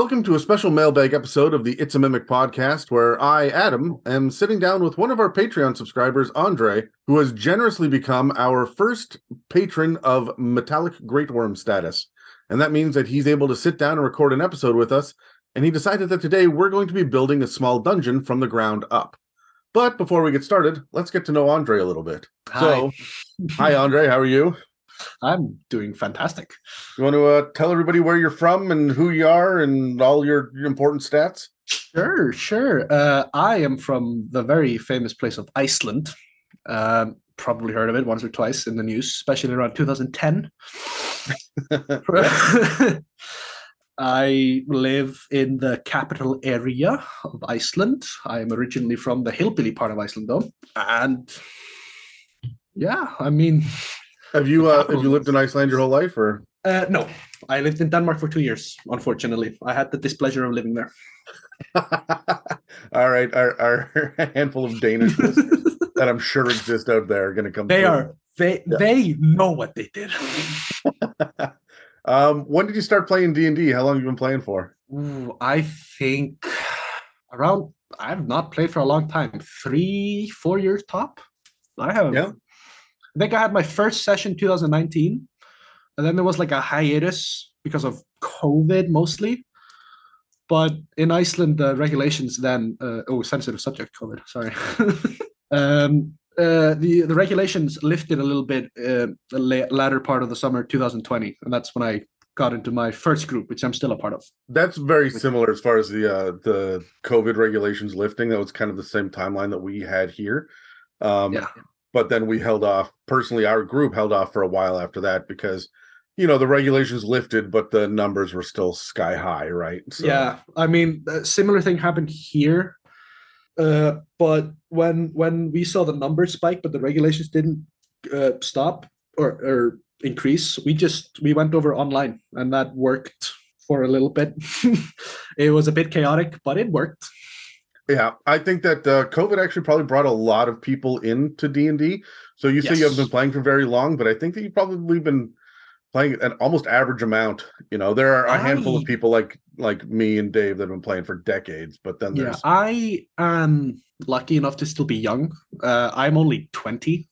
Welcome to a special mailbag episode of the It's a Mimic podcast, where I, Adam, am sitting down with one of our Patreon subscribers, Andri, who has generously become our first patron of Metallic Greatwyrm status. And that means that he's able to sit down and record an episode with us. And he decided that today we're going to be building a small dungeon from the ground up. But before we get started, let's get to know Andri a little bit. Hi. So, hi, Andri. How are you? I'm doing fantastic. You want to uh, tell everybody where you're from and who you are and all your, important stats? Sure, sure. Uh, I am from the very famous place of Iceland. Um, probably heard of it once or twice in the news, especially around 2010. I live in the capital area of Iceland. I am originally from the hillbilly part of Iceland, though, and yeah, I mean, have you uh, have you lived in Iceland your whole life, or uh, no, I lived in Denmark for two years. Unfortunately, I had the displeasure of living there. all right, our, our handful of Danish that I'm sure exist out there are going to come. They through. are they Yeah. they know what they did. um, when did you start playing D and D? How long have you been playing for? Ooh, I think around I've not played for a long time. Three, four years top. I have Yeah. I think I had my first session 2019. And then there was like a hiatus because of COVID mostly. But in Iceland, the regulations then uh, oh sensitive subject COVID, sorry. um uh, the the regulations lifted a little bit uh, the la- latter part of the summer 2020, and that's when I got into my first group, which I'm still a part of. That's very similar as far as the uh, the COVID regulations lifting. That was kind of the same timeline that we had here. Um, Yeah. But then we held off. Personally, our group held off for a while after that because, you know, the regulations lifted, but the numbers were still sky high, right? So, Yeah, I mean, similar thing happened here. Uh, but when when we saw the numbers spike, but the regulations didn't uh, stop or or increase, we just we went over online, and that worked for a little bit. it was a bit chaotic, but it worked. Yeah, I think that uh, COVID actually probably brought a lot of people into D and D. So you say you haven't been playing for very long, but I think that you've probably been playing an almost average amount. You know, there are a handful of people like like me and Dave that have been playing for decades, but then Yeah, there's I am lucky enough to still be young. Uh, I'm only twenty.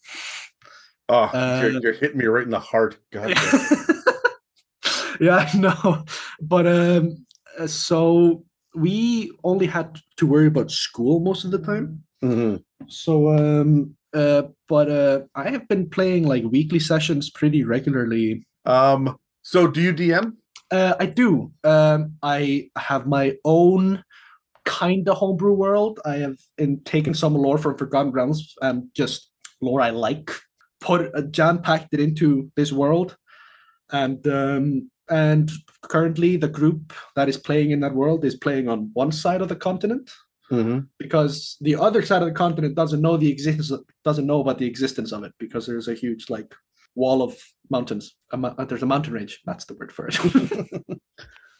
oh, uh, you're, you're hitting me right in the heart. God, yeah, I know. But um, uh, so we only had to worry about school most of the time. Mhm. So um, uh, but uh, I have been playing like weekly sessions pretty regularly. Um, so do you DM? Uh, I do. Um, I have my own kind of homebrew world. I have in, taken some lore from Forgotten Realms and just lore I like, put uh, jam packed it into this world, and um, and currently the group that is playing in that world is playing on one side of the continent Mhm. because the other side of the continent doesn't know the existence doesn't know about the existence of it because there's a huge like wall of mountains. Uh, there's a mountain range. That's the word for it.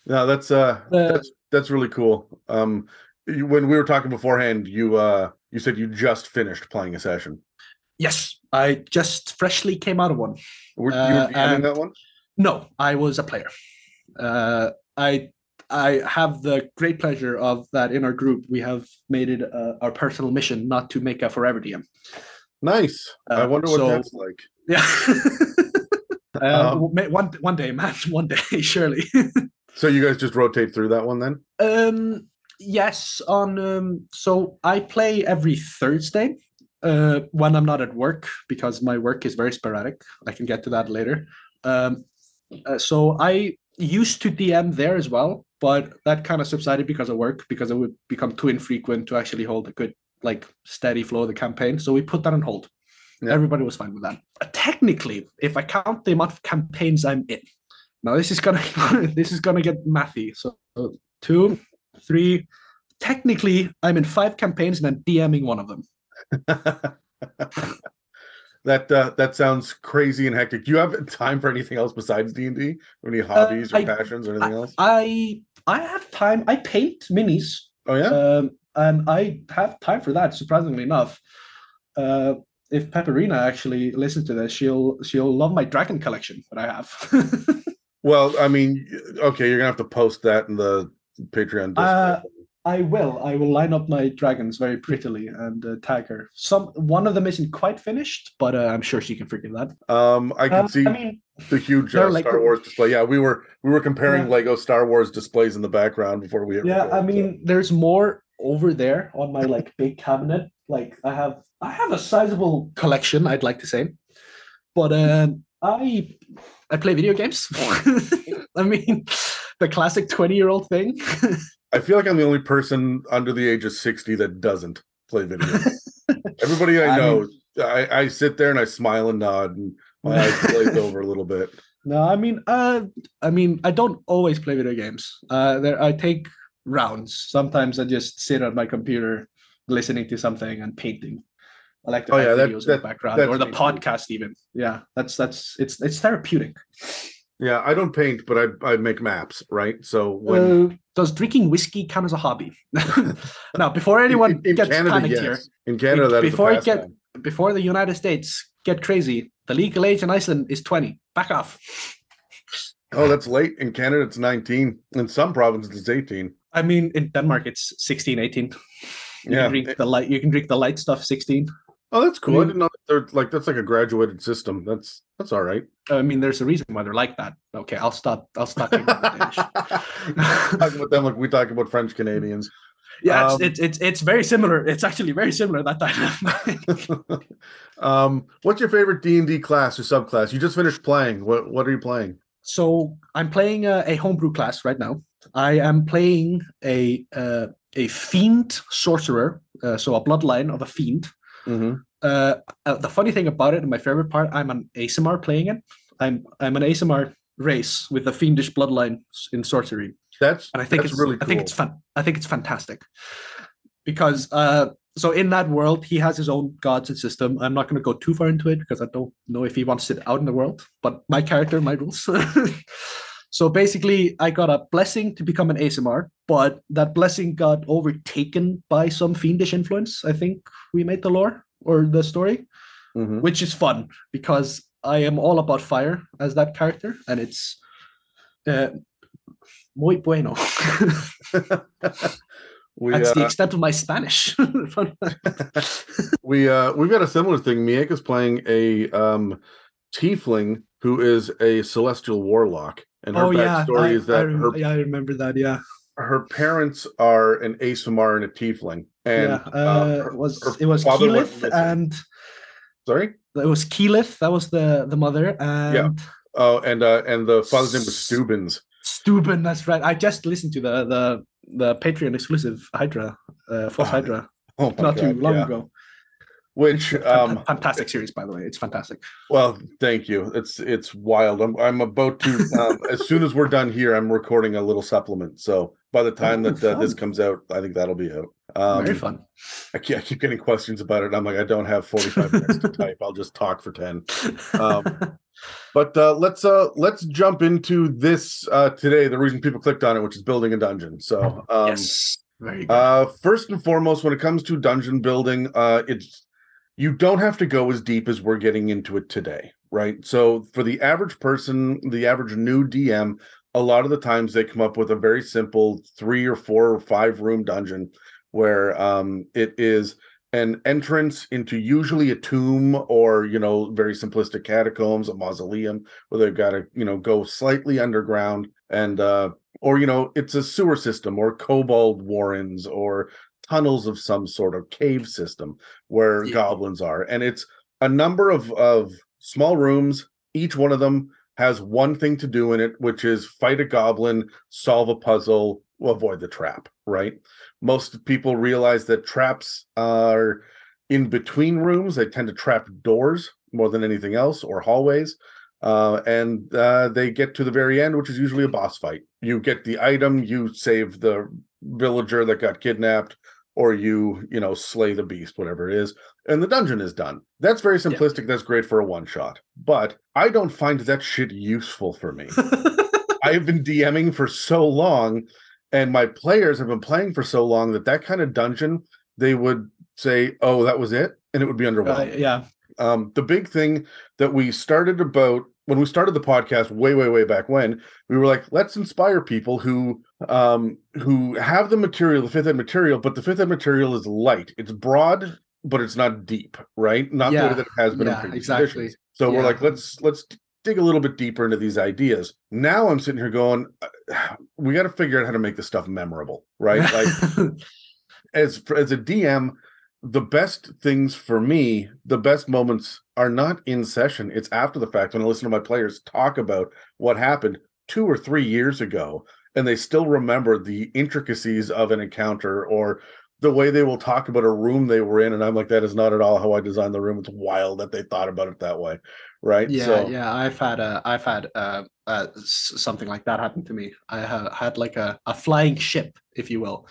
No, that's uh, Uh, that's that's really cool. Um, when we were talking beforehand, you uh, you said you just finished playing a session. yes, I just freshly came out of one. Were, you Uh, and- that one? No, I was a player. Uh, I I have the great pleasure of that in our group. We have made it uh, our personal mission not to make a forever DM. Nice. I Uh, wonder what so- that's like. Yeah. uh, Um, one one day, man. One day, surely. So you guys just rotate through that one then? Um, yes, on um, so I play every Thursday uh, when I'm not at work because my work is very sporadic. I can get to that later. Um, uh, so I used to DM there as well, but that kind of subsided because of work because it would become too infrequent to actually hold a good like steady flow of the campaign. So we put that on hold. Yeah. Everybody was fine with that. Uh, technically, if I count the amount of campaigns I'm in, now this is gonna this is gonna get mathy. So two, three. Technically, I'm in five campaigns and I'm DMing one of them. that uh, that sounds crazy and hectic. Do you have time for anything else besides D and D? Any hobbies or Uh, I- passions or anything else? I I have time. I paint minis, oh yeah. um, and I have time for that. Surprisingly enough, uh, if Pepperina actually listens to this, she'll she'll love my dragon collection that I have. Well, I mean, okay, you're gonna have to post that in the Patreon. Uh, Discord. I will. I will line up my dragons very prettily and uh, tag her. Some one of them isn't quite finished, but uh, I'm sure she can figure that. um, I can Uh, see I mean, the huge uh, like- Star Wars display. Yeah, we were we were comparing Yeah. Lego Star Wars displays in the background before we. yeah. record, I so- mean, there's more over there on my like big cabinet. Like I have, I have a sizable collection. I'd like to say, but uh, I I play video games. I mean, the classic twenty year old thing. I feel like I'm the only person under the age of 60 that doesn't play video. games. Everybody I know, I, I sit there and I smile and nod, and my eyes glaze over a little bit. No, I mean, uh, I mean, I don't always play video games. Uh, there, I take rounds. Sometimes I just sit at my computer, listening to something and painting. I like to Oh, yeah, that- videos in the background or the too. podcast even. Yeah, that's that's it's it's therapeutic. Yeah, I don't paint, but I I make maps, right? So when Uh, does drinking whiskey count as a hobby? now, before anyone in, in gets Canada, panicked yes. here, In Canada, before it get- before the United States get crazy, the legal age in Iceland is twenty. Back off. Oh, that's late. In Canada, it's 19. In some provinces, it's 18. I mean, in Denmark, it's 16, 18. You Yeah. can drink the light. You can drink the light stuff. Sixteen. Oh, that's cool. I, mean- didn't know that they're like that's like a graduated system. That's that's all right. I mean, there's a reason why they're like that. Okay, I'll stop. I'll stop. taking the Danish. Talking about them like we talk about French Canadians. yeah, it's, Um, it's it's it's very similar. It's actually very similar that dynamic. um, what's your favorite D and D class or subclass? You just finished playing. What what are you playing? so I'm playing a, a homebrew class right now. I am playing a uh, a fiend sorcerer, uh, so a bloodline of a fiend. Mm-hmm. Uh, uh, the funny thing about it, and my favorite part, I'm an Aasimar playing it. I'm I'm an Aasimar race with a fiendish bloodline in sorcery. That's and I think it's really I think it's fun. I think it's fantastic because uh, so in that world he has his own gods and system. I'm not going to go too far into it because I don't know if he wants it out in the world. But my character, my rules. so basically, I got a blessing to become an Aasimar, but that blessing got overtaken by some fiendish influence. I think we made the lore or the story Mhm. which is fun because I am all about fire as that character, and it's uh, muy bueno. we That's the uh, extent of my Spanish. we uh we've got a similar thing. Mieka's playing a um tiefling who is a celestial warlock, and her oh yeah, backstory I, is that I, her yeah, I remember that. Yeah, her parents are an Aasimar and a tiefling, and yeah. Uh, her- was her it was Keyleth and sorry, it was Keyleth. That was the the mother and oh, and uh and the father's name was Stubins. Steuben. That's right. I just listened to the the the Patreon exclusive Hydra, uh, False Ah, Hydra, Oh not too long yeah. ago. Which um fantastic series, by the way. It's fantastic. Well, thank you. It's it's wild. I'm I'm about to um, as soon as we're done here, I'm recording a little supplement. So by the time Oh, that uh, this comes out, I think that'll be out. Um, Very fun. I keep, I keep getting questions about it. I'm like, I don't have 45 minutes to type. I'll just talk for 10. um, But uh, let's uh let's jump into this uh today. The reason people clicked on it, which is building a dungeon. So um, yes, very uh, first and foremost, when it comes to dungeon building, uh, it's you don't have to go as deep as we're getting into it today, right? So for the average person, the average new DM, a lot of the times they come up with a very simple three or four or five room dungeon where um, it is an entrance into usually a tomb or you know very simplistic catacombs a mausoleum where they've got to you know go slightly underground and uh or you know it's a sewer system or kobold warrens or tunnels of some sort of cave system where Yeah. goblins are and it's a number of of small rooms. Each one of them has one thing to do in it which is fight a goblin solve a puzzle avoid the trap right? Most people realize that traps are in between rooms. They tend to trap doors more than anything else or hallways uh, and uh, they get to the very end which is usually a boss fight. You get the item you save the villager that got kidnapped or you you know slay the beast whatever it is and the dungeon is done. That's very simplistic. That's great for a one shot but i don't find that shit useful for me. I've been dming for so long and my players have been playing for so long that that kind of dungeon they would say oh that was it and it would be Uh, underwhelming. yeah, um, the big thing that we started about when we started the podcast way, way, way back when, we were like, let's inspire people who um who have the material, the fifth ed material, but the fifth ed material is light. It's broad, but it's not deep, right? Not the way that it has been Yeah, in previous exactly. editions. So we're like, let's let's dig a little bit deeper into these ideas. Now I'm sitting here going, we got to figure out how to make this stuff memorable, right? Like as as a DM, the best things for me, the best moments are not in session. It's after the fact when I listen to my players talk about what happened two or three years ago, and they still remember the intricacies of an encounter or the way they will talk about a room they were in. And I'm like, that is not at all how I designed the room. It's wild that they thought about it that way, right? yeah, so, yeah. I've had uh, I've had uh, uh, something like that happen to me. I ha- had like a, a flying ship, if you will.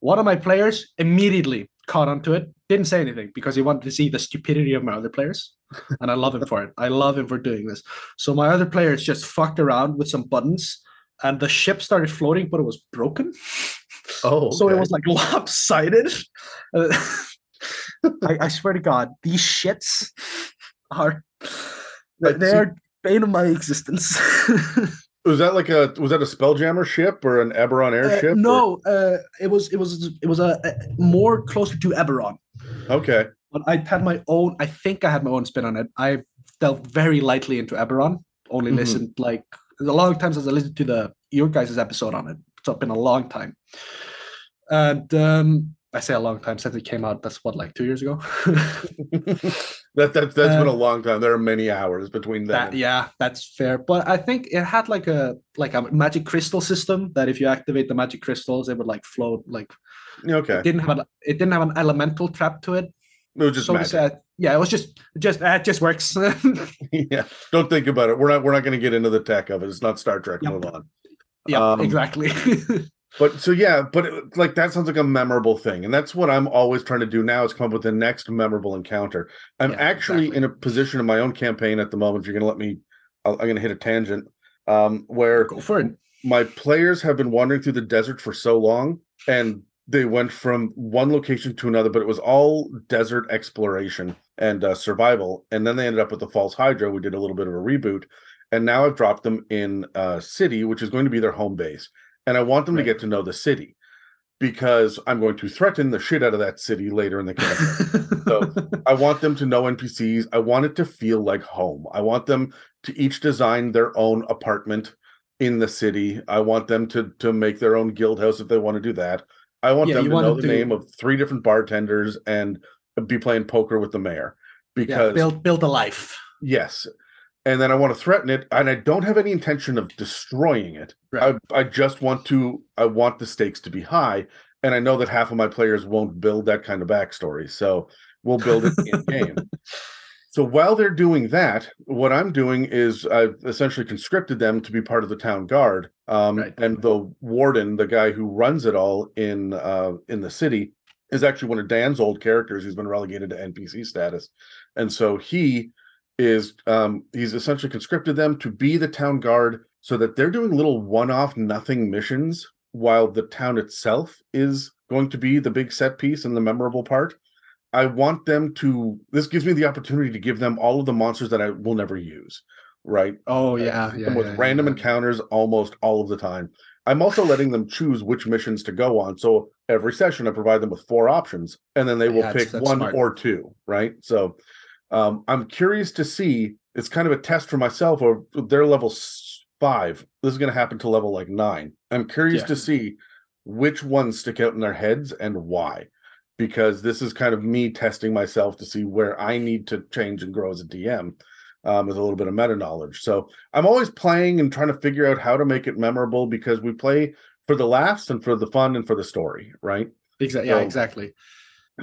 One of my players immediately caught onto it, didn't say anything because he wanted to see the stupidity of my other players, and I love him for it. I love him for doing this. So my other players just fucked around with some buttons, and the ship started floating, but it was broken. Oh, So it was like lopsided. I, I swear to God, these shits are they see- are bane of my existence. was that like a was that a spelljammer ship or an Eberron Uh, airship? or- no, uh, it was it was it was a, a more closer to Eberron. Okay. But I had my own. I think I had my own spin on it. I delved very lightly into Eberron. Only Mhm. listened like a long time since I listened to the your guys' episode on it. It's been a long time. And um, I say a long time since it came out. That's what like two years ago. that that that's been a Uh, long time. There are many hours between That, them. yeah, that's fair. But I think it had like a like a magic crystal system that if you activate the magic crystals, it would like float. Like Okay. it didn't have an it didn't have an elemental trap to it. It was just so say, yeah, it was just just it just works. yeah. Don't think about it. We're not we're not going to get into the tech of it. It's not Star Trek. Yep. Move on. yeah, Um, exactly. But so yeah, but it, like that sounds like a memorable thing, and that's what I'm always trying to do now is come up with the next memorable encounter. I'm Yeah, actually exactly. in a position in my own campaign at the moment. If you're going to let me, I'll, I'm going to hit a tangent. Um, where Go for it. my players have been wandering through the desert for so long and they went from one location to another but it was all desert exploration and uh, survival and then they ended up with the false hydra we did a little bit of a reboot and now i've dropped them in a city which is going to be their home base and i want them Right. to get to know the city because i'm going to threaten the shit out of that city later in the campaign So, I want them to know NPCs. I want it to feel like home. I want them to each design their own apartment in the city. I want them to to make their own guild house if they want to do that. I want Yeah, them to want know them the to- name of three different bartenders and be playing poker with the mayor. yeah, Because build build a life. yes. And then I want to threaten it, and I don't have any intention of destroying it. Right. I, I just want to I want the stakes to be high. And I know that half of my players won't build that kind of backstory. So we'll build it in game. So while they're doing that, what I'm doing is I've essentially conscripted them to be part of the town guard. Um, Right. And the warden, the guy who runs it all in uh, in the city, is actually one of Dan's old characters who's been relegated to NPC status, and so he is um, he's essentially conscripted them to be the town guard, so that they're doing little one-off nothing missions while the town itself is going to be the big set piece and the memorable part. I want them to. This gives me the opportunity to give them all of the monsters that I will never use. Right. Oh Uh, yeah, yeah. with yeah, random yeah. encounters almost all of the time. I'm also letting them choose which missions to go on. So every session, I provide them with four options, and then they will pick one smart. or two. Right. So um, I'm curious to see. It's kind of a test for myself. Or they're level five. This is going to happen to level like nine. I'm curious Yeah. to see which ones stick out in their heads and why. Because this is kind of me testing myself to see where I need to change and grow as a DM um, with a little bit of meta knowledge. So I'm always playing and trying to figure out how to make it memorable because we play for the laughs and for the fun and for the story, right? Exactly. Yeah, exactly.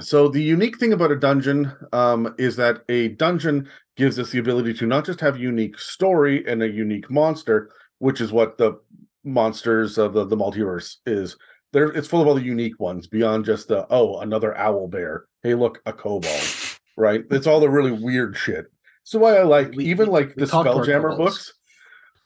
So the unique thing about a dungeon um, is that a dungeon gives us the ability to not just have a unique story and a unique monster, which is what the monsters of the, the multiverse is. There, it's full of all the unique ones beyond just the oh another owl bear. Hey, look a kobold, right? It's all the really weird shit. So why I like We- even like the talked to our Spelljammer books.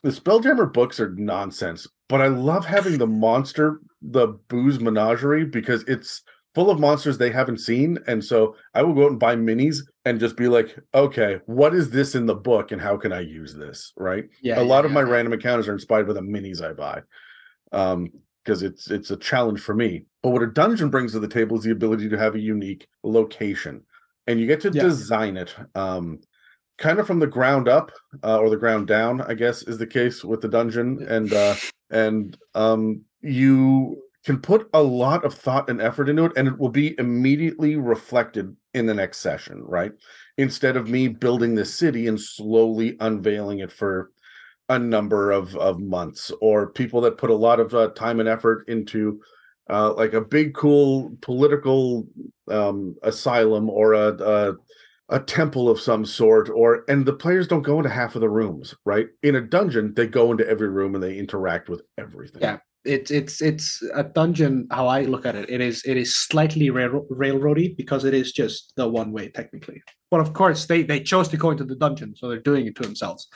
The Spelljammer books are nonsense, but I love having the monster, the Boo's menagerie because it's full of monsters they haven't seen. And so I will go out and buy minis and just be like, okay, what is this in the book and how can I use this? Right. Yeah. a yeah, lot of my yeah. random encounters are inspired by the minis I buy. Um, because it's it's a challenge for me. But what a dungeon brings to the table is the ability to have a unique location. And you get to Yeah. design it um kind of from the ground up uh, or the ground down, I guess is the case with the dungeon. And uh and um you can put a lot of thought and effort into it and it will be immediately reflected in the next session, right? Instead of me building this city and slowly unveiling it for a number of of months or people that put a lot of uh, time and effort into uh, like a big cool political um, asylum or a, a a temple of some sort or and the players don't go into half of the rooms right in a dungeon they go into every room and they interact with everything Yeah. It's it's it's a dungeon. How I look at it, it is it is slightly rail, railroady because it is just the one way technically. But of course, they they chose to go into the dungeon, so they're doing it to themselves.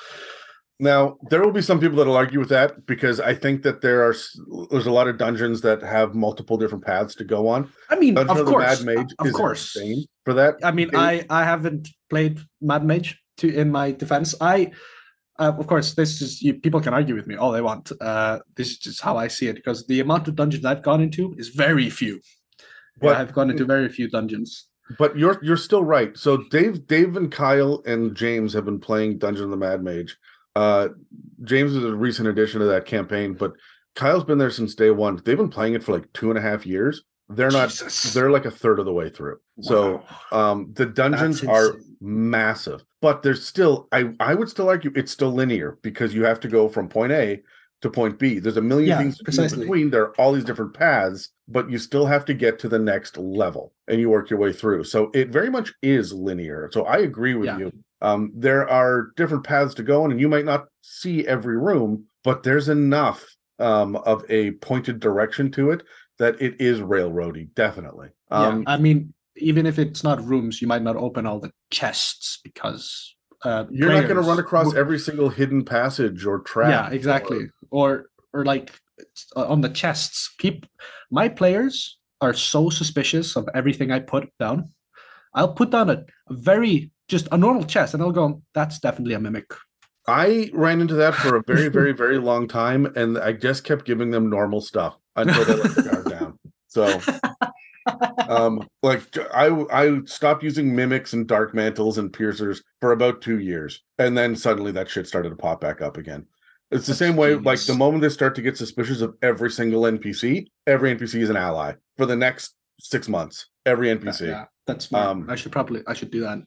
Now, there will be some people that'll argue with that because I think that there are there's a lot of dungeons that have multiple different paths to go on. I mean, Dungeon of of, the course, Mad Mage of is course. insane for that. I mean, It- I I haven't played Mad Mage to in my defense. I, uh, of course, this is you, people can argue with me all they want. Uh, this is just how I see it because the amount of dungeons I've gone into is very few. But- I've gone into very few dungeons. But you're you're still right. So Dave, Dave and Kyle and James have been playing Dungeon of the Mad Mage. Uh James is a recent addition to that campaign, but Kyle's been there since day one. They've been playing it for like two and a half years. They're not Jesus. they're like a third of the way through. So um the dungeons are massive, but there's still I I would still argue it's still linear because you have to go from point A to point B. There's a million Yeah, things do in between. There are all these different paths, but you still have to get to the next level and you work your way through. So it very much is linear. So I agree with Yeah. you. Um, there are different paths to go on, and you might not see every room, but there's enough um, of a pointed direction to it that it is railroady, definitely. Um, yeah, I mean, even if it's not rooms, you might not open all the chests because uh, you're not going to run across every single hidden passage or trap. Yeah, exactly. Or or like uh, on the chests, peop my players are so suspicious of everything I put down. I'll put down a, a very just a normal chest, and I'll go, "That's definitely a mimic." I ran into that for a very, very, very long time, and I just kept giving them normal stuff until they let the guard down. So, um, like I, I stopped using mimics and dark mantles and piercers for about two years, and then suddenly that shit started to pop back up again. It's the That's same way, like the moment they start to get suspicious of every single NPC, every NPC is an ally for the next six months. Every NPC. Yeah, that's smart. Um, I should probably I should do that.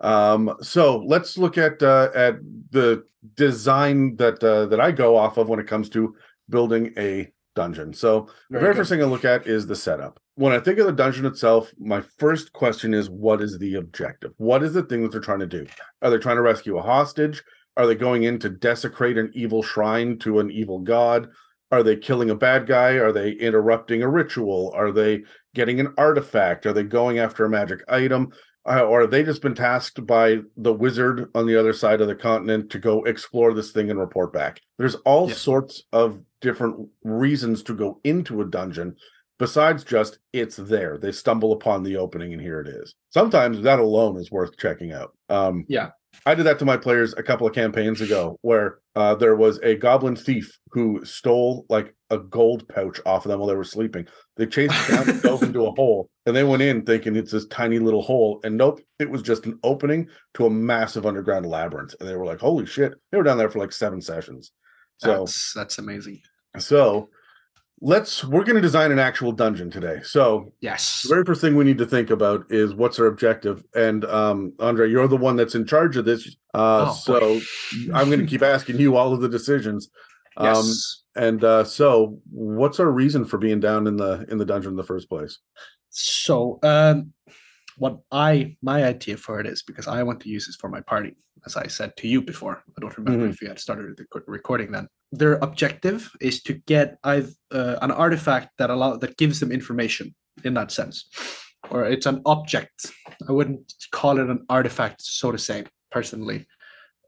Um, so let's look at uh, at the design that uh, that I go off of when it comes to building a dungeon. So the Very first thing I look at is the setup. When I think of the dungeon itself, my first question is what is the objective? What is the thing that they're trying to do? Are they trying to rescue a hostage? Are they going in to desecrate an evil shrine to an evil god? Are they killing a bad guy? Are they interrupting a ritual? Are they getting an artifact? Are they going after a magic item? uh, or have they just been tasked by the wizard on the other side of the continent to go explore this thing and report back? There's all Yeah. sorts of different reasons to go into a dungeon besides just it's there. They stumble upon the opening and here it is. Sometimes that alone is worth checking out. Um, Yeah. I did that to my players a couple of campaigns ago where uh, there was a goblin thief who stole like a gold pouch off of them while they were sleeping. They chased it down and dove into a hole, and they went in thinking it's this tiny little hole, and nope, it was just an opening to a massive underground labyrinth. And they were like, "Holy shit!" They were down there for like seven sessions. So, that's that's amazing. so let's we're going to design an actual dungeon today. So Yes. the very first thing we need to think about is what's our objective. And um, Andri, you're the one that's in charge of this. Uh, Oh, so. I'm going to keep asking you all of the decisions. Um, yes. and uh, so, what's our reason for being down in the in the dungeon in the first place? So, um, what I my idea for it is because I want to use this for my party, as I said to you before. I don't remember Mhm. if you had started the recording then. Their objective is to get either, uh, an artifact that allow that gives them information in that sense, or it's an object. I wouldn't call it an artifact, so to say, personally.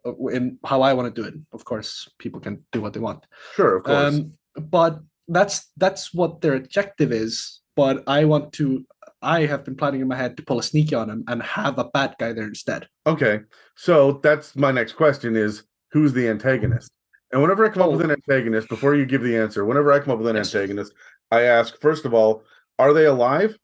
uh, In how I want to do it, of course, people can do what they want. Sure, of course. Um, but that's that's what their objective is. but I want to. I have been planning in my head to pull a sneaky on him and have a bad guy there instead. Okay, so that's my next question: is who's the antagonist? And whenever I come up Oh. with an oh. antagonist, before you give the answer, whenever I come up with an Yes. antagonist, I ask first of all, are they alive?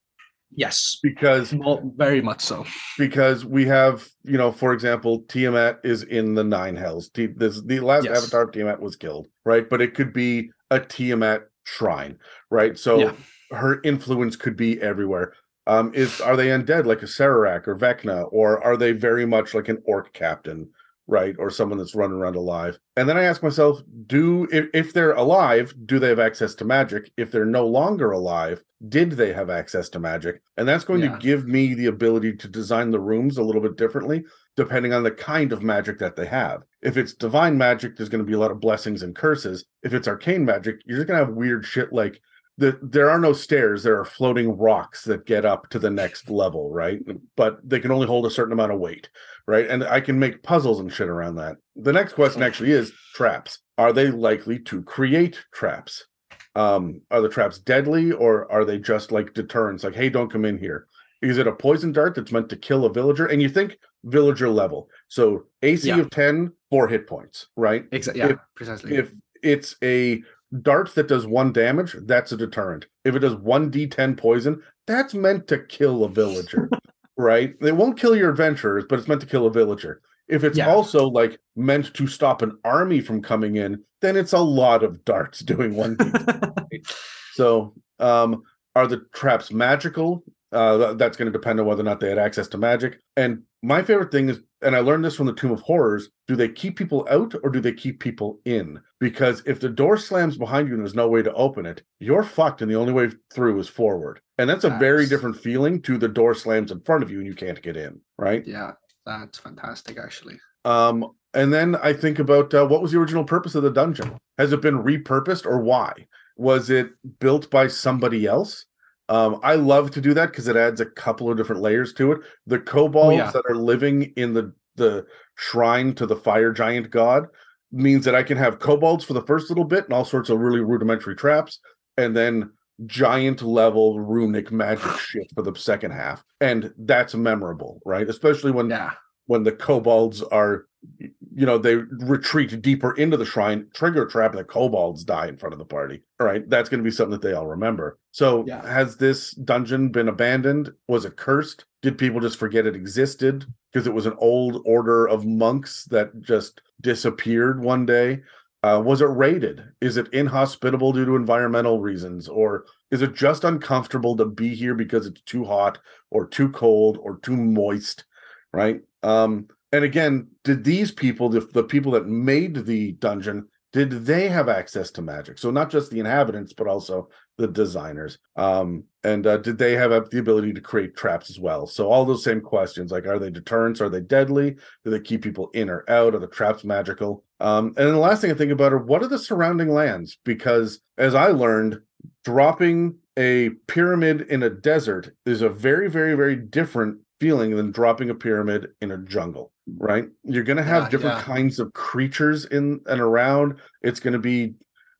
Yes, Because well, very much so. because we have, you know, for example, Tiamat is in the Nine Hells. T- this the last Yes. avatar of Tiamat was killed, right? But it could be a Tiamat shrine, right? So Yeah. her influence could be everywhere. Um, is are they undead like a Acererak or Vecna, or are they very much like an orc captain, right? Or someone that's running around alive? And then I ask myself, do if, if they're alive, do they have access to magic? If they're no longer alive, did they have access to magic? And that's going Yeah. to give me the ability to design the rooms a little bit differently, depending on the kind of magic that they have. If it's divine magic, there's going to be a lot of blessings and curses. If it's arcane magic, you're just going to have weird shit like the, there are no stairs there are floating rocks that get up to the next level right? But they can only hold a certain amount of weight right? And i can make puzzles and shit around that. The next question actually is traps. Are they likely to create traps? Um are the traps deadly or are they just like deterrents like hey don't come in here. Is it a poison dart that's meant to kill a villager? And you think villager level. So ac Yeah. of 10 four hit points right? Exactly. Yeah, If- precisely. if it's a dart that does one damage, that's a deterrent. If it does one d10 poison, that's meant to kill a villager, right? It won't kill your adventurers, but it's meant to kill a villager. If it's Yeah. also like meant to stop an army from coming in, then it's a lot of darts doing one d10. so, um, are the traps magical? Uh, that's going to depend on whether or not they had access to magic. And my favorite thing is, and I learned this from the Tomb of Horrors: do they keep people out or do they keep people in? Because if the door slams behind you and there's no way to open it, you're fucked, and the only way through is forward. And that's a very different feeling to the door slams in front of you and you can't get in, right? yeah, that's fantastic. Actually, Um, and then I think about uh, what was the original purpose of the dungeon? Has it been repurposed or why? Was it built by somebody else? Um, I love to do that because it adds a couple of different layers to it. The kobolds yeah. that are living in the the shrine to the fire giant god means that I can have kobolds for the first little bit and all sorts of really rudimentary traps, and then giant level runic magic shit for the second half. And that's memorable, right? Especially when yeah, when the kobolds are you know they retreat deeper into the shrine trigger trap and the kobolds die in front of the party all right? That's going to be something that they all remember. So Yeah. has this dungeon been abandoned? Was it cursed? Did people just forget it existed? Because it was an old order of monks that just disappeared one day. Uh, was it raided? Is it inhospitable due to environmental reasons? Or is it just uncomfortable to be here because it's too hot or too cold or too moist right? Um and again did these people the, the people that made the dungeon did they have access to magic? So not just the inhabitants but also the designers. Um and uh, did they have the ability to create traps as well? So all those same questions like are they deterrents? Are they deadly? Do they keep people in or out? Are the traps magical? Um and then the last thing i think about are what are the surrounding lands? Because as i learned dropping a pyramid in a desert is a very very very different feeling than dropping a pyramid in a jungle right you're going to have Yeah, different yeah. kinds of creatures in and around it's going to be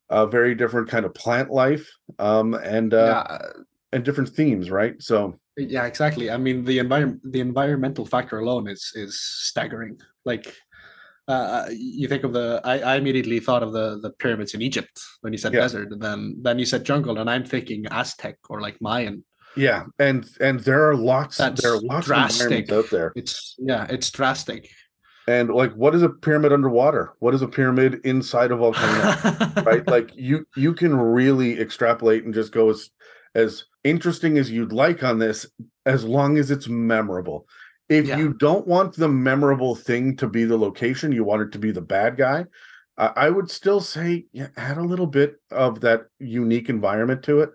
a very different kind of plant life um and uh yeah, and different themes right so yeah, exactly. I mean, the environment, the environmental factor alone is is staggering. Like, uh, you think of the, I, I immediately thought of the the pyramids in Egypt when you said Yeah. desert, and then then you said jungle, and I'm thinking Aztec or like Mayan. Yeah and and there are lots That's there are lots drastic. of out there It's yeah, it's drastic. and like what is a pyramid underwater what is a pyramid inside a volcano right like you you can really extrapolate and just go as as interesting as you'd like on this as long as it's memorable if Yeah. you don't want the memorable thing to be the location you want it to be the bad guy I i would still say yeah, add a little bit of that unique environment to it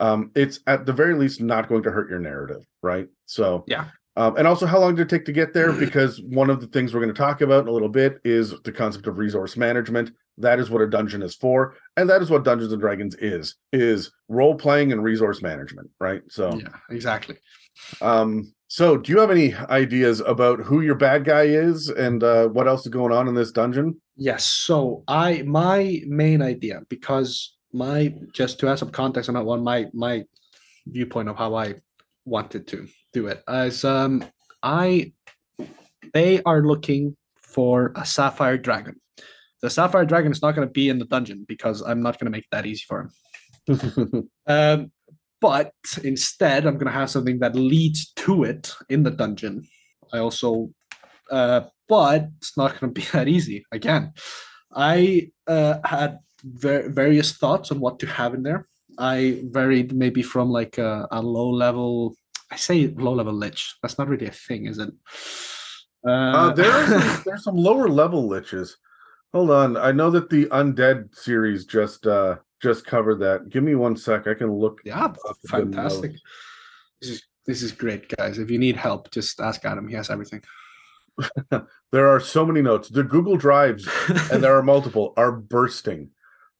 um it's at the very least not going to hurt your narrative right so Yeah. um, and also how long did it take to get there because one of the things we're going to talk about in a little bit is the concept of resource management that is what a dungeon is for and that is what dungeons and dragons is is role playing and resource management right so yeah, exactly. um so do you have any ideas about who your bad guy is and uh what else is going on in this dungeon Yes. So I my main idea because my just to add some context on that one, my my viewpoint of how I wanted to do it. As um, I, they are looking for a sapphire dragon. The sapphire dragon is not going to be in the dungeon because I'm not going to make that easy for him. um, but instead, I'm going to have something that leads to it in the dungeon. I also, uh, but it's not going to be that easy. Again, I uh, had ver- various thoughts on what to have in there. I varied maybe from like a, a low level. I say low level lich. That's not really a thing, is it? Uh, Uh, there are some, there's some lower level liches. Hold on, I know that the undead series just uh just covered that. Give me one sec. I can look. yeah, fantastic. This is this is great, guys. If you need help, just ask Adam. He has everything. There are so many notes. The Google Drives, and there are multiple, are bursting.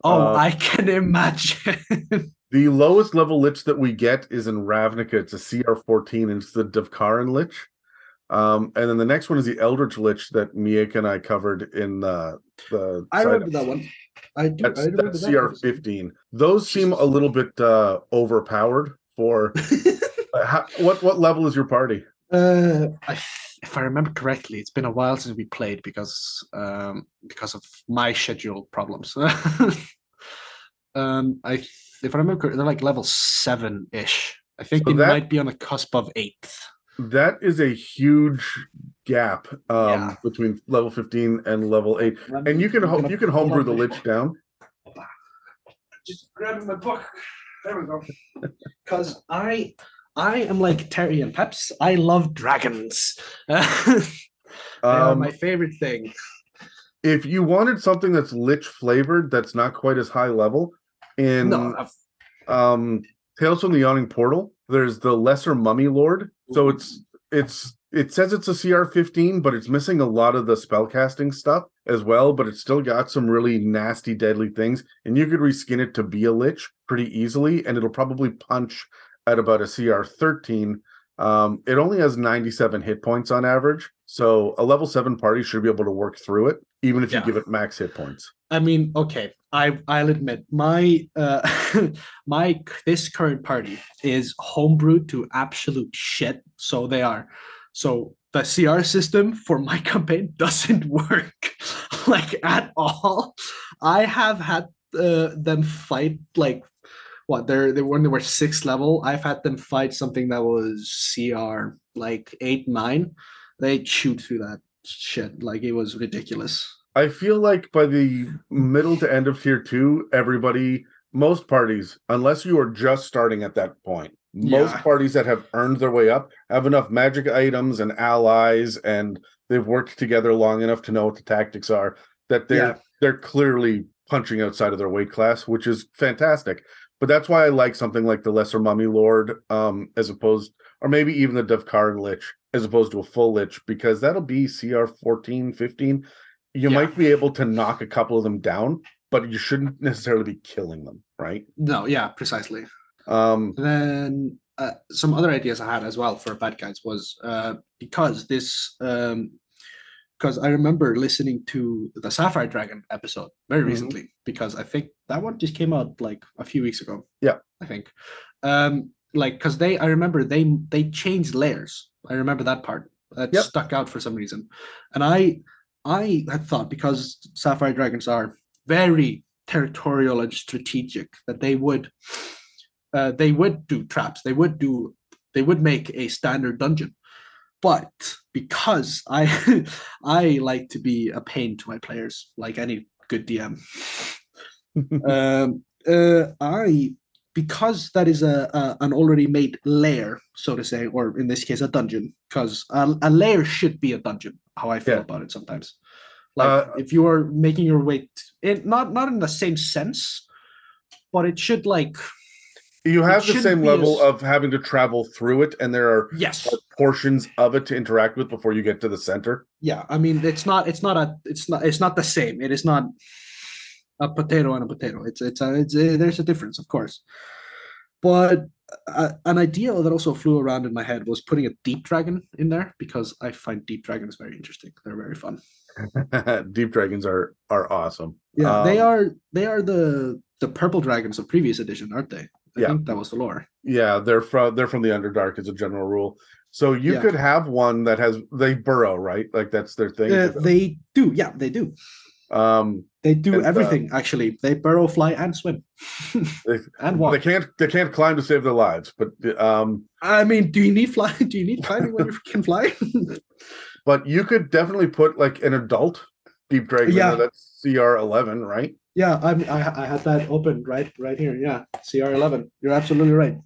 Oh, uh, I can imagine. The lowest level lich that we get is in Ravnica. It's a CR 14, and it's the Devkarin lich. Um, and then the next one is the Eldritch Lich that Miek and I covered in the the I side remember that one. I do. That's, I remember that's that CR fifteen. Those seem a little bit uh, overpowered for. uh, how, what what level is your party? Uh, I, if I remember correctly, it's been a while since we played because um, because of my schedule problems. um, I if I remember, correctly, they're like level seven ish. I think So they that- might be on the cusp of eighth. That is a huge gap um, Yeah. between level fifteen and level eight. And you can I'm ho- you can homebrew the lich book. down. Just grabbing my book. There we go. Because I I am like Terry and Peps. I love dragons. they are Um, my favorite thing. if you wanted something that's lich flavored, that's not quite as high level. In No, I've- um Tales from the Yawning Portal, there's the Lesser Mummy Lord. So it's it's it says it's a CR 15, but it's missing a lot of the spellcasting stuff as well. But it's still got some really nasty, deadly things, and you could reskin it to be a lich pretty easily, and it'll probably punch at about a CR 13. Um, it only has 97 hit points on average, so a level seven party should be able to work through it, even if Yeah. you give it max hit points. I mean, okay, I I'll admit my uh my this current party is homebrewed to absolute shit. So they are. So the CR system for my campaign doesn't work like at all. I have had uh, them fight like what they're they when they were sixth level. I've had them fight something that was CR like eight nine. They chewed through that shit like it was ridiculous. I feel like by the middle to end of tier two, everybody, most parties, unless you are just starting at that point, most Yeah. parties that have earned their way up have enough magic items and allies, and they've worked together long enough to know what the tactics are that they're Yeah. they're clearly punching outside of their weight class, which is fantastic. But that's why I like something like the Lesser Mummy Lord, um, as opposed, or maybe even the Devkarin Lich, as opposed to a full Lich, because that'll be CR 14, 15 you Yeah. might be able to knock a couple of them down, but you shouldn't necessarily be killing them, right? No, yeah, precisely. Um, then uh, some other ideas I had as well for bad guys was uh, because this um, because I remember listening to the Sapphire Dragon episode very Mhm. recently because I think that one just came out like a few weeks ago. Yeah. I think. Um, like because they I remember they they changed lairs. I remember that part that Yep. stuck out for some reason, and I I had thought because Sapphire Dragons are very territorial and strategic that they would uh, they would do traps they would do they would make a standard dungeon but because i i like to be a pain to my players like any good dm um uh i because that is a, a an already made lair so to say or in this case a dungeon because a, a lair should be a dungeon how i feel Yeah. about it sometimes like Uh, if you are making your way t- in not not in the same sense but it should like you have the same level as- of having to travel through it, and there are yes. portions of it to interact with before you get to the center. yeah i mean it's not it's not a it's not it's not the same. It is not a potato and a potato. It's it's a, it's a, there's a difference of course. But uh, an idea that also flew around in my head was putting a deep dragon in there because i find deep dragons very interesting. They're very fun. Deep dragons are are awesome. yeah they Um, are they are the the purple dragons of previous edition aren't they I Yeah. think that was the lore. Yeah, they're from they're from the Underdark as a general rule. So you Yeah. could have one that has they burrow, right? Like that's their thing. Uh, they do, yeah, they do. um They do And, uh, everything actually. They burrow, fly, and swim, they, and they can't they can't climb to save their lives, but um I mean, do you need fly? Do you need climbing when you can fly? but you could definitely put like an adult deep dragon Yeah. that's CR eleven, right? Yeah, I, I I had that open right right here. Yeah, CR eleven. You're absolutely right.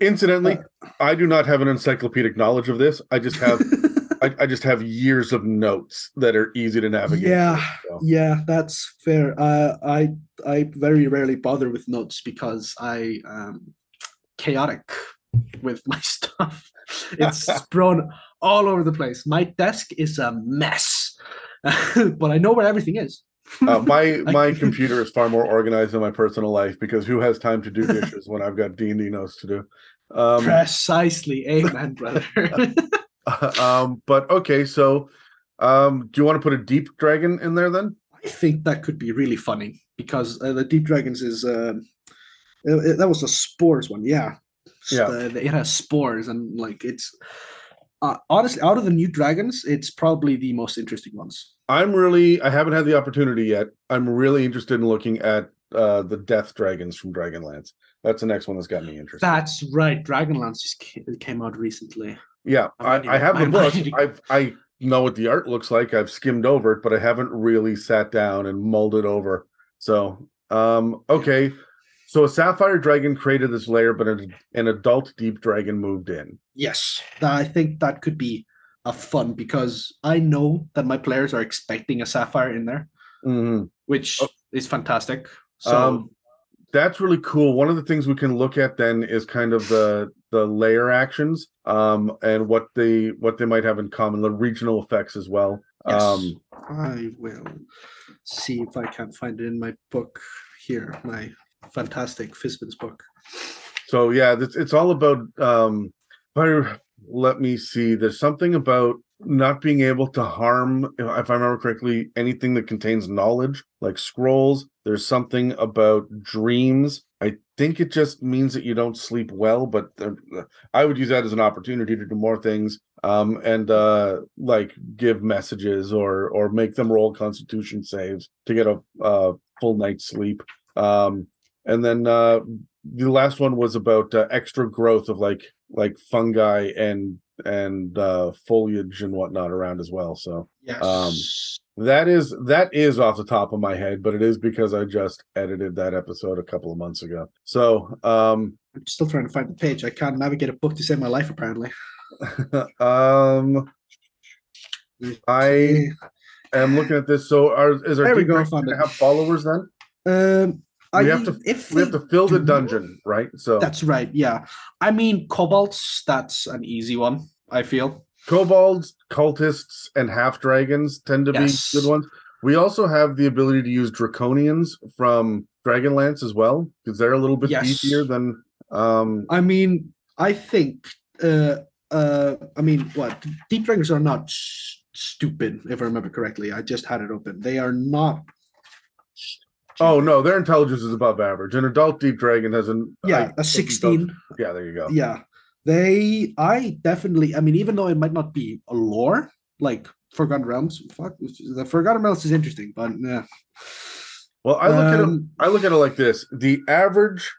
Incidentally, Uh, I do not have an encyclopedic knowledge of this. I just have I, I just have years of notes that are easy to navigate. Yeah, so. yeah, that's fair. Uh, I I very rarely bother with notes because I um chaotic with my stuff. It's thrown all over the place. My desk is a mess, but I know where everything is. Uh, my my computer is far more organized than my personal life because who has time to do dishes when I've got D and D notes to do? Um, Precisely, amen, brother. um, but okay, so um, do you want to put a deep dragon in there then? I think that could be really funny because uh, the Deep Dragons is uh, it- it- that was the spores one, yeah. Yeah. the- it has spores and like it's uh, honestly out of the new dragons, it's probably the most interesting ones. I'm really I haven't had the opportunity yet. I'm really interested in looking at uh, the death dragons from Dragonlance. That's the next one that's got me interested. That's right. Dragonlance just came out recently. yeah, I I, I have the book. I've I know what the art looks like. I've skimmed over it, but I haven't really sat down and mulled it over. So um okay. So a sapphire dragon created this lair, but an, an adult deep dragon moved in. Yes, I think that could be a fun because I know that my players are expecting a sapphire in there, Mhm. which Oh. is fantastic. So Um, that's really cool. One of the things we can look at then is kind of the the lair actions, um, and what they what they might have in common, the regional effects as well. Yes. Um, I will see if I can find it in my book here, my fantastic Fizban's book. so yeah, it's it's all about. Um, if I, let me see. There's something about not being able to harm, if I remember correctly, anything that contains knowledge, like scrolls. There's something about dreams. I think it just means that you don't sleep well, but I would use that as an opportunity to do more things, um, and uh, like give messages or or make them roll Constitution saves to get a uh, full night's sleep. Um, and then uh, the last one was about uh, extra growth of like like fungi and and uh, foliage and whatnot around as well. So Yes. Um, that is that is off the top of my head, but it is because I just edited that episode a couple of months ago. So um I'm still trying to find the page. I can't navigate a book to save my life, apparently. um I am looking at this. So are is our There we go, gonna have followers then? Um, We I have to- if We have to fill the dungeon, right? So That's right. Yeah. I mean, kobolds. That's an easy one. I feel. kobolds, cultists, and half dragons tend to Yes. be good ones. We also have the ability to use draconians from Dragonlance as well, because they're a little bit Yes. beefier than um I mean, I think. Uh, uh, I mean, what deep dragons are not stupid, if I remember correctly. I just had it open. They are not. Oh no, their intelligence is above average. An adult deep dragon has an Yeah, think a sixteen. Yeah, there you go. Yeah, they. I definitely. I mean, even though it might not be a lore like Forgotten Realms. Fuck, the Forgotten Realms is interesting, but yeah. Well, I look at it Um, I look at it like this: the average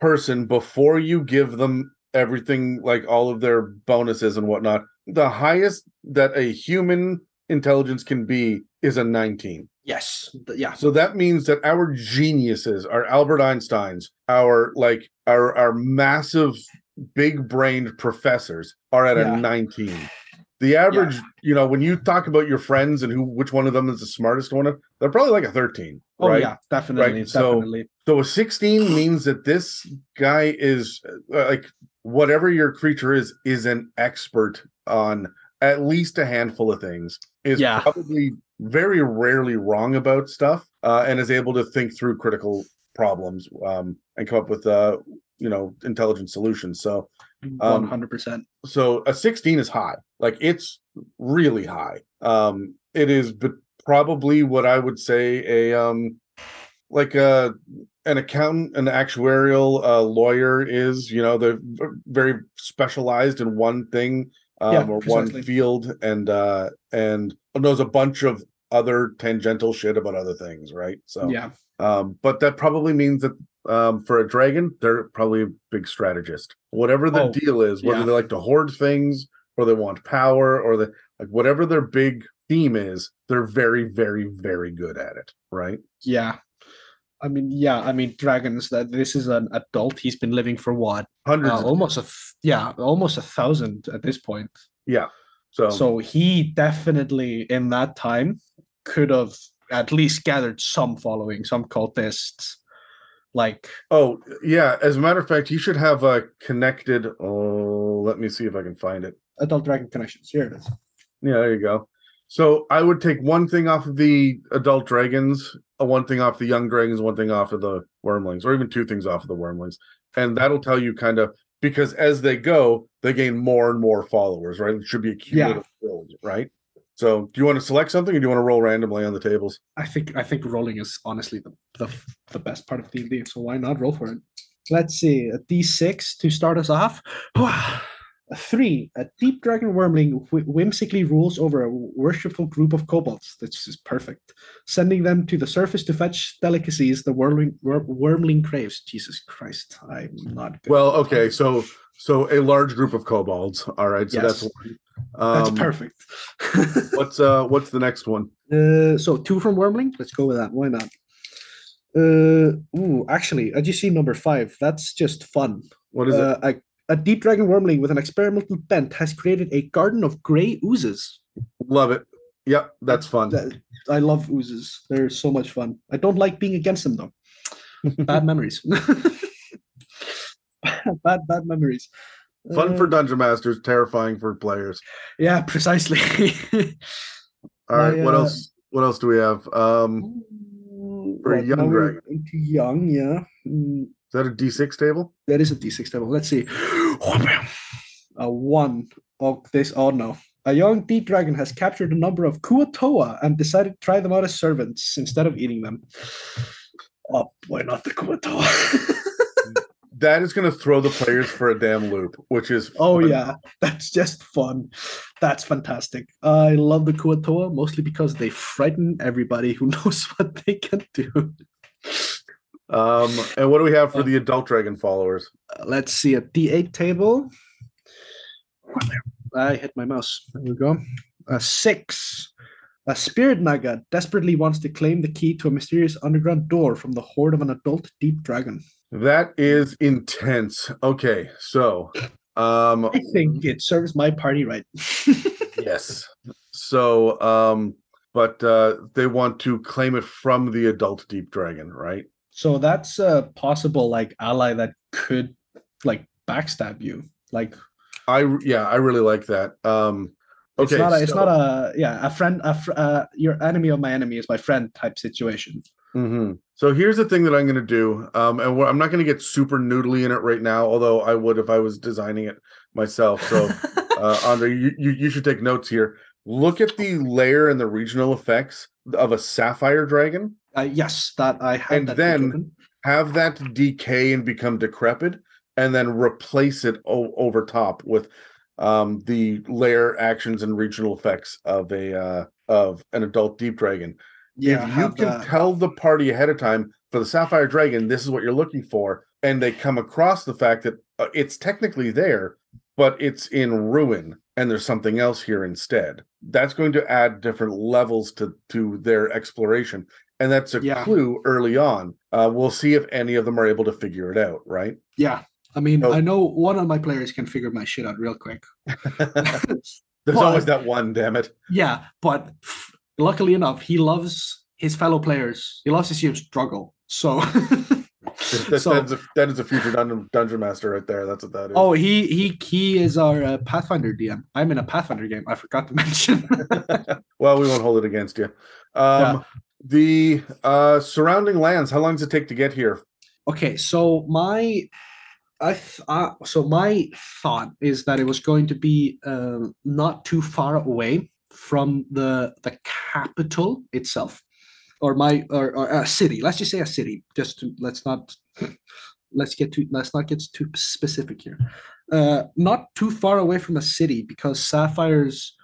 person, before you give them everything, like all of their bonuses and whatnot, the highest that a human intelligence can be is a 19. Yes. Yeah. So that means that our geniuses, our Albert Einsteins, our like our our massive big brained professors are at Yeah. a 19. The average, you know, when you talk about your friends and who which one of them is the smartest one, they're probably like a 13. Oh right? yeah, definitely, so- definitely. So a 16 means that this guy is uh, like whatever your creature is is an expert on at least a handful of things. Is Yeah. probably very rarely wrong about stuff uh, and is able to think through critical problems um, and come up with uh, you know intelligent solutions. So One hundred percent. so a 16 is high like it's really high um it is but probably what i would say a um like uh an accountant, an actuarial uh, lawyer is. You know, they're very specialized in one thing um, Yeah, or precisely. one field, and uh and knows a bunch of other tangential shit about other things, right? So yeah, um, but that probably means that um, for a dragon, they're probably a big strategist. Whatever the Oh, deal is, whether yeah. they like to hoard things or they want power or the like, whatever their big theme is, they're very, very, very good at it, right? yeah. I mean, yeah. I mean, dragons. That this is an adult. He's been living for what? Hundreds, Uh, almost a yeah, almost a thousand at this point. yeah. So, So he definitely in that time could have at least gathered some following, some cultists. Like oh yeah. As a matter of fact, you should have a connected. Oh, let me see if I can find it. adult dragon connections. Here it is. Yeah, there you go. So I would take one thing off of the adult dragons, uh, one thing off the young dragons, one thing off of the wyrmlings, or even two things off of the wyrmlings, and that'll tell you kind of because as they go, they gain more and more followers, right? It should be a cumulative build, right? So, do you want to select something, or do you want to roll randomly on the tables? I think I think rolling is honestly the the, the best part of D and D. So why not roll for it? Let's see a D six to start us off. Three, a deep dragon wyrmling whimsically rules over a worshipful group of kobolds. This is perfect. Sending them to the surface to fetch delicacies the wyrmling, wyrmling craves. Jesus Christ, I'm not good. Well, okay, so so a large group of kobolds. All right, so that's Yes. that's Um, perfect. What's uh what's the next one? Uh, so two from Wyrmling. Let's go with that. Why not? Uh, ooh, actually, I just see number five. That's just fun. What is Uh, a, a deep dragon wyrmling with an experimental bent has created a garden of gray oozes. Love it. Yep, that's fun. I love oozes. They're so much fun. I don't like being against them though. bad memories. bad, bad memories. Fun Uh, for dungeon masters, terrifying for players. yeah, precisely. All right, My, what uh, else? What else do we have? Um, For a What, young dragon. into young, yeah. Mm, is that a D6 table? That is a d6 table. Let's see. A one of this. Oh no. A young deep dragon has captured a number of Kuo-toa and decided to try them out as servants instead of eating them. Oh, why not the Kuo-toa? That is going to throw the players for a damn loop, which is oh, fun. yeah. That's just fun. That's fantastic. I love the Kuo-toa mostly because they frighten everybody who knows what they can do. Um, and what do we have for the adult dragon followers? Uh, let's see a d8 table. I hit my mouse. There we go. A six. A spirit naga desperately wants to claim the key to a mysterious underground door from the hoard of an adult deep dragon. That is intense. Okay, so um I think it serves my party right. yes. So um but uh they want to claim it from the adult deep dragon, right? So that's a possible like ally that could like backstab you. Like I yeah, I really like that. Um it's okay. not a, it's not a yeah a friend a fr- uh, your enemy of my enemy is my friend type situation. hmm So here's the thing that I'm going to do, um, and we're, I'm not going to get super noodly in it right now, although I would if I was designing it myself. So, uh, Andri, you, you you should take notes here. Look at the lair and the regional effects of a sapphire dragon. Uh, yes, that I had. And then-. Have that decay and become decrepit, and then replace it o- over top with um, the lair actions and regional effects of a uh, of an adult deep dragon. yeah, if you can that. tell the party ahead of time for the sapphire dragon this is what you're looking for and they come across the fact that uh, it's technically there but it's in ruin and there's something else here instead that's going to add different levels to to their exploration and that's a Yeah. clue early on uh, we'll see if any of them are able to figure it out right Yeah, I mean, Oh. I know one of my players can figure my shit out real quick. there's But- always that one damn it yeah, but luckily enough, he loves his fellow players. He loves to see them struggle. So, that, so that's a, that is a future dungeon, dungeon master right there that's what that is oh, he he he is our uh, Pathfinder DM. I'm in a Pathfinder game. I forgot to mention. well, we won't hold it against you. Um, Yeah. The uh, surrounding lands. How long does it take to get here? okay, so my. I th- uh, so my thought is that it was going to be um, not too far away from the the capital itself. or my or, or a city. Let's just say a city. Just to let's not let's get too let's not get too specific here. Uh, not too far away from a city because sapphires,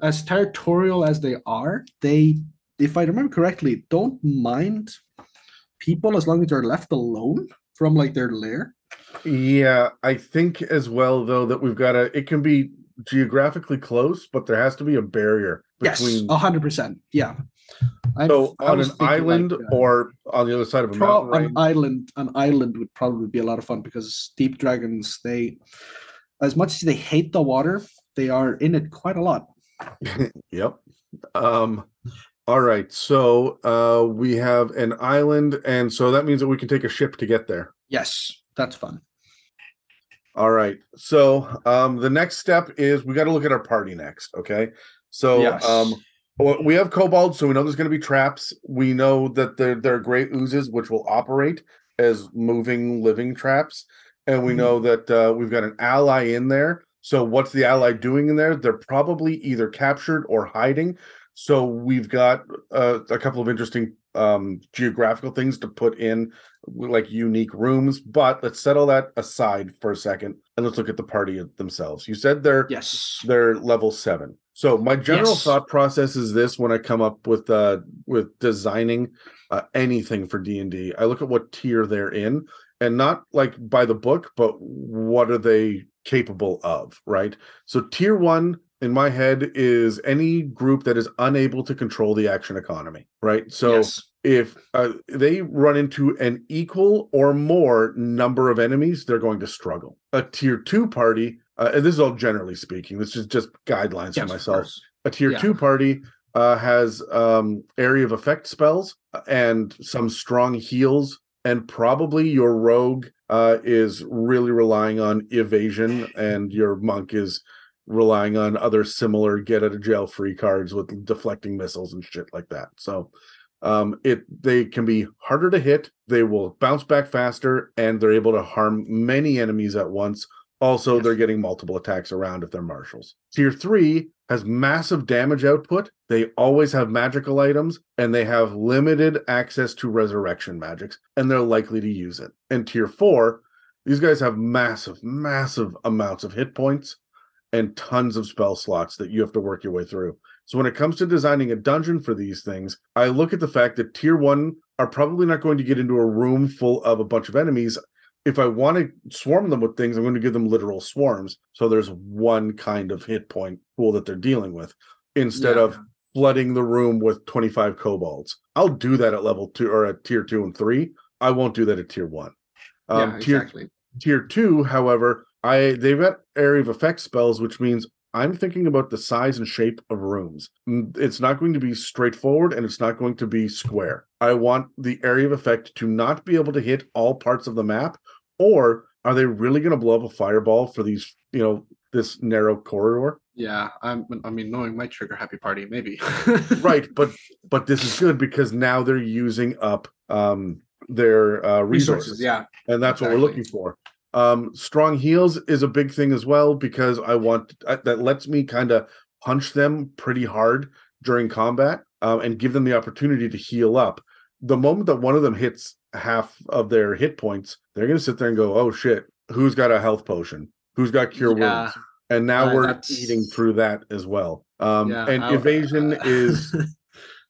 as territorial as they are, they, if I remember correctly, don't mind people as long as they're left alone from like their lair. Yeah, I think as well though that we've got a. It can be geographically close, but there has to be a barrier Yes, between. a hundred percent. Yeah. I'm- so on an thinking, like, island uh, or on the other side of a Pro- mountain an island an island would probably be a lot of fun because deep dragons they as much as they hate the water they are in it quite a lot Yep. Um all right. So uh we have an island and so that means that we can take a ship to get there. yes that's fun All right. So um the next step is we got to look at our party next, okay? So Yes. um we have kobolds, so we know there's going to be traps. We know that there there are gray oozes which will operate as moving living traps, and we Mhm. know that uh, we've got an ally in there. So what's the ally doing in there? They're probably either captured or hiding. So we've got uh, a couple of interesting um, geographical things to put in, like unique rooms. But let's settle that aside for a second, and let's look at the party themselves. You said they're yes they're level seven. So my general Yes. thought process is this: when I come up with uh with designing uh, anything for D and I look at what tier they're in, and not like by the book, but what are they capable of, right? So tier one in my head is any group that is unable to control the action economy, right? So yes if uh, they run into an equal or more number of enemies, they're going to struggle. A tier two party, uh, and this is all generally speaking, this is just guidelines yes, for myself. A tier Yeah. two party uh, has um, area of effect spells and some strong heals, and probably your rogue uh, is really relying on evasion, and your monk is relying on other similar get out of jail free cards with deflecting missiles and shit like that. So um it they can be harder to hit they will bounce back faster and they're able to harm many enemies at once also Yes. they're getting multiple attacks around if they're martials tier 3 has massive damage output they always have magical items and they have limited access to resurrection magics and they're likely to use it and tier 4 these guys have massive massive amounts of hit points and tons of spell slots that you have to work your way through so when it comes to designing a dungeon for these things, I look at the fact that tier one are probably not going to get into a room full of a bunch of enemies. If I want to swarm them with things, I'm going to give them literal swarms. So there's one kind of hit point pool that they're dealing with instead Yeah. of flooding the room with 25 kobolds. I'll do that at level two or at tier two and three. I won't do that at tier one. Um, yeah tier exactly tier two, however, I they've got area of effect spells, which means I'm thinking about the size and shape of rooms. Mm, It's not going to be straightforward and it's not going to be square. I want the area of effect to not be able to hit all parts of the map, or are they really going to blow up a fireball for these, you know, this narrow corridor? yeah i'm i mean knowing my trigger happy party maybe Right, but but this is good because now they're using up um their uh resources. resources yeah and that's what we're looking for. Um, strong heals is a big thing as well because I want uh, that lets me kind of punch them pretty hard during combat um, and give them the opportunity to heal up. The moment that one of them hits half of their hit points, they're going to sit there and go, "Oh shit, who's got a health potion? Who's got cure Yeah. wounds?" And now Uh, we're that's- eating through that as well. Um, yeah and I- evasion uh, is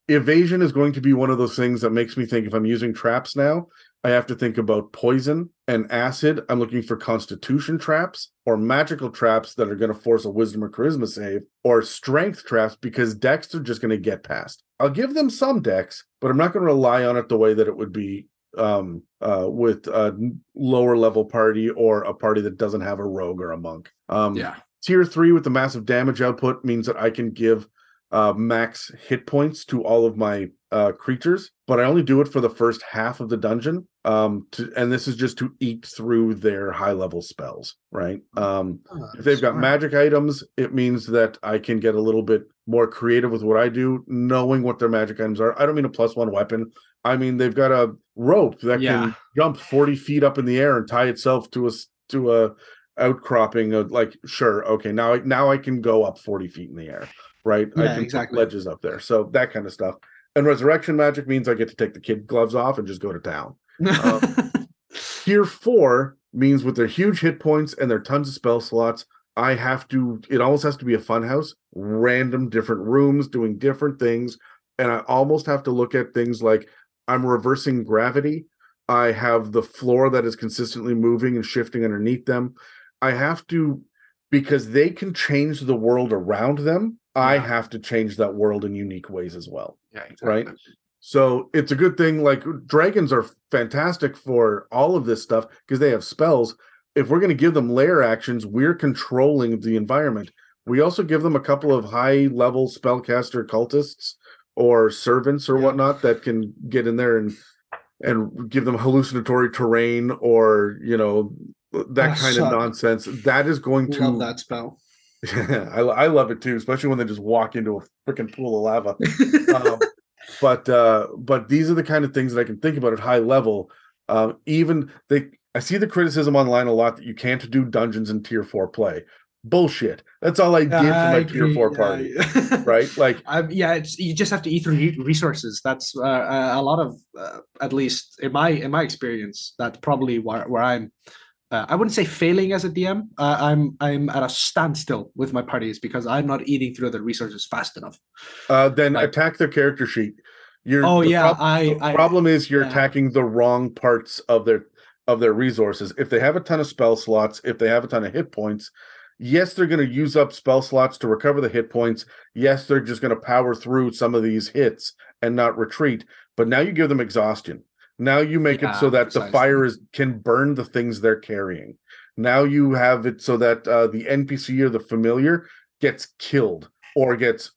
evasion is going to be one of those things that makes me think if I'm using traps now, I have to think about poison and acid. I'm looking for constitution traps or magical traps that are going to force a wisdom or charisma save or strength traps because dex are just going to get past. I'll give them some dex, but I'm not going to rely on it the way that it would be um uh with a lower level party or a party that doesn't have a rogue or a monk. Um yeah tier three with the massive damage output means that I can give uh, max hit points to all of my uh, creatures, but I only do it for the first half of the dungeon. Um, to, and this is just to eat through their high level spells, right? Um, if they've got magic items, it means that I can get a little bit more creative with what I do, knowing what their magic items are. I don't mean a plus one weapon. I mean they've got a rope that Yeah. can jump forty feet up in the air and tie itself to a to a outcropping of like sure okay now now I can go up 40 feet in the air right I Yeah, can exactly. put ledges up there so that kind of stuff And resurrection magic means I get to take the kid gloves off and just go to town. Um, Tier four means with their huge hit points and their tons of spell slots, I have to, it almost has to be a fun house, random different rooms doing different things. And I almost have to look at things like I'm reversing gravity. I have the floor that is consistently moving and shifting underneath them. I have to, because they can change the world around them, I Yeah. have to change that world in unique ways as well. yeah, Right. So it's a good thing. Like dragons are fantastic for all of this stuff because they have spells. If we're going to give them lair actions, we're controlling the environment. We also give them a couple of high level spellcaster cultists or servants or Yeah. whatnot that can get in there and and give them hallucinatory terrain or you know that kind suck. of nonsense. That is going to Love that spell. I, I love it too, especially when they just walk into a freaking pool of lava. Um, but uh but these are the kind of things that i can think about at high level. Um even they i see the criticism online a lot that you can't do dungeons in tier four play. Bullshit. That's all i did for my tier four party right? Like Um, yeah, it's you just have to eat through resources. That's uh, a a lot of, uh, at least in my in my experience, that's probably where where I'm. Uh, I wouldn't say failing as a DM. Uh, I'm I'm at a standstill with my parties because I'm not eating through the resources fast enough. uh then Like- attack their character sheet. You're Oh yeah, prob- I, the I problem is you're attacking the wrong parts of their of their resources. If they have a ton of spell slots if they have a ton of hit points yes they're going to use up spell slots to recover the hit points. Yes they're just going to power through some of these hits and not retreat. But now you give them exhaustion now you make it so Yeah, that the fire is can burn the things they're carrying now you have it so that uh, the npc or the familiar gets killed or gets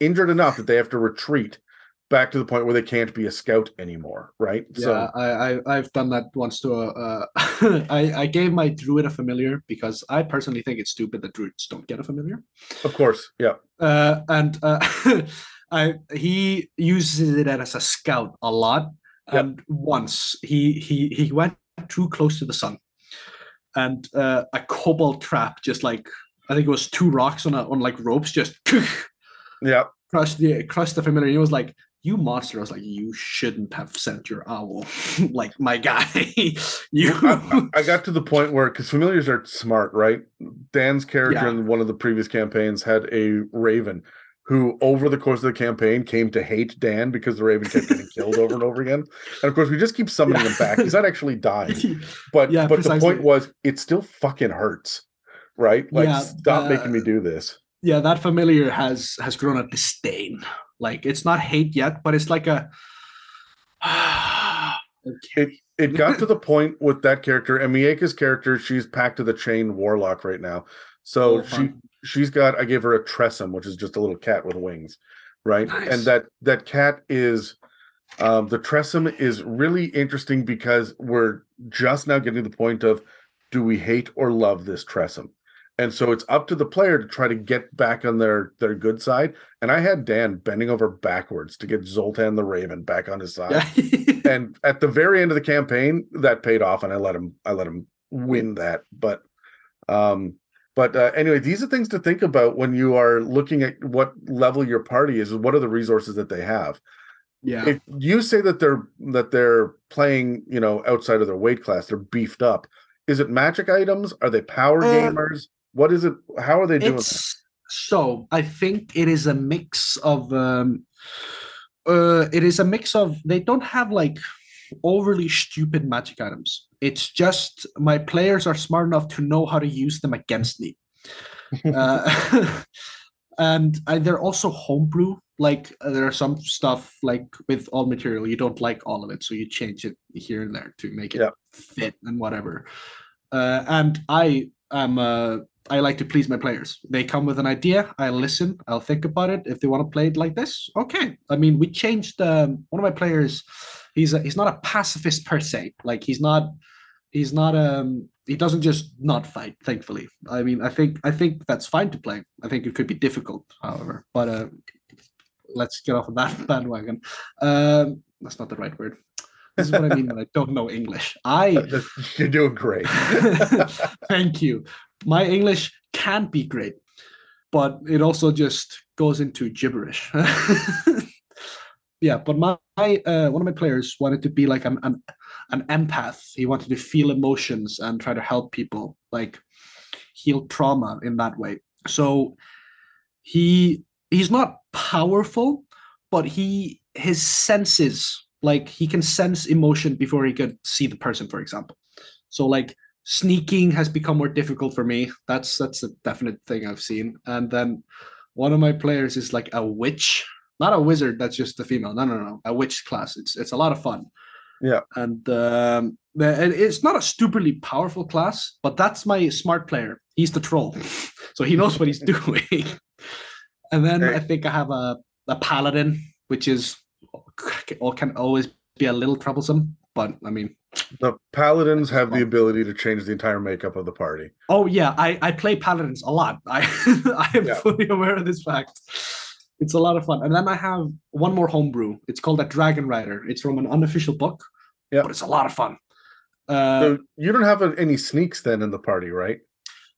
injured enough that they have to retreat back to the point where they can't be a scout anymore, right? Yeah, I, I I've done that once to a. Uh, I I gave my druid a familiar because I personally think it's stupid that druids don't get a familiar. Of course, yeah. Uh, and uh, I he uses it as a scout a lot. Yep. And once he he he went too close to the sun, and uh, a kobold trap just like I think it was two rocks on a, on like ropes just Yeah. crushed the crushed the familiar. He was like, "You monster!" I was like, "You shouldn't have sent your owl, like my guy." you, I, I got to the point where because familiars are smart, right? Dan's character Yeah. in one of the previous campaigns had a raven who, over the course of the campaign, came to hate Dan because the raven kept getting killed over and over again. And of course, we just keep summoning Yeah. him back. He's not actually dying, but Yeah, but the point was, it still fucking hurts, right? Like, Yeah, stop uh, making me do this. yeah, that familiar has has grown a disdain. Like it's not hate yet, but it's like a. okay. it got to the point with that character and Mieka's character she's packed to the chain warlock right now so Oh, she. She's got i gave her a tressym which is just a little cat with wings right? Nice. and that that cat is um the tressym is really interesting because we're just now getting to the point of do we hate or love this tressym? And so it's up to the player to try to get back on their their good side. And i had dan bending over backwards to get zoltan the raven back on his side. And at the very end of the campaign that paid off and i let him i let him win that. But um but uh, anyway these are things to think about when you are looking at what level your party is what are the resources that they have. Yeah. if you say that they're that they're playing you know outside of their weight class they're beefed up is it magic items? Are they power Uh, gamers? What is it how are they doing it's so i think it is a mix of um uh it is a mix of they don't have like overly stupid magic items it's just my players are smart enough to know how to use them against me. Uh, and uh, they're also homebrew. Like uh, there are some stuff like with all material you don't like all of it so you change it here and there to make it Yeah. fit and whatever. Uh, and i am uh, i like to please my players. They come with an idea i listen i'll think about it. If they want to play it like this okay. I mean we changed um, one of my players he's a, he's not a pacifist per se. Like he's not he's not um he doesn't just not fight thankfully. I mean i think i think that's fine to play. I think it could be difficult however but uh let's get off of that bandwagon. Um that's not the right word. This is what i mean when i don't know english. I you're doing great. Thank you. My english can be great but it also just goes into gibberish yeah. But my uh, one of my players wanted to be like an, an an empath. He wanted to feel emotions and try to help people, like heal trauma in that way. So he he's not powerful, but he his senses like he can sense emotion before he could see the person, for example. So like sneaking has become more difficult for me. That's that's a definite thing I've seen. And then one of my players is like a witch, not a wizard. That's just the female. No, no, no, a witch class. It's it's a lot of fun. Yeah, and um, it's not a stupidly powerful class, but that's my smart player. He's the troll, so he knows what he's doing. and then I think I have a a paladin, which is or can always be a little troublesome. But I mean, the paladins have the ability to change the entire makeup of the party. Oh yeah, I I play paladins a lot. I I am yeah. fully aware of this fact. It's a lot of fun. And then I have one more homebrew. It's called a Dragon Rider. It's from an unofficial book. Yeah, but it's a lot of fun. Uh, so you don't have any sneaks then in the party, right?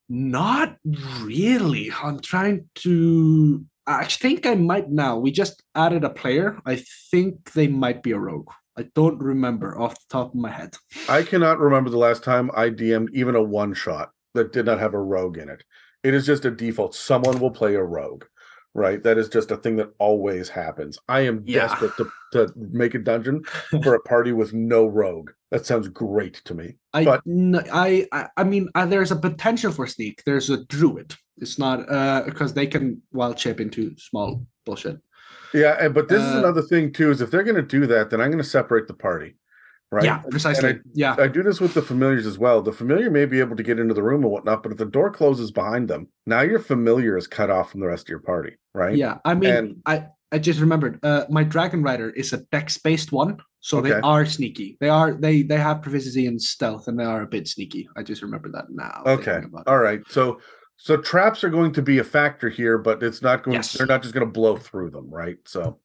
Not really. I'm trying to. I think I might now. We just added a player. I think they might be a rogue. I don't remember off the top of my head. I cannot remember the last time I DM'd even a one shot that did not have a rogue in it. It is just a default. Someone will play a rogue, right? That is just a thing that always happens. I am yeah. desperate to, to make a dungeon for a party with no rogue. That sounds great to me. I, but I, I, I mean, uh, there's a potential for sneak. There's a druid. It's not uh because they can wild shape into small bullshit. Yeah, but this uh, is another thing too. Is if they're going to do that, then I'm going to separate the party. Right. Yeah, precisely. I, yeah, I do this with the familiars as well. The familiar may be able to get into the room and whatnot, but if the door closes behind them, now your familiar is cut off from the rest of your party. Right. Yeah, I mean, and, I I just remembered. Uh, my dragon rider is a dex based one, so okay. they are sneaky. They are they they have proficiency in stealth, and they are a bit sneaky. I just remember that now. Okay. All right. So so traps are going to be a factor here, but it's not going. Yes. They're not just going to blow through them, right? So,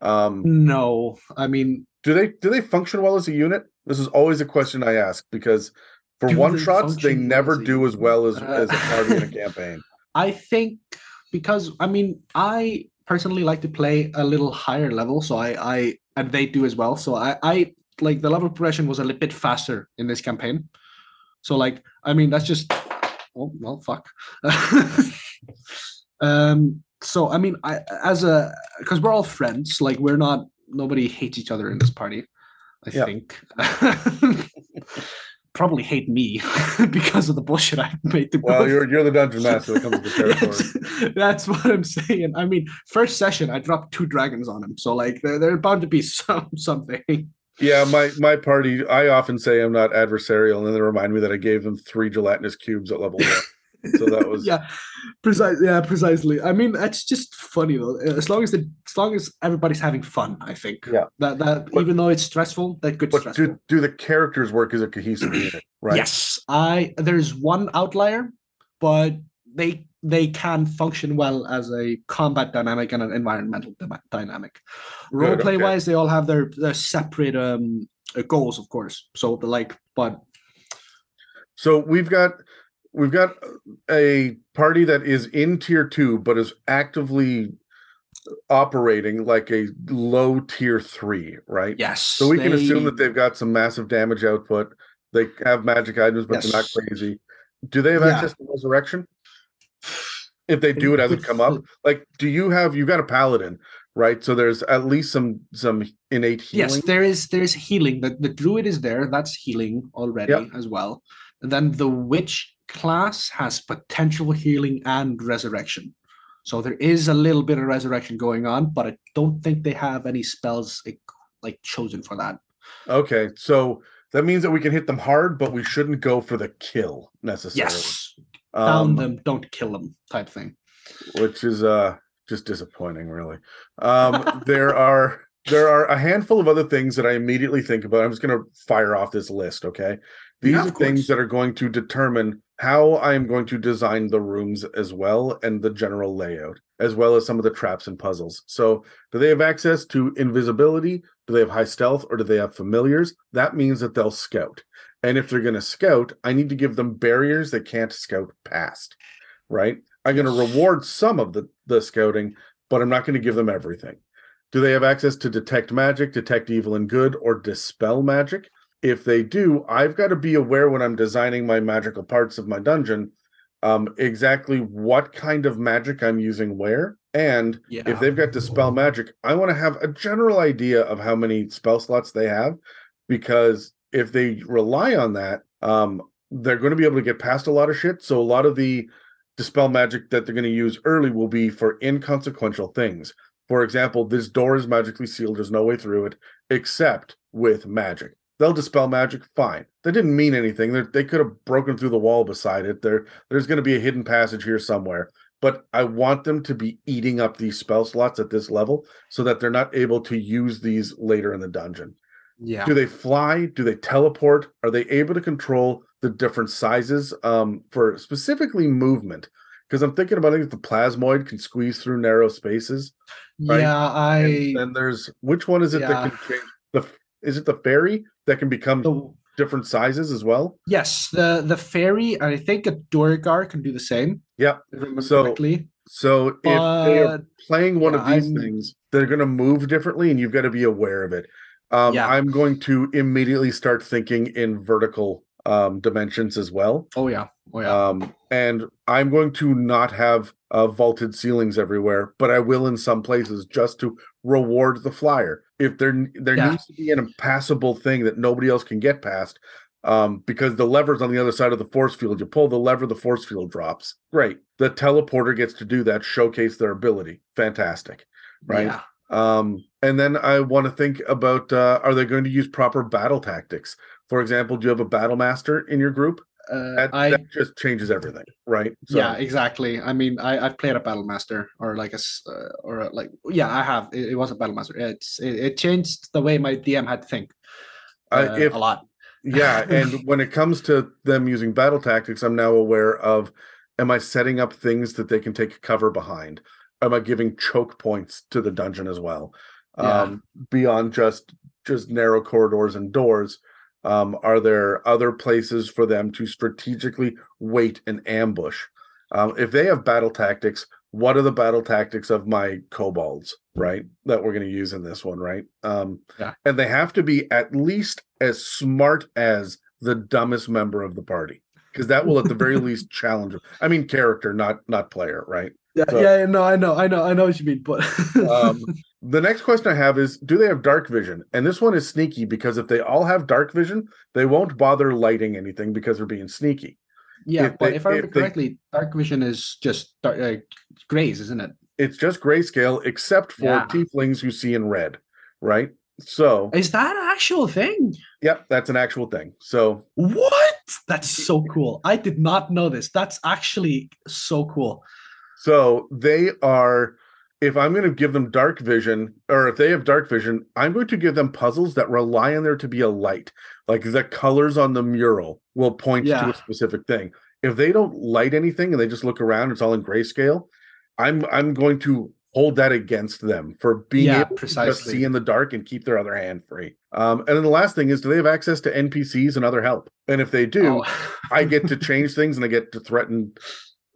um, no, I mean, do they do they function well as a unit? This is always a question I ask because for one shots they never as do as well as uh, as a party in a campaign. I think because I mean I personally like to play a little higher level, so I I and they do as well. So I I like the level progression was a little bit faster in this campaign. So like I mean that's just oh well fuck um so i mean i as a because we're all friends like we're not nobody hates each other in this party i yep. think probably hate me because of the bullshit I made to Well, you're you're the dungeon master that comes with the territory. That's what I'm saying. I mean, first session I dropped two dragons on him, so like they're, they're bound to be some something. Yeah, my my party. I often say I'm not adversarial, and then they remind me that I gave them three gelatinous cubes at level one. So that was yeah, precisely. Yeah, precisely. I mean, it's just funny though. As long as the as long as everybody's having fun, I think. Yeah. That that but, even though it's stressful, that good. But do do the characters work as a cohesive unit? Right. Yes, I. There's one outlier, but they they can function well as a combat dynamic and an environmental dynamic. Role play okay. wise, they all have their their separate um uh, goals, of course. So the like, but so we've got we've got a party that is in tier two, but is actively operating like a low tier three, right? Yes. So we they... can assume that they've got some massive damage output. They have magic items, but yes. they're not crazy. Do they have yeah. access to resurrection? if they do it as it come up like do you have you've got a paladin right so there's at least some some innate healing yes there is there's healing the, the druid is there that's healing already yep. as well and then the witch class has potential healing and resurrection so there is a little bit of resurrection going on but i don't think they have any spells like chosen for that okay so that means that we can hit them hard but we shouldn't go for the kill necessarily yes Found um, them, don't kill them, type thing. Which is uh just disappointing, really. Um, there are there are a handful of other things that I immediately think about. I'm just going to fire off this list. Okay, these yeah, are things that are going to determine how I am going to design the rooms as well and the general layout, as well as some of the traps and puzzles. So, do they have access to invisibility? Do they have high stealth or do they have familiars? That means that they'll scout. And if they're going to scout, I need to give them barriers they can't scout past, right? I'm going to reward some of the, the scouting, but I'm not going to give them everything. Do they have access to detect magic, detect evil and good, or dispel magic? If they do, I've got to be aware when I'm designing my magical parts of my dungeon um, exactly what kind of magic I'm using where. And Yeah. if they've got dispel magic, I want to have a general idea of how many spell slots they have, because if they rely on that, um, they're going to be able to get past a lot of shit. So a lot of the dispel magic that they're going to use early will be for inconsequential things. For example, this door is magically sealed. There's no way through it except with magic. They'll dispel magic, fine. That didn't mean anything. They're, they could have broken through the wall beside it. There, there's going to be a hidden passage here somewhere. But I want them to be eating up these spell slots at this level so that they're not able to use these later in the dungeon. Yeah. Do they fly? Do they teleport? Are they able to control the different sizes um, for specifically movement? Because I'm thinking about it, if the plasmoid can squeeze through narrow spaces. right? Yeah, I And then there's which one is it Yeah. that can change the? Is it the fairy that can become the different sizes as well? yes, the the fairy, I think a Duergar can do the same. I So, correctly. So if they are playing one of these I'm- things, they're going to move differently, and you've got to be aware of it. Um, Yeah. I'm going to immediately start thinking in vertical um, dimensions as well. oh yeah, oh yeah. Um, and I'm going to not have uh, vaulted ceilings everywhere, but I will in some places just to reward the flyer. If there there Yeah. needs to be an impassable thing that nobody else can get past, um, because the lever's on the other side of the force field. You pull the lever, the force field drops. Great. The teleporter gets to do that, showcase their ability. Fantastic. Right. Yeah. Um, and then I want to think about uh, are they going to use proper battle tactics? For example, do you have a battle master in your group? Uh, That, I that just changes everything, right? So, yeah, exactly. I mean, I I've played a battle master or like a uh, or a, like yeah, I have. It, it was a battle master. It's it, it changed the way my DM had to think uh, if a lot. yeah, and when it comes to them using battle tactics, I'm now aware of am I setting up things that they can take cover behind? Am I giving choke points to the dungeon as well? Yeah. Um, beyond just just narrow corridors and doors, um, are there other places for them to strategically wait and ambush? Um, if they have battle tactics, what are the battle tactics of my kobolds, right? That we're going to use in this one, right? Um, Yeah. and they have to be at least as smart as the dumbest member of the party, because that will at the very least challenge them. I mean, character, not not player, right? Yeah, So- yeah, no, I know, I know, I know what you mean, but Um, the next question I have is Do they have dark vision? And this one is sneaky because if they all have dark vision, they won't bother lighting anything because they're being sneaky. yeah, if but they- if I remember if they- correctly, dark vision is just dark, uh, grays, isn't it? It's just grayscale, except for Yeah. tieflings who see in red, right? So, Is that an actual thing? yep, that's an actual thing. So, What? That's so cool. I did not know this. That's actually so cool. So they are. If I'm going to give them dark vision, or if they have dark vision, I'm going to give them puzzles that rely on there to be a light. Like the colors on the mural will point to a specific thing. If they don't light anything and they just look around, it's all in grayscale. I'm I'm going to hold that against them for being Yeah, able to just see in the dark and keep their other hand free. Um, and then the last thing is, do they have access to NPCs and other help? And if they do, Oh. I get to change things and I get to threaten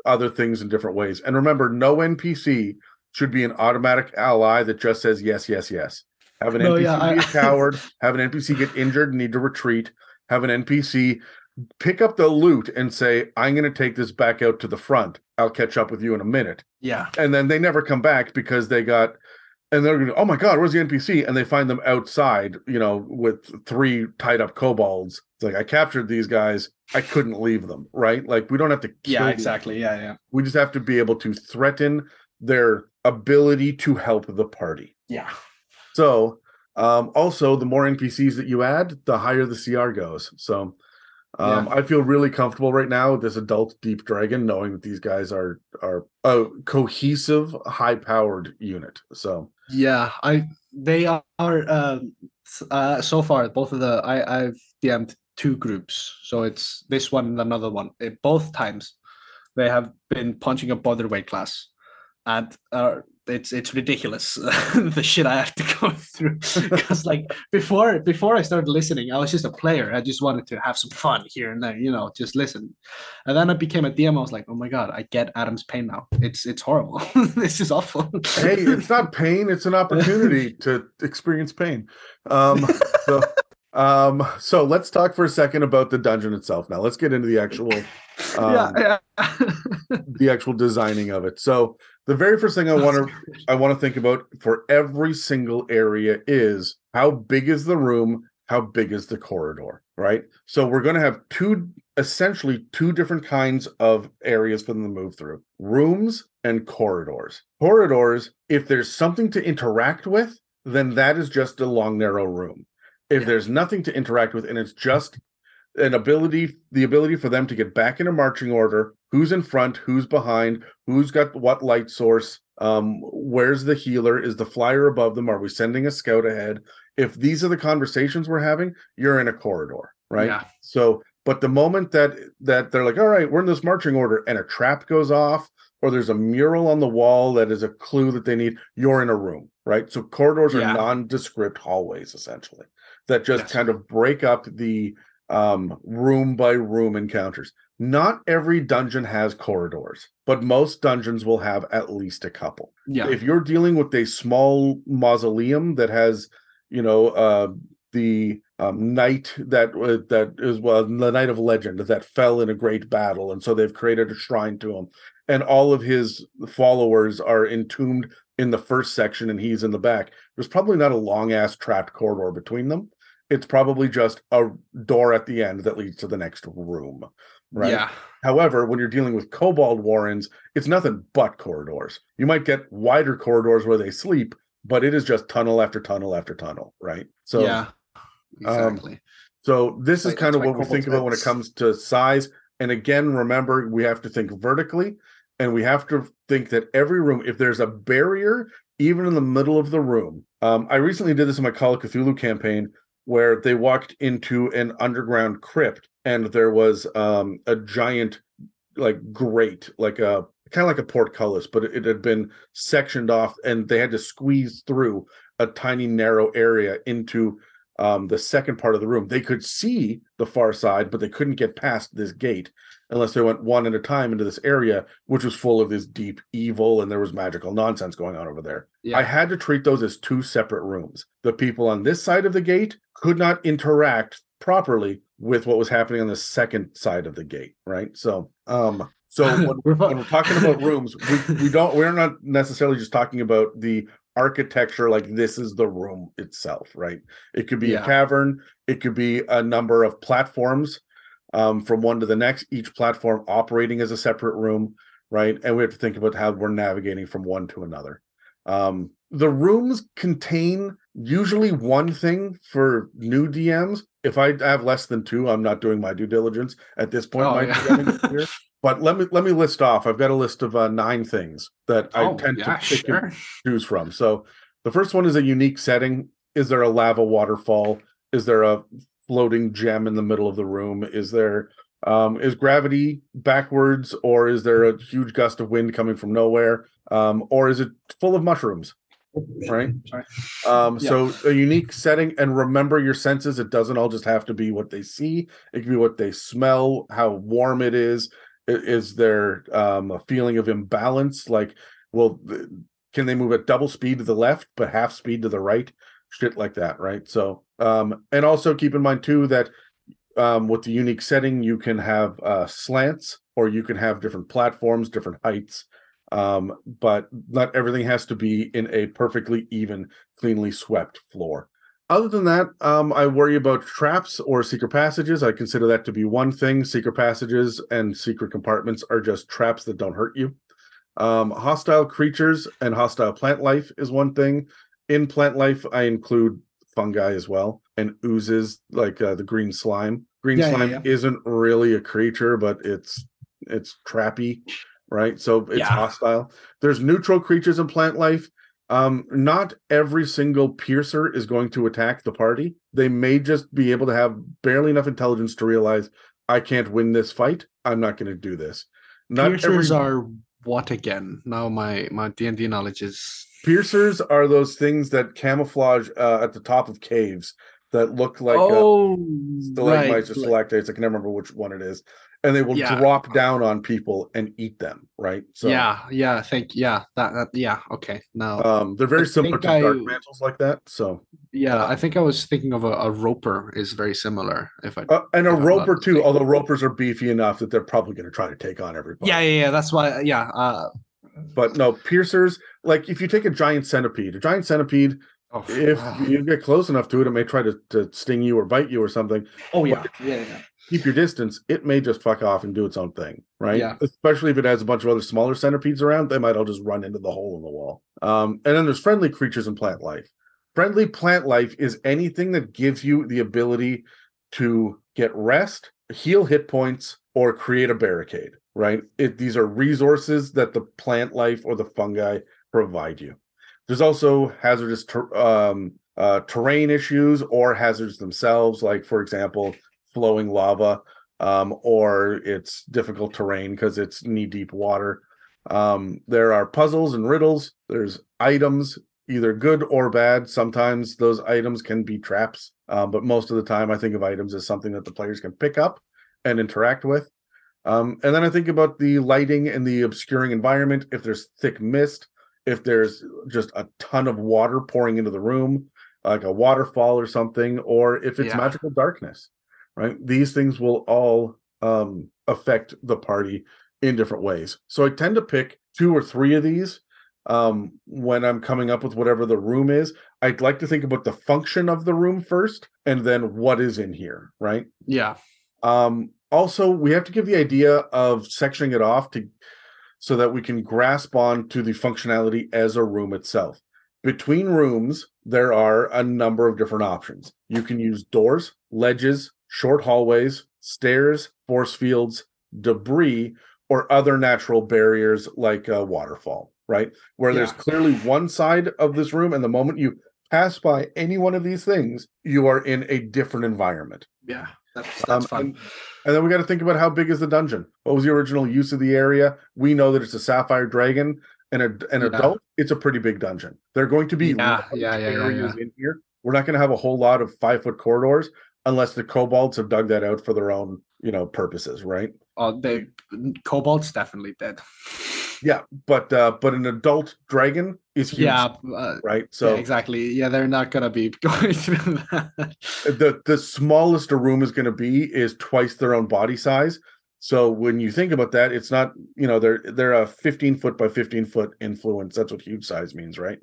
other things in different ways. And remember, no NPC should be an automatic ally that just says yes, yes, yes. Have an No, NPC yeah, be a I- coward, have an NPC get injured and need to retreat, have an NPC pick up the loot and say, I'm going to take this back out to the front. I'll catch up with you in a minute. yeah. And then they never come back because they got, and they're going to, oh my God, where's the NPC? And they find them outside, you know, with three tied up kobolds. It's like, I captured these guys. I couldn't leave them, right? Like, we don't have to kill Yeah, them. exactly. Yeah, yeah. We just have to be able to threaten their ability to help the party. Yeah. So, um, also, the more NPCs that you add, the higher the CR goes. So, um, I feel really comfortable right now with this adult deep dragon, knowing that these guys are are a cohesive, high-powered unit. So, Yeah, I they are s- uh, so far both of the I I've DM'd two groups, so it's this one and another one. It, both times they have been punching above their weight class, and uh, it's it's ridiculous the shit I have to go through because like before before I started listening, I was just a player. I just wanted to have some fun here and there, you know, just listen. And then I became a DM. I was like, oh my god, I get Adam's pain now. It's it's horrible. this is awful. hey, it's not pain; it's an opportunity to experience pain. Um, so um, so let's talk for a second about the dungeon itself. Now let's get into the actual, um, yeah, yeah. the actual designing of it. So the very first thing I want to I want to think about for every single area is how big is the room, how big is the corridor, right? So we're going to have two essentially two different kinds of areas for them to move through: rooms and corridors. Corridors, if there's something to interact with, then that is just a long narrow room if yeah. there's nothing to interact with and it's just an ability the ability for them to get back in a marching order who's in front who's behind who's got what light source um where's the healer is the flyer above them are we sending a scout ahead if these are the conversations we're having you're in a corridor right yeah. so but the moment that that they're like all right we're in this marching order and a trap goes off or there's a mural on the wall that is a clue that they need you're in a room right so corridors yeah. are nondescript hallways essentially that just yes. kind of break up the um, room by room encounters. Not every dungeon has corridors, but most dungeons will have at least a couple. Yeah. If you're dealing with a small mausoleum that has, you know, uh, the um, knight that uh, that is well the knight of legend that fell in a great battle, and so they've created a shrine to him, and all of his followers are entombed in the first section, and he's in the back. There's probably not a long ass trapped corridor between them it's probably just a door at the end that leads to the next room. Right. Yeah. However, when you're dealing with kobold warrens, it's nothing but corridors. You might get wider corridors where they sleep, but it is just tunnel after tunnel after tunnel, right? So yeah, um, exactly. Um, so this is kind of what we think about when it comes to size. And again, remember we have to think vertically, and we have to think that every room, if there's a barrier, even in the middle of the room. Um, I recently did this in my Call of Cthulhu campaign where they walked into an underground crypt and there was um, a giant like grate like a kind of like a portcullis but it, had been sectioned off and they had to squeeze through a tiny narrow area into um, the second part of the room. They could see the far side but they couldn't get past this gate unless they went one at a time into this area, which was full of this deep evil and there was magical nonsense going on over there. Yeah. I had to treat those as two separate rooms. The people on this side of the gate could not interact properly with what was happening on the second side of the gate, right? So, um, so when, when we're talking about rooms, we, we don't we're not necessarily just talking about the architecture like this is the room itself right it could be yeah. a cavern it could be a number of platforms um, from one to the next, each platform operating as a separate room, right? And we have to think about how we're navigating from one to another. Um, the rooms contain usually one thing for new DMs. If I have less than two, I'm not doing my due diligence at this point. Oh, yeah. but let me let me list off. I've got a list of uh, nine things that I oh, tend yeah, to pick sure. and choose from. So the first one is a unique setting. Is there a lava waterfall? Is there a floating gem in the middle of the room? Is there um, is gravity backwards, or is there a huge gust of wind coming from nowhere, um, or is it full of mushrooms? Right. Um, yeah. So a unique setting, and remember your senses. It doesn't all just have to be what they see. It can be what they smell, how warm it is. Is there um, a feeling of imbalance? Like, well, can they move at double speed to the left but half speed to the right? Shit like that, right? So um, and also keep in mind too that um, with the unique setting, you can have uh, slants or you can have different platforms, different heights. Um, but not everything has to be in a perfectly even, cleanly swept floor. Other than that, um, I worry about traps or secret passages. I consider that to be one thing. Secret passages and secret compartments are just traps that don't hurt you. Um, hostile creatures and hostile plant life is one thing. In plant life, I include fungi as well, and oozes like uh, the green slime. Green yeah, slime yeah, yeah. isn't really a creature, but it's it's trappy, right? So it's hostile. There's neutral creatures in plant life. Um, not every single piercer is going to attack the party. They may just be able to have barely enough intelligence to realize I can't win this fight. I'm not going to do this. Not piercers every... are what again? Now my my D and D knowledge is Piercers are those things that camouflage uh, at the top of caves that look like uh, oh stalagmites or like- stalactites. I can never remember which one it is, and they will Yeah. drop down on people and eat them. Right. So yeah, yeah. I think yeah, that, that yeah. Okay, now um, they're very I similar to think dark mantles like that. So yeah, I think I was thinking of a, a roper is very similar. If I uh, and a roper too. Although ropers are beefy enough that they're probably going to try to take on everybody. yeah, yeah, yeah. That's why yeah. Uh, But no piercers. Like if you take a giant centipede, a giant centipede, oh, if wow. you get close enough to it, it may try to, to sting you or bite you or something. oh yeah, yeah, yeah. keep your distance, it may just fuck off and do its own thing, right? Yeah. Especially if it has a bunch of other smaller centipedes around, they might all just run into the hole in the wall. Um, and then there's friendly creatures and plant life. Friendly plant life is anything that gives you the ability to get rest, heal hit points, or create a barricade, right? It, these are resources that the plant life or the fungi provide you. There's also hazardous ter- um, uh, terrain issues or hazards themselves, like, for example, flowing lava, um, or it's difficult terrain because it's knee deep water. Um, there are puzzles and riddles. There's items, either good or bad. Sometimes those items can be traps, um, but most of the time, I think of items as something that the players can pick up and interact with. Um, and then I think about the lighting and the obscuring environment. If there's thick mist, if there's just a ton of water pouring into the room, like a waterfall or something, or if it's Yeah. magical darkness, right? These things will all um, affect the party in different ways. So I tend to pick two or three of these um, when I'm coming up with whatever the room is. I'd like to think about the function of the room first and then what is in here, right? yeah. Um, also, we have to give the idea of sectioning it off to so that we can grasp on to the functionality as a room itself. Between rooms, there are a number of different options. You can use doors, ledges, short hallways, stairs, force fields, debris, or other natural barriers like a waterfall, right? Where there's clearly one side of this room, and the moment you pass by any one of these things, you are in a different environment. Yeah, that's Um, fun. and, and then we got to think about how big is the dungeon? What was the original use of the area? We know that it's a sapphire dragon and a, an Yeah. adult. It's a pretty big dungeon. They're going to be Yeah, yeah, yeah, yeah, areas in here. We're not going to have a whole lot of five foot corridors unless the kobolds have dug that out for their own, you know, purposes, right? Oh, they Kobold's definitely dead. Yeah, but uh but an adult dragon is huge, Yeah, uh, right? so So exactly. Yeah, they're not gonna be going through that. the the smallest a room is going to be is twice their own body size. So when you think about that, it's not you know they're they're a 15 foot by 15 foot influence. That's what huge size means, right?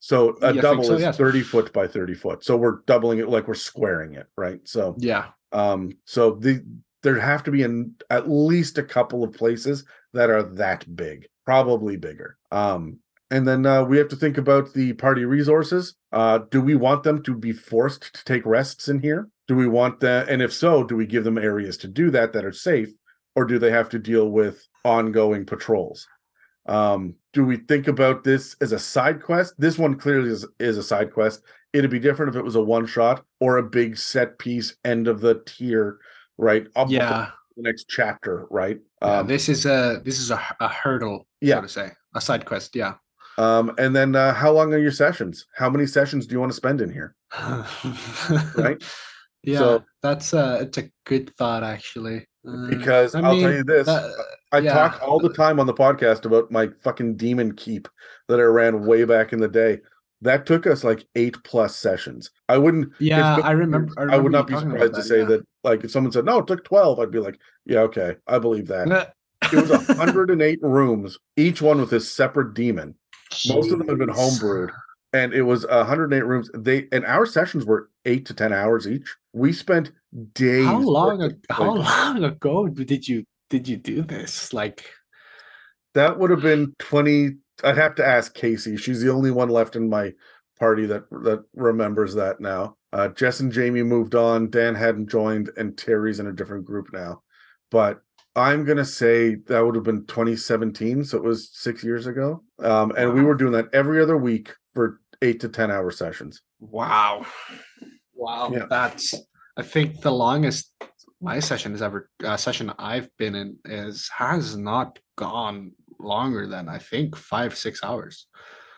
So Yeah, a double so, is yes. 30 foot by 30 foot. So we're doubling it like we're squaring it, right? So Yeah, um so the there have to be in at least a couple of places that are that big, probably bigger. Um and then uh, we have to think about the party resources. Uh, do we want them to be forced to take rests in here? Do we want that? And if so, do we give them areas to do that that are safe, or do they have to deal with ongoing patrols? Um, do we think about this as a side quest? This one clearly is, is a side quest. It'd be different if it was a one shot or a big set piece end of the tier, right? Up yeah. the next chapter, right? Yeah, Um, this is a this is a, a hurdle, Yeah. so to say, a side quest. Yeah. um, and then uh, how long are your sessions? How many sessions do you want to spend in here? Right? Yeah, So- that's uh it's a good thought actually. Uh, Because I I'll tell you this. uh, I yeah. talk all the time on the podcast about my fucking demon keep that I ran way back in the day. That took us like eight plus sessions. I wouldn't. yeah, I remember. I, I, would not be surprised to say yeah. that. Like, if someone said no, it took twelve, I'd be like, yeah, okay, I believe that. It was 108 rooms, each one with this separate demon. Most of them had been homebrewed, and it was 108 rooms. They and our sessions were eight to ten hours each. We spent days. How long? working ag- How long ago did you did you do this? Like, That would have been 20. I'd have to ask Casey. She's the only one left in my party that that remembers that now. Uh, Jess and Jamie moved on. Dan hadn't joined, and Terry's in a different group now. But I'm gonna say that would have been 2017, so it was six years ago. Um, and we were doing that every other week for eight to ten hour sessions. wow, wow. Yeah. That's I think the longest my session has ever uh, session I've been in is has not gone longer than I think five six hours.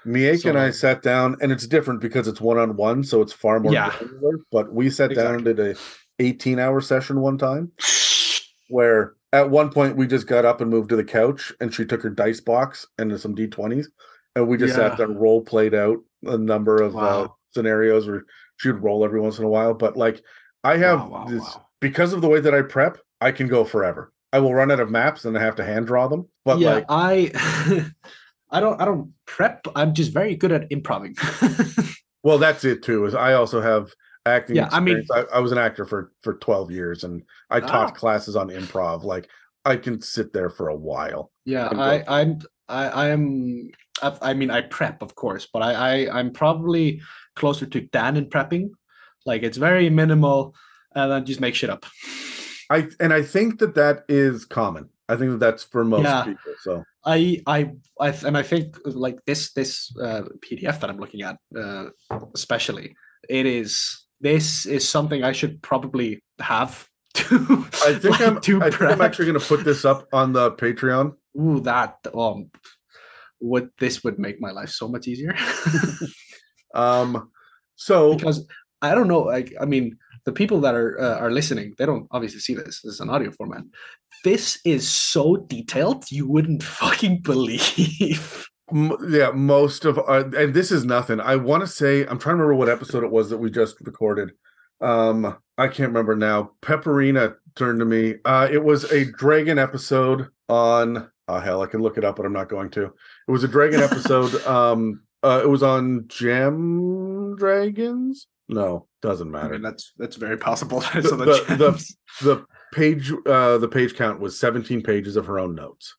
Miek and I sat down, and it's different because it's one on one, so it's far more Yeah. granular. But we sat down and did a 18 hour session one time where at one point we just got up and moved to the couch, and she took her dice box and some d20s, and we just sat there and role played out a number of uh, scenarios where she would roll every once in a while. But like, I have Wow, wow, this wow. because of the way that I prep, I can go forever. I will run out of maps and I have to hand draw them. But yeah, like, I I don't I don't prep. I'm just very good at improving. Well, that's it too. Is I also have acting. Yeah, I mean- I, I was an actor for for twelve years, and I taught Ah. classes on improv. Like I can sit there for a while. yeah, I'm I. I'm I I am I, I mean I prep of course, but I, I I'm probably closer to Dan in prepping. Like it's very minimal, and then just make shit up. I and I think that that is common. I think that that's for most Yeah. people. So I I I and I think like this this uh, PDF that I'm looking at, uh, especially, it is this is something I should probably have. To, I think like, I'm. I think I'm actually going to put this up on the Patreon. Ooh, that um, would this would make my life so much easier Um. So because I don't know. Like, I mean, the people that are uh, are listening, they don't obviously see this. This is an audio format. This is so detailed, you wouldn't fucking believe. yeah, most of uh, and this is nothing. I want to say I'm trying to remember what episode it was that we just recorded. Um, I can't remember now. Pepperina turned to me. Uh, it was a dragon episode on. Oh hell, I can look it up, but I'm not going to. It was a dragon episode. um, uh, it was on Gem Dragons. No, doesn't I matter. mean, that's that's very possible. The the- the- the page uh the page count was 17 pages of her own notes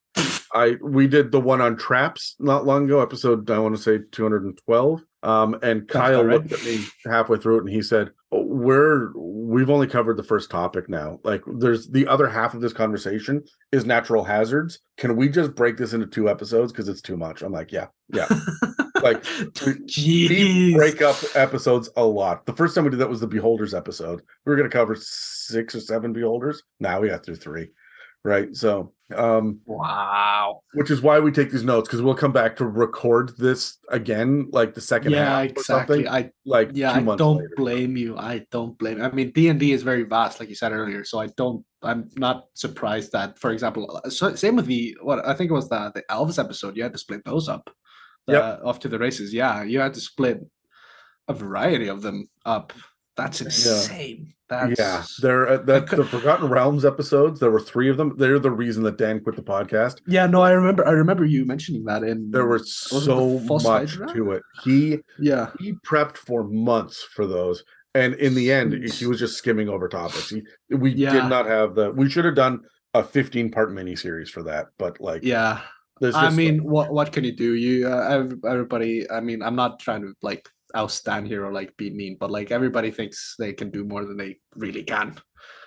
i we did the one on traps not long ago episode i want to say 212 um and kyle right. looked at me halfway through it and he said "Oh, we're we've only covered the first topic now like there's the other half of this conversation is natural hazards can we just break this into two episodes because it's too much i'm like yeah yeah like we break up episodes a lot. The first time we did that was the Beholders episode. We were going to cover six or seven Beholders. Now we got through three, right? So, um, Wow. which is why we take these notes because we'll come back to record this again, like the second Yeah, half or exactly. something. I Like yeah, two I months don't later. blame you. I don't blame. I mean, D and D is very vast, like you said earlier. So I don't. I'm not surprised that, for example, uh, so, same with the what I think it was the the elves episode. You had to split those up. Yep. Uh, off to the races. Yeah, you had to split a variety of them up. That's insane. That's yeah, there. Uh, that the Forgotten Realms episodes. There were three of them. They're the reason that Dan quit the podcast. yeah. No, I remember. I remember you mentioning that in There was so the much to it. He yeah. he prepped for months for those and in the end he was just skimming over topics he, we Yeah. did not have the we should have done a 15 part mini series for that but like Yeah. I mean, what what can you do? You uh, everybody. I mean, I'm not trying to like outstand here or like be mean, but like everybody thinks they can do more than they really can.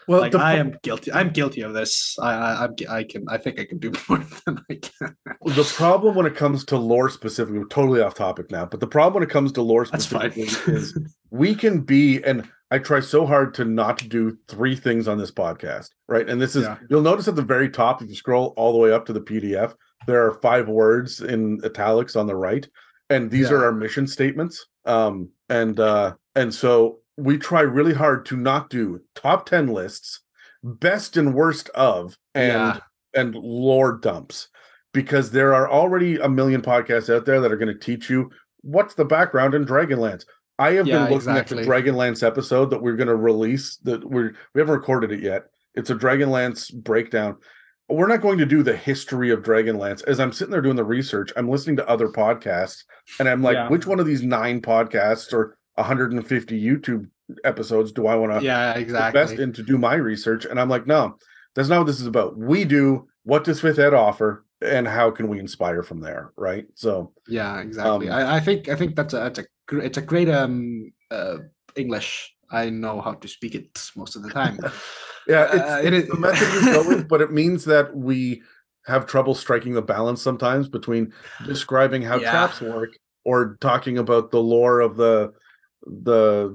well like the, I am guilty. I'm guilty of this. I I I'm, I can. I think I can do more than I can. the problem when it comes to lore specifically we're totally off topic now but the problem when it comes to lore specifically is we can be and i try so hard to not do three things on this podcast right and this is Yeah. you'll notice at the very top if you scroll all the way up to the pdf there are five words in italics on the right and these Yeah. are our mission statements um and uh and so we try really hard to not do top 10 lists best and worst of and Yeah. and lore dumps because there are already a million podcasts out there that are going to teach you what's the background in Dragonlance. I have Yeah, been looking exactly. at the Dragonlance episode that we're going to release that we're we haven't recorded it yet. It's a Dragonlance breakdown. We're not going to do the history of Dragonlance. As I'm sitting there doing the research, I'm listening to other podcasts and I'm like, Yeah. which one of these nine podcasts or 150 YouTube episodes do I want to yeah, best exactly. in to do my research. And I'm like, no, that's not what this is about. We do what does Fifth Ed offer, and how can we inspire from there, right? So Yeah, exactly. Um, I, I think I think that's a that's a it's a great um uh English. I know how to speak it most of the time. yeah, it's, Uh, it's is- the method we go with, but it means that we have trouble striking the balance sometimes between describing how Yeah. traps work or talking about the lore of the the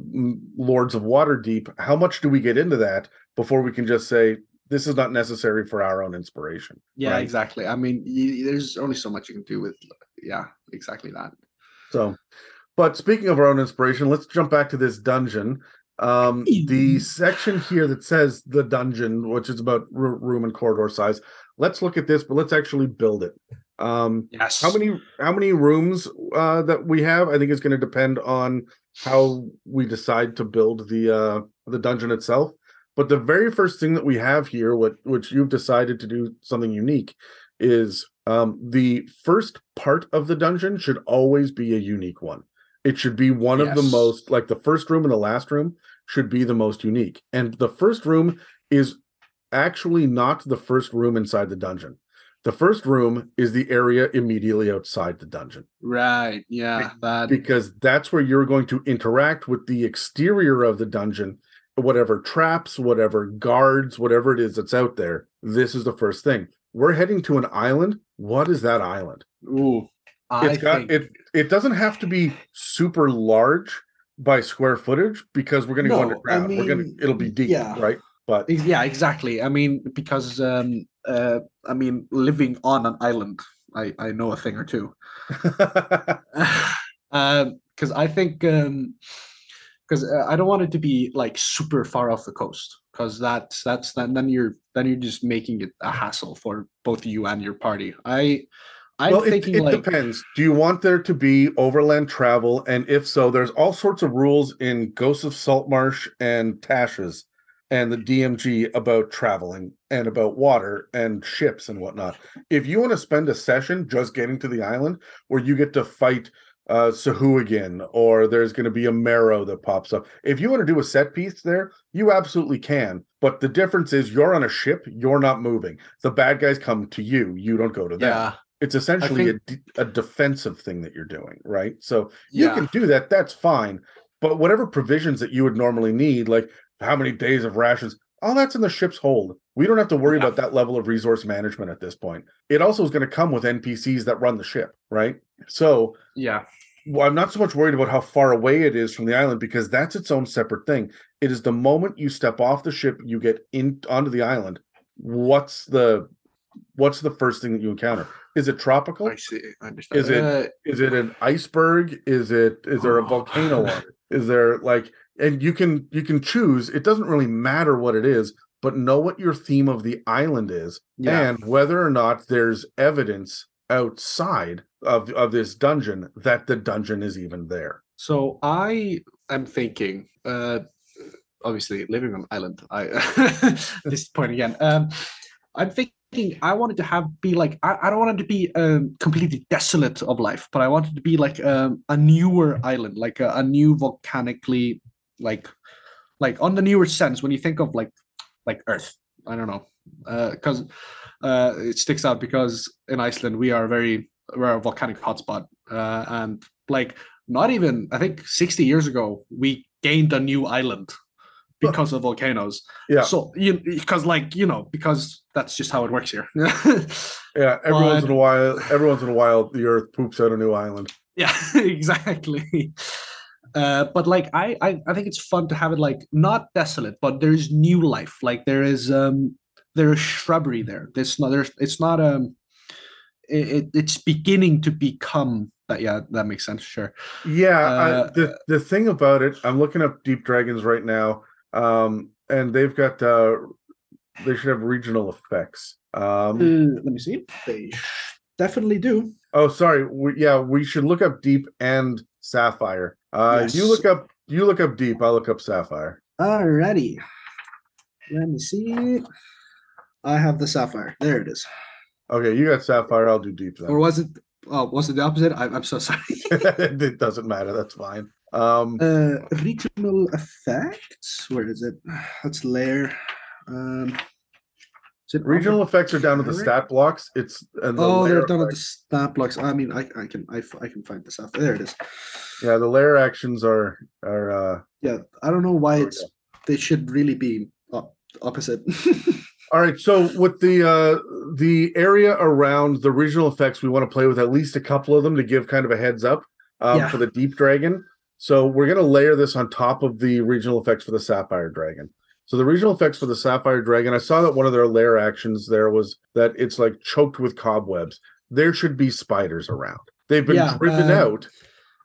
lords of waterdeep how much do we get into that before we can just say this is not necessary for our own inspiration. Yeah, right? exactly. I mean, there's only so much you can do with. Yeah, exactly that. So, but speaking of our own inspiration, let's jump back to this dungeon. Um, the section here that says the dungeon, which is about r- room and corridor size. Let's look at this, but let's actually build it. Um, Yes. how many how many rooms uh, that we have? I think is going to depend on how we decide to build the uh, the dungeon itself. But the very first thing that we have here, what which you've decided to do something unique, is um, the first part of the dungeon should always be a unique one. It should be one of the most like the first room and the last room should be the most unique. And the first room is actually not the first room inside the dungeon. The first room is the area immediately outside the dungeon Right. Yeah. That. because that's where you're going to interact with the exterior of the dungeon, whatever traps, whatever guards, whatever it is that's out there. This is the first thing. We're heading to an island. What is that island? Ooh. I got think. it it doesn't have to be super large by square footage because we're going to No, go I underground. we're going to it'll be deep, yeah. right? But Yeah, exactly. I mean, because um, uh, I mean, living on an island, I I know a thing or two. because I think because uh, I don't want it to be like super far off the coast because that's that's then then you're then you're just making it a hassle for both you and your party. I I'm well, it, it like depends. Do you want there to be overland travel? And if so, there's all sorts of rules in Ghosts of Saltmarsh and Tasha's and the DMG about traveling and about water and ships and whatnot. If you want to spend a session just getting to the island where you get to fight uh Sahuagin or there's going to be a merrow that pops up. If you want to do a set piece there, you absolutely can. But the difference is you're on a ship, you're not moving. The bad guys come to you, you don't go to them yeah it's essentially think- a, de- a defensive thing that you're doing right so you yeah can do that that's fine but whatever provisions that you would normally need like how many days of rations all that's in the ship's hold we don't have to worry Yeah. about that level of resource management at this point it also is going to come with npcs that run the ship right so yeah well, I'm not so much worried about how far away it is from the island because that's its own separate thing. It is the moment you step off the ship, you get in onto the island. What's the what's the first thing that you encounter? Is it tropical? I see I understand. Is it- Uh, Is it an iceberg? Is it is there a Oh. volcano on it? Is there like and you can you can choose. It doesn't really matter what it is, but know what your theme of the island is yeah and whether or not there's evidence outside of of this dungeon that the dungeon is even there. So I am thinking, uh, obviously living on an island. I this point again. Um, I'm thinking I wanted to have be like I, I don't want it to be um, completely desolate of life, but I wanted to be like um, a newer island, like a, a new volcanically like like on the newer sense when you think of like like Earth. I don't know. Because uh, it sticks out because in Iceland we are very we're a volcanic hotspot. Uh, and like not even I think 60 years ago we gained a new island because of volcanoes. Yeah. So you because like you know because that's just how it works here. Yeah, every once in a while, every once in a while, the Earth poops out a new island. yeah, exactly. Uh, but like I, I I think it's fun to have it like not desolate, but there's new life. Like there is um there is shrubbery there. There's not there's it's not um it, it- it's beginning to become that yeah that makes sense sure Yeah, I, Uh, the the thing about it, I'm looking up Deep Dragons right now, um, and they've got uh, they should have regional effects. Um, Uh, let me see. They definitely do. oh, sorry, we, yeah, we should look up Deep and Sapphire. Uh, You look up you look up Deep. I'll look up Sapphire. Alrighty. Let me see. I have the sapphire. There it is. Okay, you got Sapphire. I'll do Deep then. Or was it? Oh, was it the opposite? I, I'm so sorry. it doesn't matter. That's fine. Um, uh, regional effects. Where is it? Let's layer. Um, is it regional over- effects are down to the stat blocks. It's and the Oh, they're done at the stat blocks. I mean, I, I can I, I can find this out. There it is. yeah, the lair actions are are uh Yeah, I don't know why it's they should really be op- opposite. All right, so with the uh the area around the regional effects, we want to play with at least a couple of them to give kind of a heads up um, Yeah. for the deep dragon. So we're gonna layer this on top of the regional effects for the sapphire dragon. So the regional effects for the Sapphire Dragon, I saw that one of their lair actions there was that it's like choked with cobwebs. There should be spiders around. They've been Yeah, driven um, out,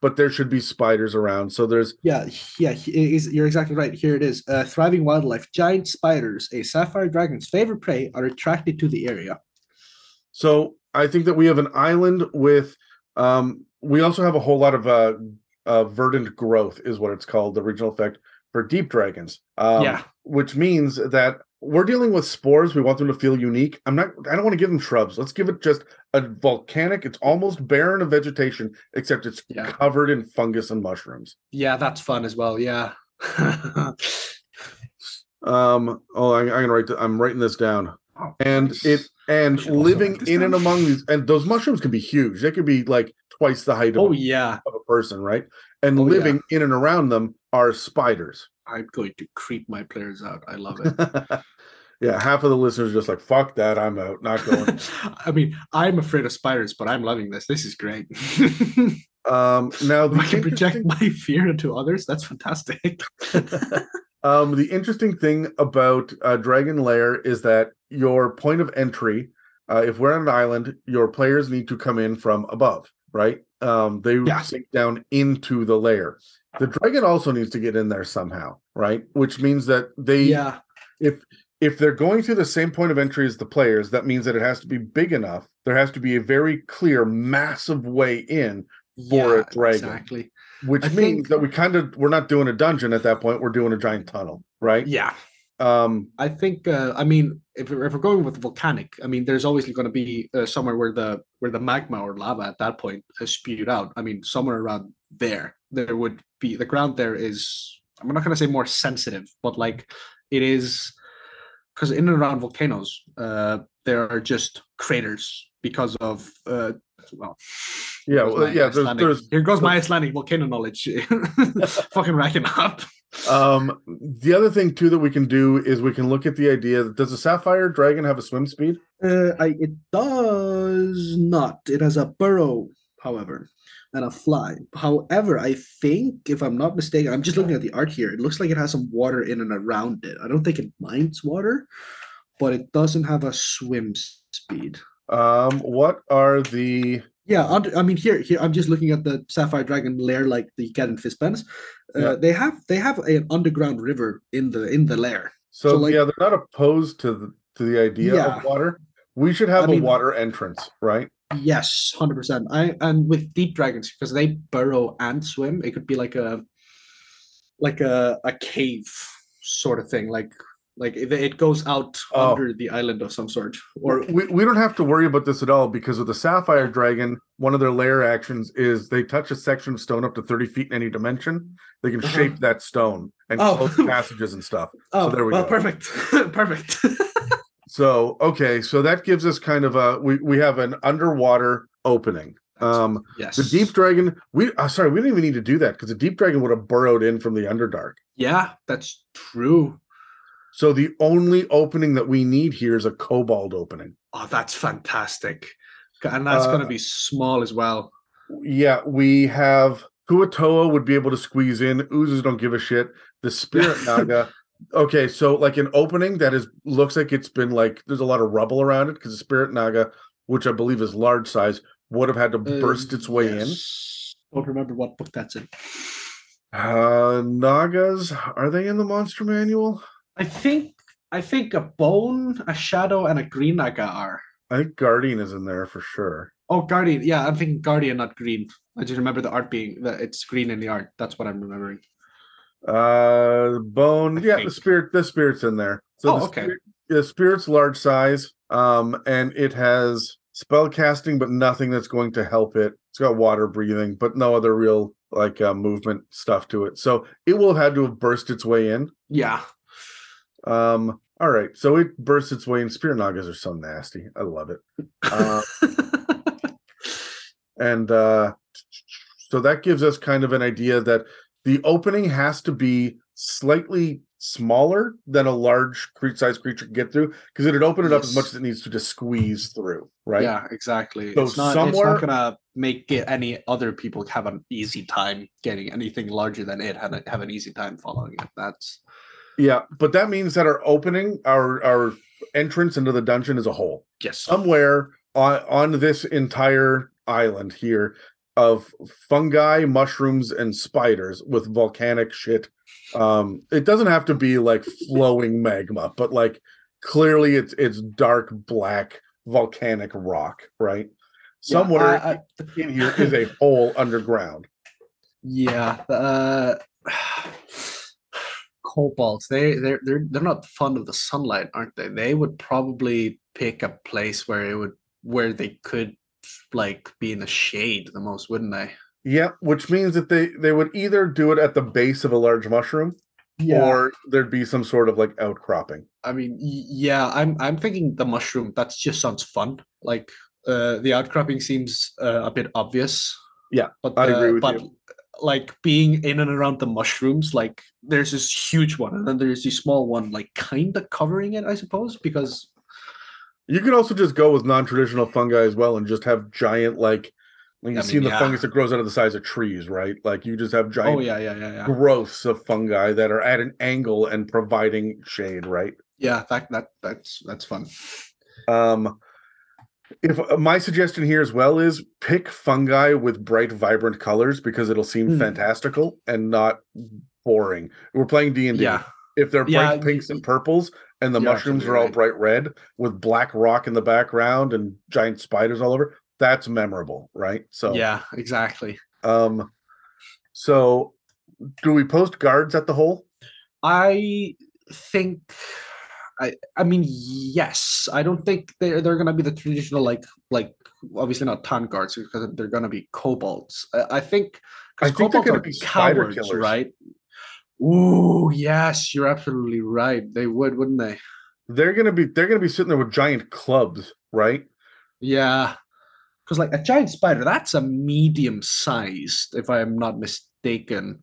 but there should be spiders around. So there's Yeah, yeah, you're exactly right. Here it is. Uh, thriving wildlife, giant spiders, a sapphire dragon's favorite prey, are attracted to the area. So I think that we have an island with um we also have a whole lot of uh uh verdant growth is what it's called, the regional effect for deep dragons. Um Yeah. which means that we're dealing with spores. We want them to feel unique. I'm not I don't want to give them shrubs. Let's give it just a volcanic, it's almost barren of vegetation, except it's Yeah. covered in fungus and mushrooms. Yeah, that's fun as well. Yeah. Um oh I, I'm gonna write th- I'm writing this down. Oh, and it and living in and among these and those mushrooms can be huge they could be like twice the height of, Oh a, yeah, of a person right and Oh, yeah. living in and around them are spiders I'm going to creep my players out. I love it. yeah half of the listeners are just like fuck that i'm out not going I mean, I'm afraid of spiders, but I'm loving this. This is great. um now the I can project my fear into others. That's fantastic. um the interesting thing about uh, dragon lair is that your point of entry uh, if we're on an island your players need to come in from above right? Um they Yeah. sink down into the lair. The dragon also needs to get in there somehow right? Which means that they yeah, if if they're going through the same point of entry as the players that means that it has to be big enough there has to be a very clear massive way in for yeah, a dragon. Exactly. which I means think- that we kind of we're not doing a dungeon at that point we're doing a giant tunnel right? Yeah. Um I think. Uh, I mean, if we're, if we're going with volcanic, I mean, there's obviously going to be uh, somewhere where the where the magma or lava at that point is spewed out. I mean, somewhere around there, there would be the ground. There is. I'm not going to say more sensitive, but like it is because in and around volcanoes, uh, there are just craters because of. Uh, well, yeah well, yeah there's, there's here goes my Icelandic volcano knowledge. Fucking racking up. Um, the other thing too that we can do is we can look at the idea does a sapphire dragon have a swim speed? Uh, I, it does not. It has a burrow, however, and a fly. However, I think, if I'm not mistaken, I'm just looking at the art here. It looks like it has some water in and around it. I don't think it minds water, but it doesn't have a swim speed. Um, what are the Yeah, I mean here, here I'm just looking at the sapphire dragon lair like the you get in Fizban's. Uh, Yeah. They have they have an underground river in the in the lair. so, So, like- yeah, they're not opposed to the to the idea Yeah. of water. We should have I a mean- water entrance, right? Yes, hundred percent. I and with deep dragons because they burrow and swim, it could be like a like a a cave sort of thing. Like like it, it goes out Oh. under the island of some sort. Or we, we don't have to worry about this at all because with the sapphire dragon, one of their lair actions is they touch a section of stone up to 30 feet in any dimension. They can Uh-huh. shape that stone and Oh. close passages and stuff. oh, there we well, go. perfect, perfect. So okay, so that gives us kind of a we we have an underwater opening. Um yes, the deep dragon, we uh, sorry, we didn't even need to do that because the deep dragon would have burrowed in from the underdark. Yeah, that's true. So the only opening that we need here is a kobold opening. Oh, that's fantastic, and that's Uh, gonna be small as well. Yeah, we have Kuo-toa would be able to squeeze in. Oozes don't give a shit. The spirit naga. Okay, so like an opening that is looks like it's been like there's a lot of rubble around it because the spirit naga, which I believe is large size, would have had to burst Uh, its way in. Don't remember what book that's in. Uh Nagas, are they in the monster manual? I think I think a bone, a shadow, and a green naga are. I think Guardian is in there for sure. Oh, Guardian. Yeah, I'm thinking Guardian, not green. I just remember the art being that it's green in the art. That's what I'm remembering. Uh Bone, I yeah, the spirit, the spirit's in there. So Oh, the okay. spirit, the spirit's large size, um, and it has spell casting, but nothing that's going to help it. It's got water breathing, but no other real like uh, movement stuff to it. So it will have had to have burst its way in. Yeah. Um, all right, so it bursts its way in. Spirit Nagas are so nasty. I love it. Uh, and uh, so that gives us kind of an idea that the opening has to be slightly smaller than a large size creature can get through because it'd open it up as much as it needs to just squeeze through, right? Yeah, exactly. So it's not. somewhere- It's not gonna make it any other people have an easy time getting anything larger than it have, have an easy time following it. That's Yeah, but that means that our opening, our our entrance into the dungeon is a hole. Yes. Somewhere on on this entire island here of fungi, mushrooms, and spiders with volcanic shit. Um, it doesn't have to be like flowing magma, but like clearly it's it's dark black volcanic rock, right? Somewhere Yeah, I- I- in here is a hole underground. Yeah. Uh, kobolds. They they're they're they're not fond of the sunlight, aren't they? They would probably pick a place where it would where they could like be in the shade the most, wouldn't they? Yeah, which means that they they would either do it at the base of a large mushroom, yeah. or there'd be some sort of like outcropping. I mean, yeah, I'm I'm thinking the mushroom. That just sounds fun. Like uh, the outcropping seems uh, a bit obvious. Yeah, but I agree uh, with but you. Like being in and around the mushrooms, like there's this huge one, and then there's this small one, like kind of covering it, I suppose, because You could also just go with non-traditional fungi as well and just have giant like like you I see mean, the yeah. fungus that grows out of the size of trees, right? Like you just have giant oh yeah, yeah, yeah, yeah, growths of fungi that are at an angle and providing shade, right? yeah. That that that's that's fun. Um if uh, my suggestion here as well is pick fungi with bright vibrant colors because it'll seem Hmm. fantastical and not boring. We're playing D&D. Yeah, If they're Yeah, bright pinks and purples and the you're mushrooms are all right. bright red with black rock in the background and giant spiders all over, that's memorable, right? So yeah, exactly. um so do we post guards at the hole? I think I I mean yes. I don't think they're they're gonna be the traditional like like obviously not town guards because they're gonna be kobolds. I, I think I because think they're kobolds gonna are be spider cowards, killers. right? Ooh, yes, you're absolutely right. They would, wouldn't they? They're gonna be they're gonna be sitting there with giant clubs, right? Yeah. Because like a giant spider, that's a medium sized, if I am not mistaken.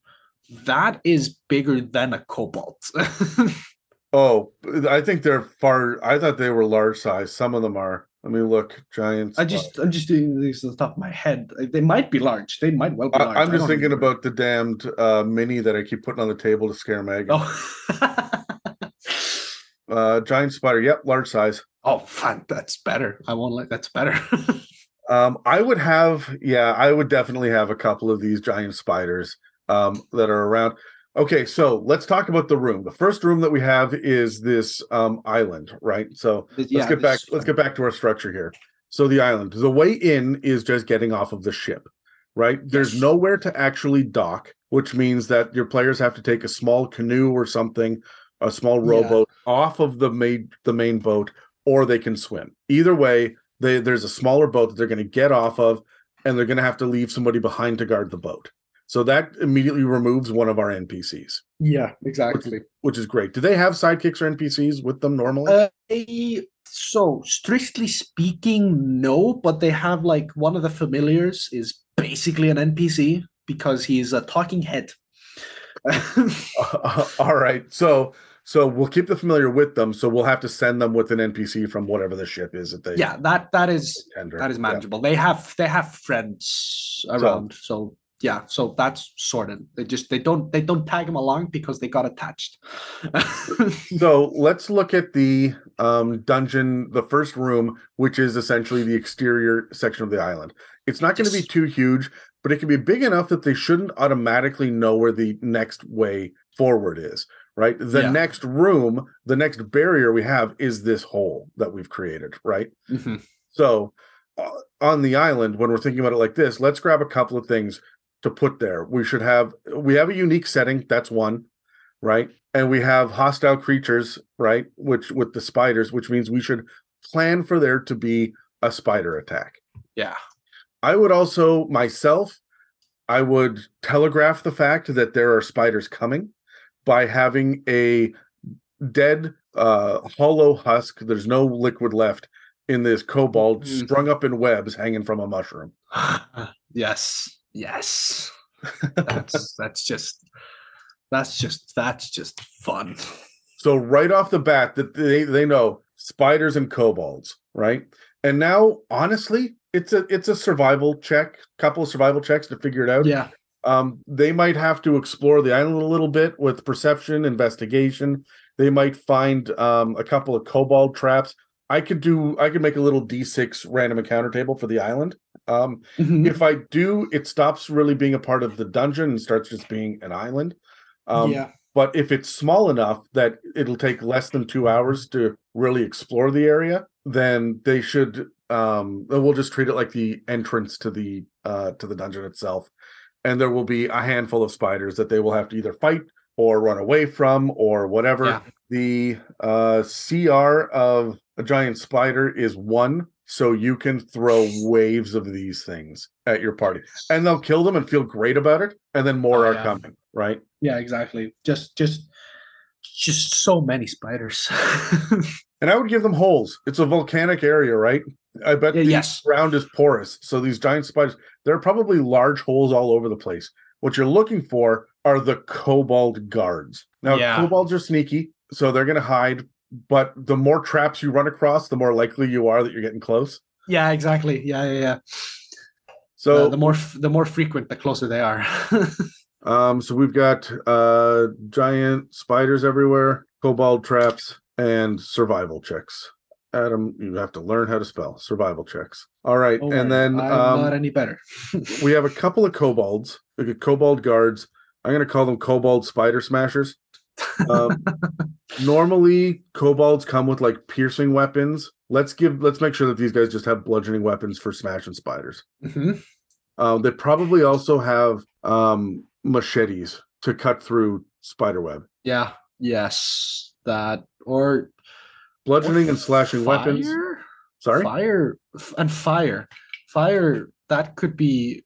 That is bigger than a kobold. Oh, I think they're far. I thought they were large size. Some of them are. Let me look. Giants. I just I'm just doing these on the top of my head. Uh, They might be large. They might well be large. I, am just thinking about the damned uh, mini that I keep putting on the table to scare Meg. Oh. Uh, giant spider. Yep, large size. oh, fun. That's better. I won't like that's better. Um, I would have. Yeah, I would definitely have a couple of these giant spiders um, that are around. Okay, so let's talk about the room. The first room that we have is this um, island, right? So let's yeah, get back let's get back to our structure here so the island the way in is just getting off of the ship right there's nowhere to actually dock which means that your players have to take a small canoe or something a small Yeah. rowboat off of the main the main boat or they can swim either way they, there's a smaller boat that they're going to get off of and they're going to have to leave somebody behind to guard the boat so that immediately removes one of our npcs Yeah, exactly. which is great do they have sidekicks or npcs with them normally Uh, so strictly speaking, no, but they have like one of the familiars is basically an NPC because he's a talking head. all right. So so we'll keep the familiar with them. So we'll have to send them with an NPC from whatever the ship is that they yeah, that that is tender. that is Yeah. manageable. They have they have friends around, so yeah, so that's sorted. They just they don't they don't tag him along because they got attached. So let's look at the um, dungeon, the first room, which is essentially the exterior section of the island. It's not going to be too huge, but it can be big enough that they shouldn't automatically know where the next way forward is. Right. The Yeah. next room, the next barrier we have is this hole that we've created. Right. Mhm. So uh, on the island, when we're thinking about it like this, let's grab a couple of things to put there. We should have we have a unique setting. That's one, right? And we have hostile creatures, right? Which with the spiders, which means we should plan for there to be a spider attack. Yeah. I would also myself, I would telegraph the fact that there are spiders coming by having a dead uh hollow husk. There's no liquid left in this kobold Mhm. strung up in webs hanging from a mushroom. yes, yes. That's that's just that's just that's just fun. So right off the bat, that they they know spiders and kobolds, right? And now, honestly, it's a it's a survival check, couple of survival checks to figure it out. Yeah, Um, they might have to explore the island a little bit with perception, investigation. They might find um, a couple of kobold traps. I could do. I could make a little d6 random encounter table for the island. Um, Mhm. if I do, it stops really being a part of the dungeon and starts just being an island. Um, yeah. But if it's small enough that it'll take less than two hours to really explore the area, then they should. Um, we'll just treat it like the entrance to the uh, to the dungeon itself, and there will be a handful of spiders that they will have to either fight or run away from or whatever. Yeah. The uh, CR of a giant spider is one, so you can throw waves of these things at your party, and they'll kill them and feel great about it, and then more Oh, are yeah. coming. Right. Yeah, exactly. Just just just so many spiders. And I would give them holes. It's a volcanic area, right? I bet Yeah, the yes. ground is porous. So these giant spiders, there are probably large holes all over the place. What you're looking for are the kobold guards. Now, Yeah. kobolds are sneaky, so they're going to hide. But the more traps you run across, the more likely you are that you're getting close. yeah, exactly. Yeah, yeah, yeah. So, the, the more f- the more frequent, the closer they are. um, so we've got uh giant spiders everywhere, kobold traps, and survival checks. Adam, you have to learn how to spell survival checks. All right, Don't and then I'm um, not any better. we have a couple of kobolds, like kobold guards. I'm going to call them kobold spider smashers. Um, normally, kobolds come with like piercing weapons. Let's give. Let's make sure that these guys just have bludgeoning weapons for smashing spiders. Mhm. Um, they probably also have um, machetes to cut through spider web. Yeah. Yes. That or Bludgeoning and slashing weapons. Sorry. Fire and fire. Fire. That could be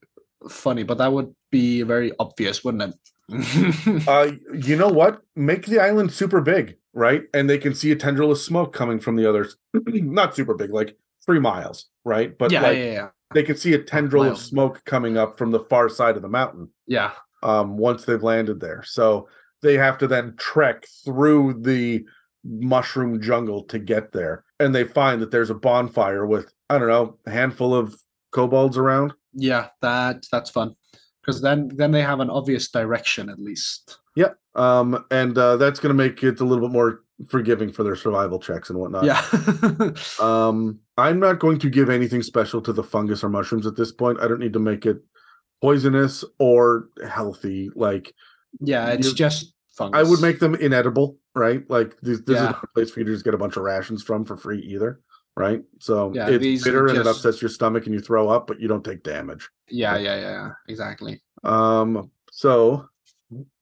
funny, but that would be very obvious, wouldn't it? Uh, you know what? Make the island super big, right? And they can see a tendril of smoke coming from the other. Not super big, like three miles, right? But yeah, like yeah, yeah, they can see a tendril of smoke coming up from the far side of the mountain yeah. um, once they've landed there. So they have to then trek through the mushroom jungle to get there. And they find that there's a bonfire with, I don't know, a handful of kobolds around. Yeah, that that's fun. Because then then they have an obvious direction at least. Yep. Um, and uh, that's going to make it a little bit more forgiving for their survival checks and whatnot. yeah. Um, I'm not going to give anything special to the fungus or mushrooms at this point. I don't need to make it poisonous or healthy. Like yeah, it's you- just fungus. I would make them inedible, right? Like this, this is Yeah. not a place for you to just get a bunch of rations from for free either, right? So Yeah, it's bitter and it upsets your stomach and you throw up, but you don't take damage. Yeah, yeah, yeah, yeah. Exactly. Um, so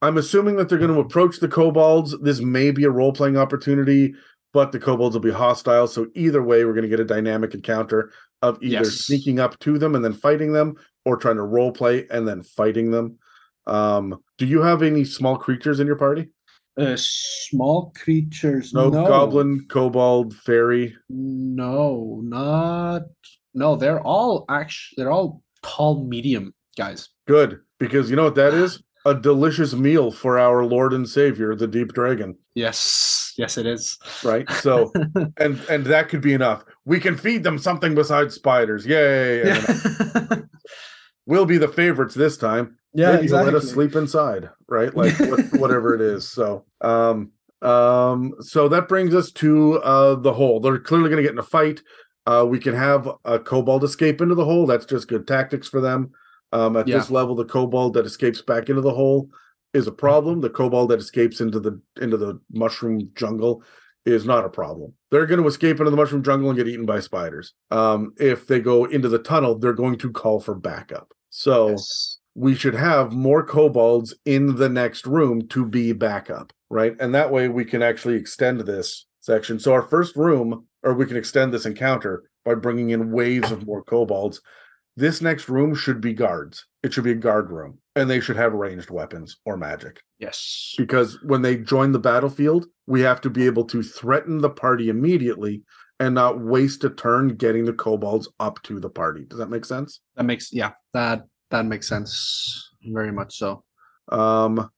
I'm assuming that they're going to approach the kobolds. This may be a role playing opportunity, but the kobolds will be hostile. So either way, we're going to get a dynamic encounter of either Yes. sneaking up to them and then fighting them, or trying to role play and then fighting them. Um, do you have any small creatures in your party? Uh, small creatures. No, goblin, kobold, fairy. No, not. No, they're all actually they're all tall, medium guys. Good, because you know what that is? A delicious meal for our Lord and Savior, the Deep Dragon. Yes, yes, it is. Right. So and and that could be enough. We can feed them something besides spiders. Yay! Yeah, We'll be the favorites this time. yeah, Maybe exactly. let us sleep inside, right? Like whatever it is. So um um so that brings us to uh the hole. They're clearly gonna get in a fight. Uh we can have a kobold escape into the hole. That's just good tactics for them. Um at this level, the kobold that escapes back into the hole is a problem. The kobold that escapes into the into the mushroom jungle is not a problem. They're going to escape into the mushroom jungle and get eaten by spiders. Um, if they go into the tunnel, they're going to call for backup. So Yes. we should have more kobolds in the next room to be backup, right? And that way we can actually extend this section. So our first room, or we can extend this encounter by bringing in waves of more kobolds. This next room should be guards. It should be a guard room, and they should have ranged weapons or magic Yes. because when they join the battlefield, we have to be able to threaten the party immediately and not waste a turn getting the kobolds up to the party. Does that make sense? That makes yeah, that that makes sense. Very much so. Um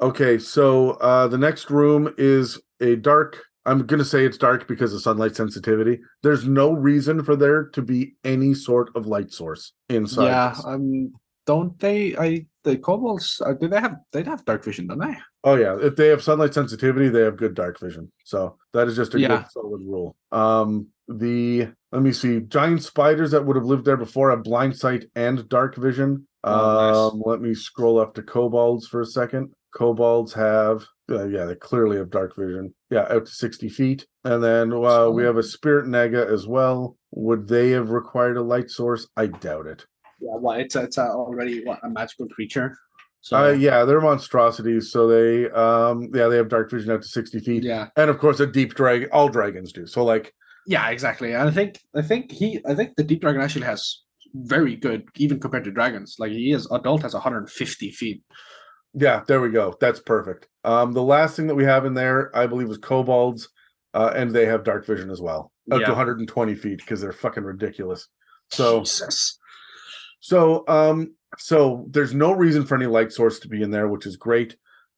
okay, so uh the next room is a dark I'm going to say it's dark because of sunlight sensitivity. There's no reason for there to be any sort of light source inside. yeah, um don't they I the kobolds uh, do they have they'd have dark vision, don't they? Oh yeah, if they have sunlight sensitivity, they have good dark vision. So that is just a Yeah. good solid rule. Um, the let me see, giant spiders that would have lived there before have blind sight and dark vision. Oh, um, let me scroll up to kobolds for a second. Kobolds have, uh, yeah, they clearly have dark vision. Yeah, out to sixty feet, and then uh, we have a spirit naga as well. Would they have required a light source? I doubt it. Yeah, well, it's a, it's a already what, a magical creature. So Uh, yeah, they're monstrosities, so they, um, yeah, they have dark vision up to sixty feet. yeah, and of course a deep dragon all dragons do so like yeah, exactly. And I think I think he I think the deep dragon actually has very good even compared to dragons. Like he is adult has 150 feet. yeah there we go that's perfect um the last thing that we have in there i believe is kobolds uh and they have dark vision as well up Yeah. to 120 feet because they're fucking ridiculous so Jesus. so um so there's no reason for any light source to be in there which is great.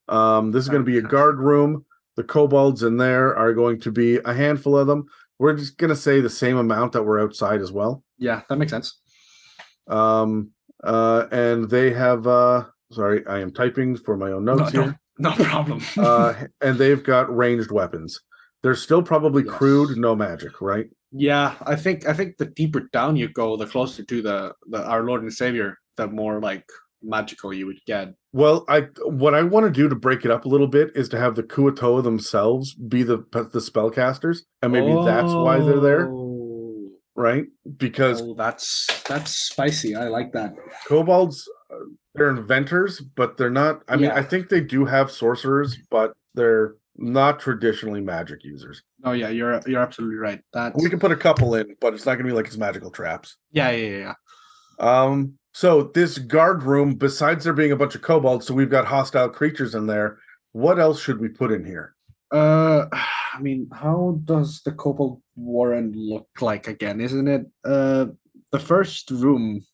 Um this is going to be a guard room. The kobolds in there are going to be a handful of them. We're just going to say the same amount that were outside as well. Yeah, that makes sense. um uh and they have uh sorry i am typing for my own notes no, here. no problem. uh and they've got ranged weapons. They're still probably Yes. crude no magic right? Yeah, I think I think the deeper down you go, the closer to the, the our Lord and Savior, the more like magical you would get. well i what i want to do to break it up a little bit is to have the Kuo-toa themselves be the the spellcasters and maybe that's why they're there Oh. right because Oh, that's that's spicy. I like that. kobolds uh, they're inventors but they're not i mean Yeah. i think they do have sorcerers but they're not traditionally magic users Oh yeah, you're you're absolutely right. That's we can put a couple in but it's not going to be like it's magical traps yeah, yeah, yeah, yeah. Um, so this guard room, besides there being a bunch of kobolds, so we've got hostile creatures in there. What else should we put in here? Uh, I mean, how does the kobold Warren look like again? Isn't it uh the first room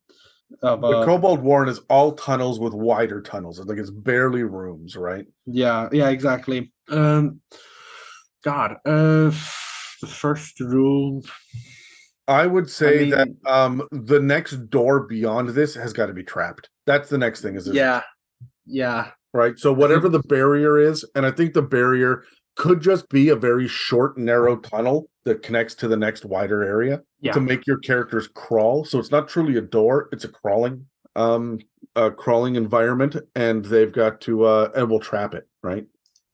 of The uh, kobold warren is all tunnels with wider tunnels. It's like it's barely rooms, right? yeah, yeah, exactly. Um, God, uh, the first room. I would say mean- that um the next door beyond this has got to be trapped. That's the next thing, is it? Yeah, yeah, Right. So whatever the barrier is, and I think the barrier could just be a very short, narrow tunnel that connects to the next wider area. yeah, to make your characters crawl. So it's not truly a door; it's a crawling, um, a crawling environment, and they've got to uh, and we'll trap it, right?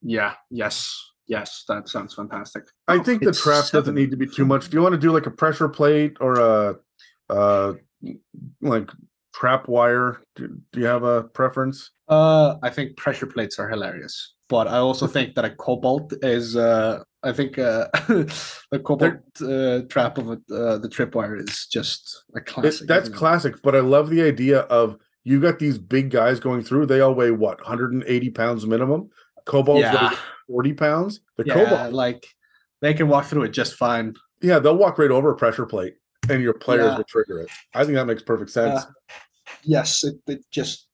yeah. Yes, yes. That sounds fantastic. I Oh, think the trap doesn't need to be too much. Do you want to do like a pressure plate or a, uh, like trap wire? Do, do you have a preference? Uh, I think pressure plates are hilarious, but I also think that a kobold is. Uh, I think uh, the kobold uh, trap of it, uh, the tripwire is just a It- classic. that's isn't it? classic, but I love the idea of you got these big guys going through. They all weigh what 180 pounds minimum. Kobolds Yeah. weigh 40 pounds. The Yeah, kobold like they can walk through it just fine. Yeah, they'll walk right over a pressure plate and your players Yeah. will trigger it. I think that makes perfect sense. Uh, Yes, it, it just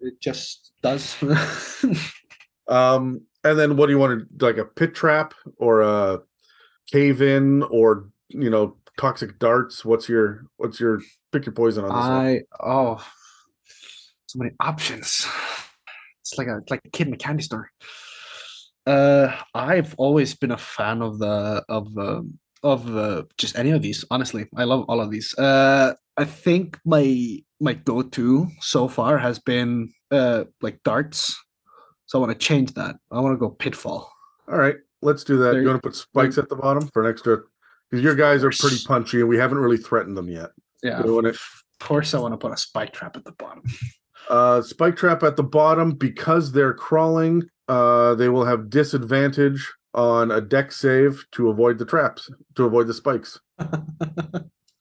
it just does. um, and then what do you want to like a pit trap or a cave in or you know toxic darts? What's your what's your pick your poison on this one? I oh, so many options. It's like a it's like a kid in a candy store. Uh, I've always been a fan of the of um of uh, just any of these. Honestly, I love all of these. Uh, I think my my go to so far has been uh like darts. So I want to change that. I want to go pitfall. All right, let's do that. There You want to put spikes at the bottom for an extra? Because your guys are pretty punchy and we haven't really threatened them yet. Yeah, You of course I want to put a spike trap at the bottom. Uh, spike trap at the bottom because they're crawling. Uh, they will have disadvantage on a Dex save to avoid the traps, to avoid the spikes.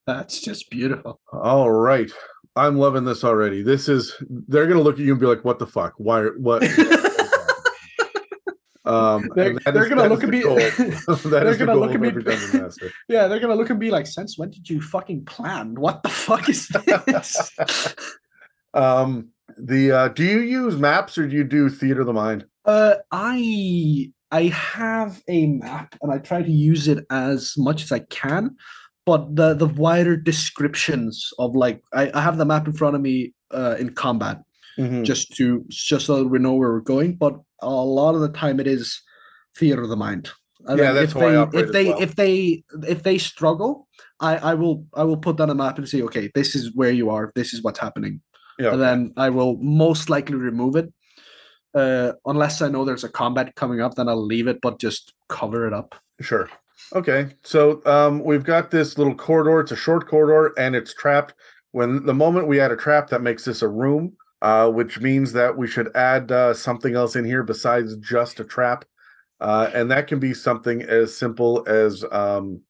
That's just beautiful. All right. I'm loving this already. This is they're gonna look at you and be like, what the fuck? Why what um They're- they're is- gonna look at me- they're the gonna look at me- master. Yeah, they're gonna look at me like, "Since when did you fucking plan? What the fuck is this?" Um the uh do you use maps or do you do theater of the mind? uh, I I have a map and I try to use it as much as I can, but the the wider descriptions of like I, I have the map in front of me uh, in combat, Mhm. just to just so that we know where we're going. But a lot of the time, it is theater of the mind. And Yeah, that's if how I they if they well. if they if they struggle, I I will I will put down a map and say, okay, this is where you are. This is what's happening, Yeah, and then I will most likely remove it. Uh, unless I know there's a combat coming up, then I'll leave it, but just cover it up. Sure. Okay. So um, we've got this little corridor. It's a short corridor and it's trapped. When the moment we add a trap, that makes this a room, uh, which means that we should add uh, something else in here besides just a trap. Uh, and that can be something as simple as, um,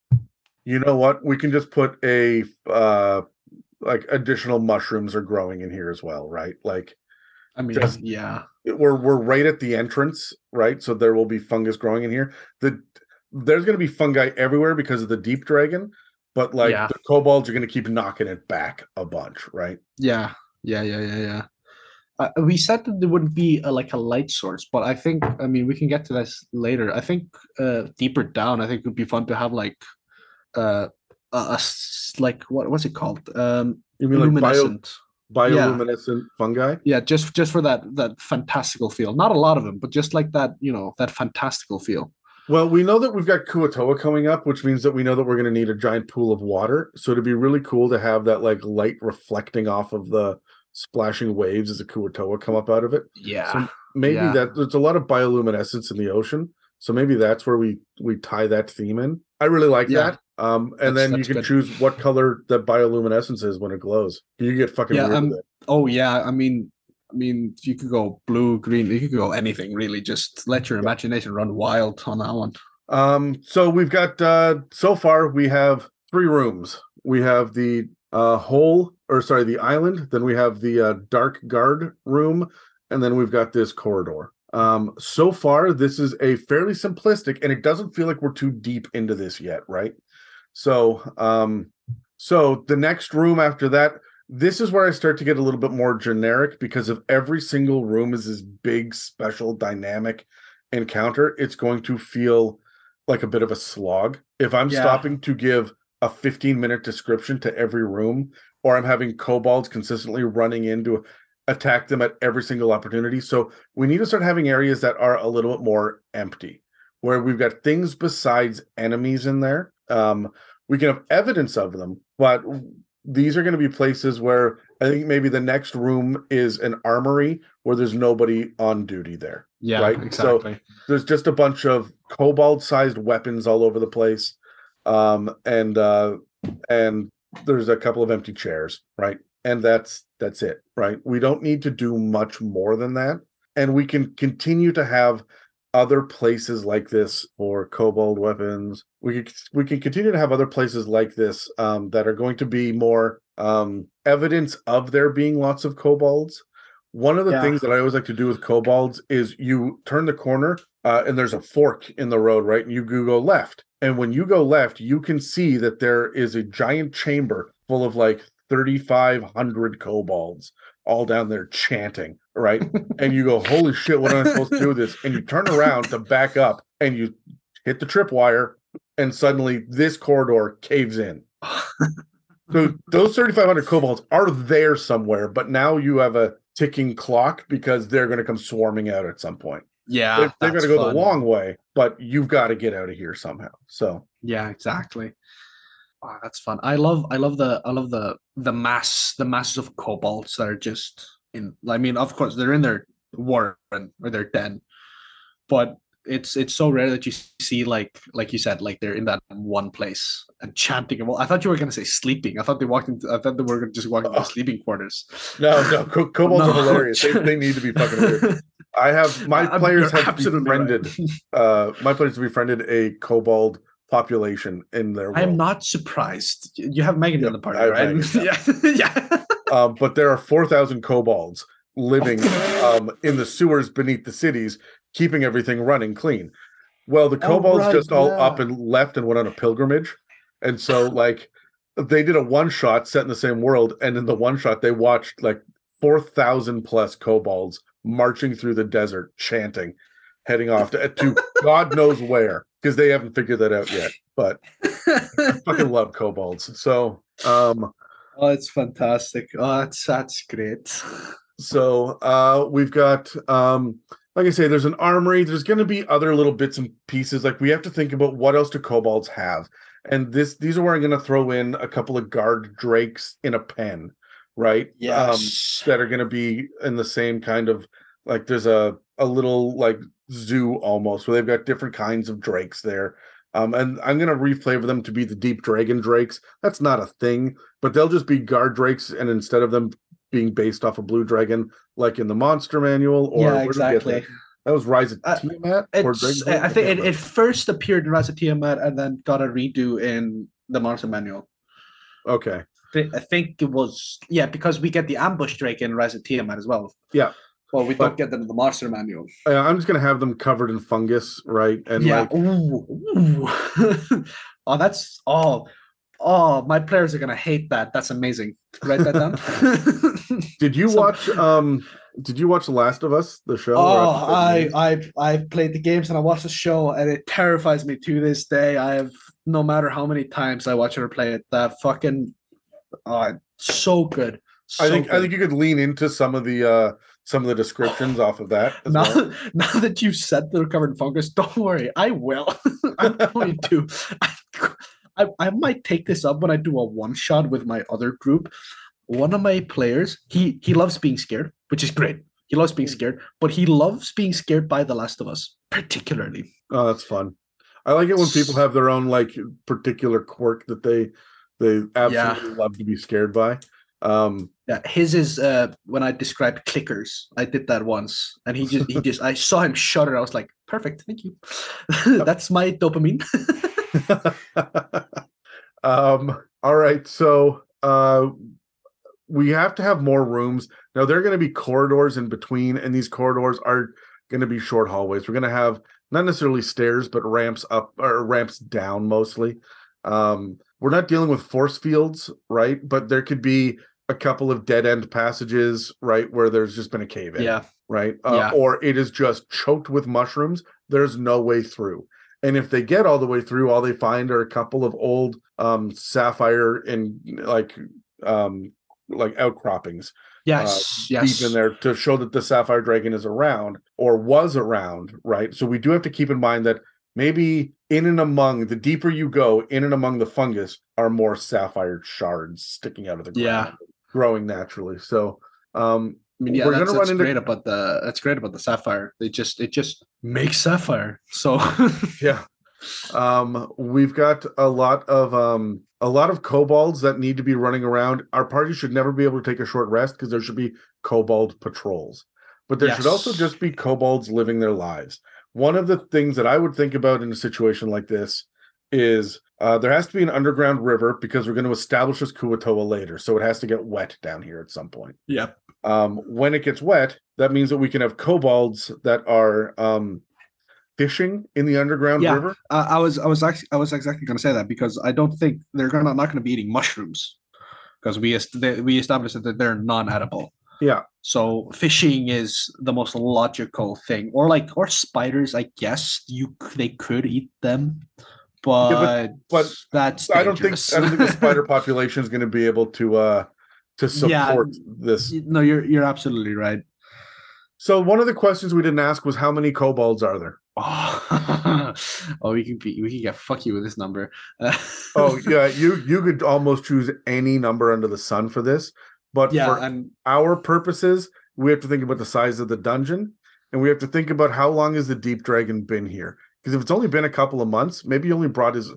you know what? We can just put a uh, like additional mushrooms are growing in here as well, right? Like I mean, Just- yeah, we're we're right at the entrance, right? So there will be fungus growing in here. The there's going to be fungi everywhere because of the deep dragon, but like Yeah. the kobolds are going to keep knocking it back a bunch, right? yeah, yeah, yeah, yeah, yeah. Uh, we said that there wouldn't be a, like a light source, but I think I mean we can get to this later. I think uh, deeper down, I think it would be fun to have like uh, a, a s- like what what's it called? Um, You mean like bio, luminescent. bioluminescent fungi? yeah, just just for that that fantastical feel. Not a lot of them, but just like that, you know, that fantastical feel. Well, we know that we've got Kuo-toa coming up, which means that we know that we're going to need a giant pool of water. So it'd be really cool to have that like light reflecting off of the splashing waves as the Kuo-toa come up out of it. Yeah, maybe Yeah. that there's a lot of bioluminescence in the ocean so maybe that's where we we tie that theme in i really like Yeah. that um and That's- then you can good. choose what color the bioluminescence is when it glows you get fucking Yeah, weird um, with it Oh yeah, I mean, I mean, you could go blue, green, you could go anything really. Just let your imagination run wild on that one. um so we've got uh so far we have three rooms we have the uh hole or sorry the island then we have the uh, dark guard room and then we've got this corridor um so far this is a fairly simplistic and it doesn't feel like we're too deep into this yet right? So um so the next room after that this is where i start to get a little bit more generic because if every single room is this big special dynamic encounter. It's going to feel like a bit of a slog. If i'm Yeah. stopping to give a 15 minute description to every room or i'm having kobolds consistently running in to attack them at every single opportunity. So we need to start having areas that are a little bit more empty where we've got things besides enemies in there. Um we can have evidence of them but these are going to be places where i think maybe the next room is an armory where there's nobody on duty there Yeah, Right, so- exactly. there's just a bunch of kobold-sized weapons all over the place um and uh and there's a couple of empty chairs right? And that's that's it right we don't need to do much more than that and we can continue to have other places like this for kobold weapons we can we can continue to have other places like this um that are going to be more um evidence of there being lots of kobolds one of the Yeah. things that I always like to do with kobolds is you turn the corner uh, and there's a fork in the road, right? And you go go left. And when you go left, you can see that there is a giant chamber full of like 3,500 kobolds all down there chanting, right? and you go, holy shit, what am I supposed to do with this? And you turn around to back up and you hit the tripwire, and suddenly this corridor caves in. So those 3,500 kobolds are there somewhere, but now you have a ticking clock because they're going to come swarming out at some point. yeah, They- they're going to go fun. the long way, but you've got to get out of here somehow. So Yeah, exactly. Wow, that's fun. I love I love the I love the the mass the masses of kobolds that are just in I mean, of course they're in their warren or their den. But it's it's so rare that you see like like you said, like they're in that one place and chanting. Well, I thought you were gonna say sleeping. I thought they walked into I thought they were gonna just walking into Oh. sleeping quarters. no, no, ko- kobolds are hilarious. They, they need to be fucking weird. I have my I'm- players have absolutely right. befriended. Uh, my players have befriended a kobold population in their. I'm not surprised. You have Megan Yep, in the party, I right? Megan, yeah. yeah. um, but there are 4,000 kobolds living um, in the sewers beneath the cities, keeping everything running clean. Well, the Oh, kobolds right, just all up and left and went on a pilgrimage. And so, like, they did a one shot set in the same world. And in the one shot, they watched like 4,000 plus kobolds marching through the desert, chanting, heading off to, to God knows where, because they haven't figured that out yet. But I fucking love kobolds. So, um, Oh, it's fantastic. Oh, that's that's great. So uh we've got um like I say, there's an armory. There's going to be other little bits and pieces. Like we have to think about what else do kobolds have, and this these are where I'm going to throw in a couple of guard drakes in a pen, right? Yes. Um, that are going to be in the same kind of like there's a a little like zoo almost where they've got different kinds of drakes there. Um, and I'm gonna reflavor them to be the deep dragon drakes. That's not a thing, but they'll just be guard drakes, and instead of them being based off a blue dragon like in the monster manual, or yeah, where did we get exactly. that? Was Rise of Uh, Tiamat or It's, Dragon I think it, it first appeared in Rise of Tiamat and then got a redo in the Monster Manual. okay. I think it was yeah because we get the ambush drake in Rise of Tiamat as well. Yeah. Well, we But- don't get them in the Monster Manual. Uh, I'm just gonna have them covered in fungus, right? And yeah. like, Ooh, ooh. oh, that's oh, oh. My players are gonna hate that. That's amazing. Write that down. did you So- watch? Um, did you watch The Last of Us, the show? Oh, I. I, I've played the games and I watched the show, and it terrifies me to this day. I have, no matter how many times I watch it or play it, that fucking, oh, so good. I So think I think you could lean into some of the uh some of the descriptions off of that. As now, well. now that you've said they're covered fungus, don't worry, I will. I'm going to. I, I might take this up when I do a one shot with my other group. One of my players, he he loves being scared, which is great. He loves being mm. scared, but he loves being scared by The Last of Us, particularly. Oh, that's fun. I like it when people have their own like particular quirk that they they absolutely love to be scared by. Um, Yeah, his is uh when I described clickers. I did that once, and he just he just I saw him shudder. I was like, perfect, thank you. That's my dopamine. um, all right, so uh, we have to have more rooms. Now there are going to be corridors in between, and these corridors are going to be short hallways. We're going to have not necessarily stairs, but ramps up or ramps down mostly. Um, we're not dealing with force fields, right? But there could be a couple of dead end passages, right, where there's just been a cave in yeah, right? Uh, Yeah. Or it is just choked with mushrooms. There's no way through. And if they get all the way through, all they find are a couple of old um, sapphire and like um, like outcroppings yes, yes. deep in there to show that the sapphire dragon is around or was around, right? So we do have to keep in mind that maybe in and among the deeper you go, in and among the fungus are more sapphire shards sticking out of the ground, Yeah. Growing naturally. So um, I mean, yeah, we're that's, gonna that's run into great about the that's great about the sapphire. They just it just makes sapphire. So yeah um we've got a lot of um a lot of kobolds that need to be running around our party should never be able to take a short rest because there should be kobold patrols but there should also just be kobolds living their lives one of the things that i would think about in a situation like this is uh, there has to be an underground river because we're going to establish this Kuo-toa later, so it has to get wet down here at some point. Yep. Um, when it gets wet, that means that we can have kobolds that are um, fishing in the underground Yeah. river. uh, I was I was actually I was exactly going to say that because I don't think they're gonna not going to be eating mushrooms because we est- they, we established that they're non-edible. Yeah. So fishing is the most logical thing, or like or spiders. I guess you they could eat them, but but that's I don't think. I don't think the spider population is going to be able to uh to Yeah. support this. no, you're you're absolutely right. So one of the questions we didn't ask was how many kobolds are there? Oh, oh we can be we can get fucky with this number. Oh yeah, you you could almost choose any number under the sun for this, but yeah, for our purposes, we have to think about the size of the dungeon, and we have to think about how long has the deep dragon been here. Because if it's only been a couple of months, maybe he only brought his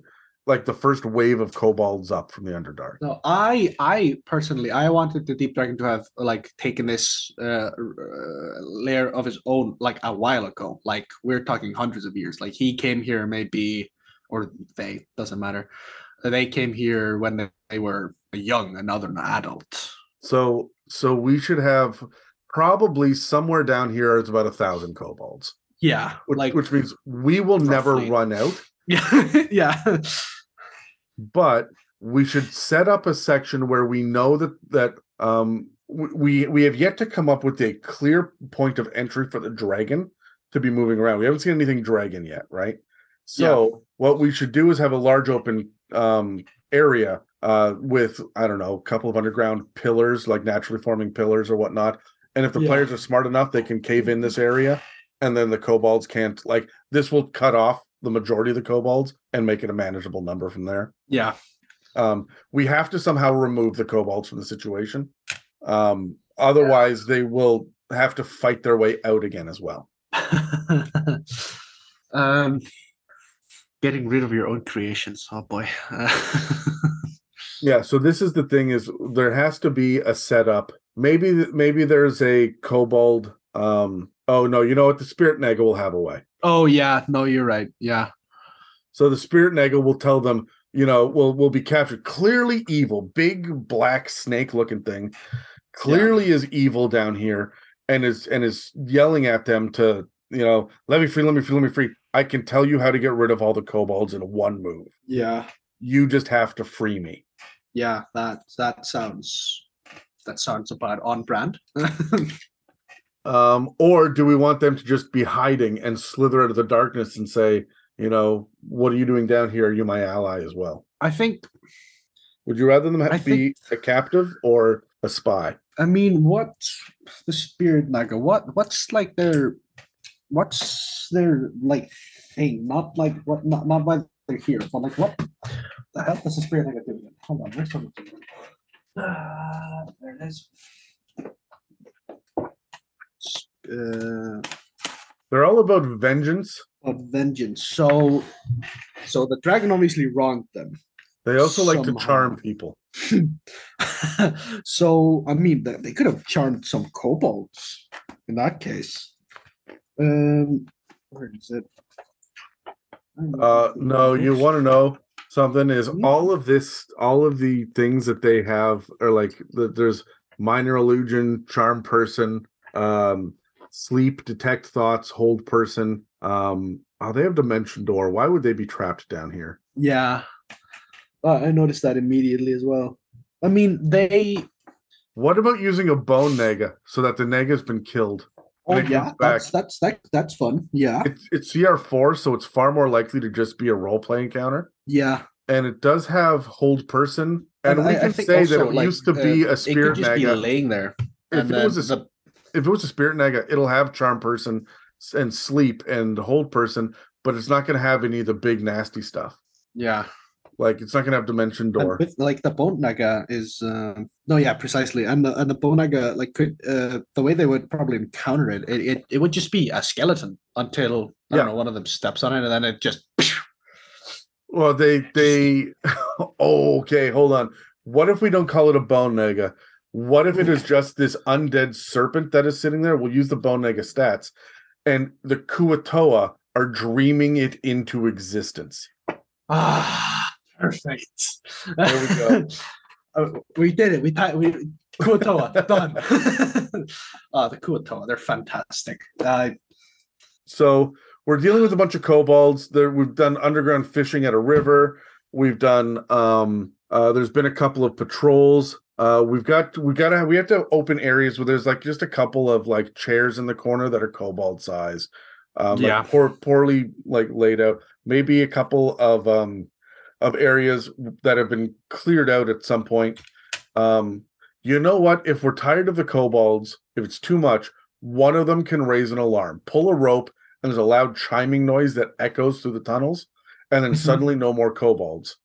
like the first wave of kobolds up from the Underdark. No, I I personally I wanted the Deep Dragon to have like taken this uh, uh, lair of his own like a while ago. Like we're talking hundreds of years. Like he came here maybe, or they doesn't matter. They came here when they, they were young another an adult. So so we should have probably somewhere down here is about a thousand kobolds, Yeah, which, like which means we will never run out. yeah, yeah, but we should set up a section where we know that that um we we have yet to come up with a clear point of entry for the dragon to be moving around. We haven't seen anything dragon yet, right? So what we should do is have a large open um area uh with I don't know, a couple of underground pillars like naturally forming pillars or whatnot And if the Yeah. players are smart enough, they can cave in this area, and then the kobolds can't. Like this will cut off the majority of the kobolds and make it a manageable number from there. Yeah. Um, we have to somehow remove the kobolds from the situation. Um, otherwise, they will have to fight their way out again as well. um, getting rid of your own creations. Oh boy. Yeah, so this is the thing is there has to be a setup. Maybe maybe there's a kobold um oh no, you know what the spirit naga will have a way. oh yeah. No, you're right. Yeah. So the spirit naga will tell them, you know, will will be captured clearly evil, big black snake looking thing. Clearly is evil down here and is and is yelling at them to, you know, let me free, let me free, let me free. I can tell you how to get rid of all the kobolds in one move. Yeah. You just have to free me. Yeah. That that sounds that sounds about on brand. Um, or do we want them to just be hiding and slither out of the darkness and say, you know, what are you doing down here? Are you my ally as well? I think Would you rather them ha- I be a captive or a spy? I mean, what's the spirit naga? What what's like their what's their like thing? Not like what not not why they're here, but like what the hell does the spirit naga do? Hold on, where's the uh, there it is. Uh, They're all about vengeance. of vengeance. So, so the dragon obviously wronged them. They also like to charm people. so I mean, they, they could have charmed some kobolds in that case. Um, where is it? Uh, no, you want to know something? Is Mhm. all of this, all of the things that they have are like. There's minor illusion, charm person, um, sleep, detect thoughts, hold person. Um, oh, they have dimension door. Why would they be trapped down here? Yeah, uh, I noticed that immediately as well. I mean, they. What about using a bone naga so that the naga's been killed? Oh yeah, that's that's that, that's fun. Yeah, It's it's CR4, so it's far more likely to just be a role play encounter. yeah. And it does have hold person. And, we I- I can think say that it like, used to uh, be a It spirit could just be naga. laying there. If and it was a the- if it was a spirit naga, it'll have charm person and sleep and hold person, but it's not going to have any of the big nasty stuff. yeah. Like it's not going to have dimension door. with like the bone naga is um no yeah precisely and the and the bone naga like could uh the way they would probably encounter it it, it, it would just be a skeleton until I Yeah. don't know one of them steps on it and then it just Well, they they oh, okay, hold on. What if we don't call it a bone naga? What if it is just this undead serpent that is sitting there? We'll use the bone naga stats, and the Kuo-toa are dreaming it into existence. ah perfect There we go. Uh, we did it we ti- we Kuo-toa done uh the Kuo-toa they're fantastic uh So we're dealing with a bunch of kobolds. There, we've done underground fishing at a river. We've done. Um, uh, there's been a couple of patrols. Uh, we've got we got to we have to open areas where there's like just a couple of like chairs in the corner that are kobold size. Um, like Yeah. poor, poorly like laid out. Maybe a couple of um of areas that have been cleared out at some point. Um, you know what? If we're tired of the kobolds, if it's too much, one of them can raise an alarm, pull a rope, and there's a loud chiming noise that echoes through the tunnels, and then Mhm. suddenly no more kobolds.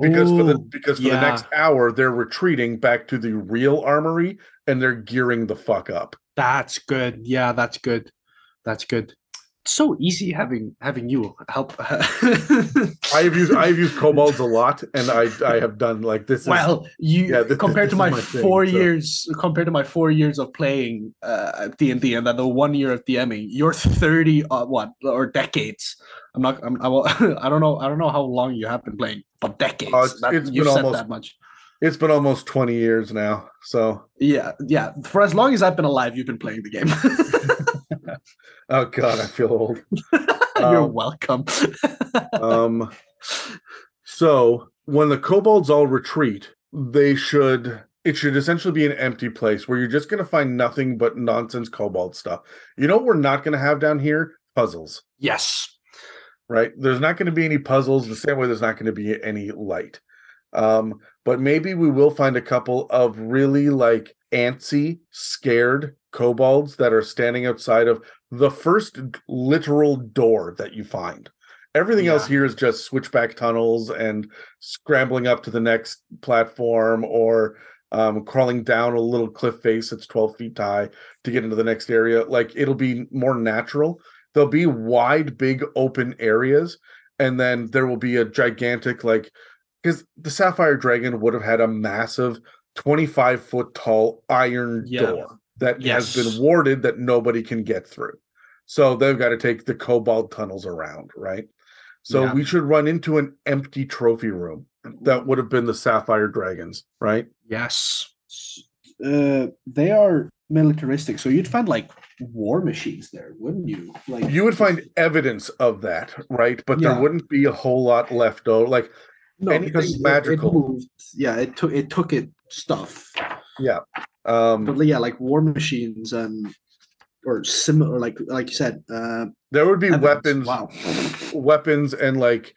Because for the because for the next hour they're retreating back to the real armory and they're gearing the fuck up. That's good. Yeah, that's good. That's good. It's so easy having having you help. I have used I have used kobolds a lot, and I I have done like this. Is, well, you yeah, this- compared this to is my, thing, four so- years, compared to my four years of playing uh D and D, and then the one year of DMing, you're thirty uh, what or decades. I'm not. I'm, I, will, I don't know. I don't know how long you have been playing, but decades. Uh, it's- That- it's you been said almost- that much. it's been almost twenty years now. So Yeah, yeah. For as long as I've been alive, you've been playing the game. oh god, I feel old. You're Um, welcome. um so when the kobolds all retreat they should it should essentially be an empty place where you're just going to find nothing but nonsense kobold stuff you know what we're not going to have down here puzzles yes. right there's not going to be any puzzles the same way there's not going to be any light um but maybe we will find a couple of really like antsy scared kobolds that are standing outside of the first literal door that you find. Everything else here is just switchback tunnels and scrambling up to the next platform or um, crawling down a little cliff face that's 12 feet high to get into the next area. Like it'll be more natural. There'll be wide, big open areas, and then there will be a gigantic, like, because the Sapphire Dragon would have had a massive 25 foot tall iron Yeah. door that has been warded that nobody can get through. So they've got to take the kobold tunnels around, right? So Yeah. we should run into an empty trophy room that would have been the Sapphire Dragons, right? Yes. Uh, they are militaristic, so you'd find like war machines there, wouldn't you? Like You would find evidence of that, right? But there wouldn't be a whole lot left over. Like, no anything because it- it magical. moved. yeah, it took it took it stuff, um, but yeah, like war machines and or similar, like like you said, uh, there would be weapons. Wow. weapons, and like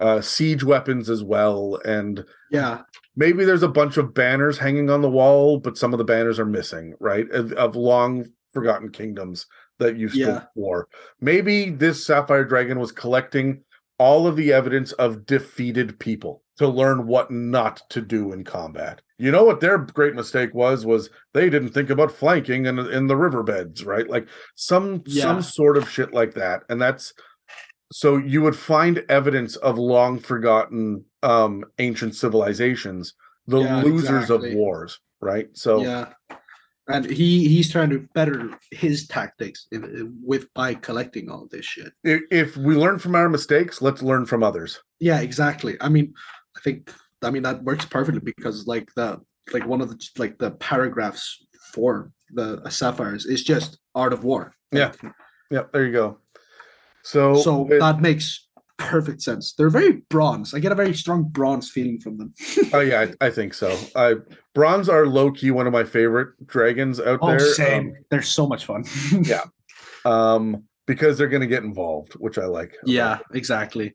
uh, siege weapons as well. And Yeah, maybe there's a bunch of banners hanging on the wall, but some of the banners are missing, right? Of, of long forgotten kingdoms that used Yeah. to war. Maybe this Sapphire Dragon was collecting all of the evidence of defeated people to learn what not to do in combat. You know what their great mistake was was they didn't think about flanking in in the riverbeds, right? Like some Yeah. some sort of shit like that. And that's so you would find evidence of long forgotten um ancient civilizations, the Yeah, losers of wars, right? So yeah, and he he's trying to better his tactics with by collecting all this shit. if we learn from our mistakes, let's learn from others. Yeah, exactly. I mean, I think I mean that works perfectly because like the like one of the like the paragraphs for the uh, sapphires is just art of war. Yeah. Yeah, there you go. So So with- that makes perfect sense. They're very bronze. I get a very strong bronze feeling from them. oh yeah, I, I think so. I bronze are low key one of my favorite dragons out Oh, there. same. They're so much fun. Yeah. Um, um, because they're gonna get involved, which I like. yeah, exactly.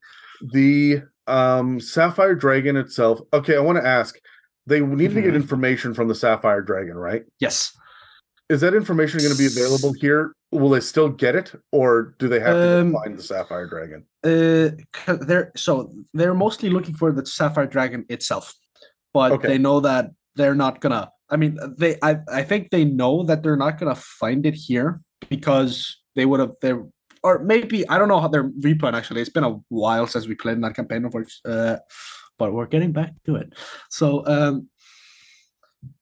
the um sapphire dragon itself okay i want to ask they need to get Mhm. information from the sapphire dragon right Yes. is that information going to be available here will they still get it or do they have to Um, go find the sapphire dragon Uh, they're so they're mostly looking for the sapphire dragon itself, but Okay. they know that they're not gonna. I mean, they. I. I think they know that they're not gonna find it here because they would have. They or maybe I don't know how their replan actually. It's been a while since we played in that campaign, of course. Uh, but we're getting back to it. So um,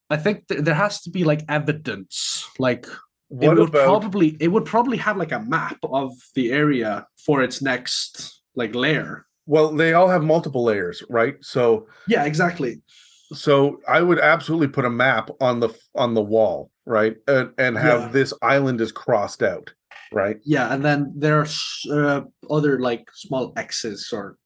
I think th- there has to be like evidence, like it would about probably it would probably have like a map of the area for its next like lair. well they all have multiple lairs right so Yeah, exactly. so i would absolutely put a map on the on the wall right and, and have Yeah. this island is crossed out right Yeah, and then there's uh, other like small X's or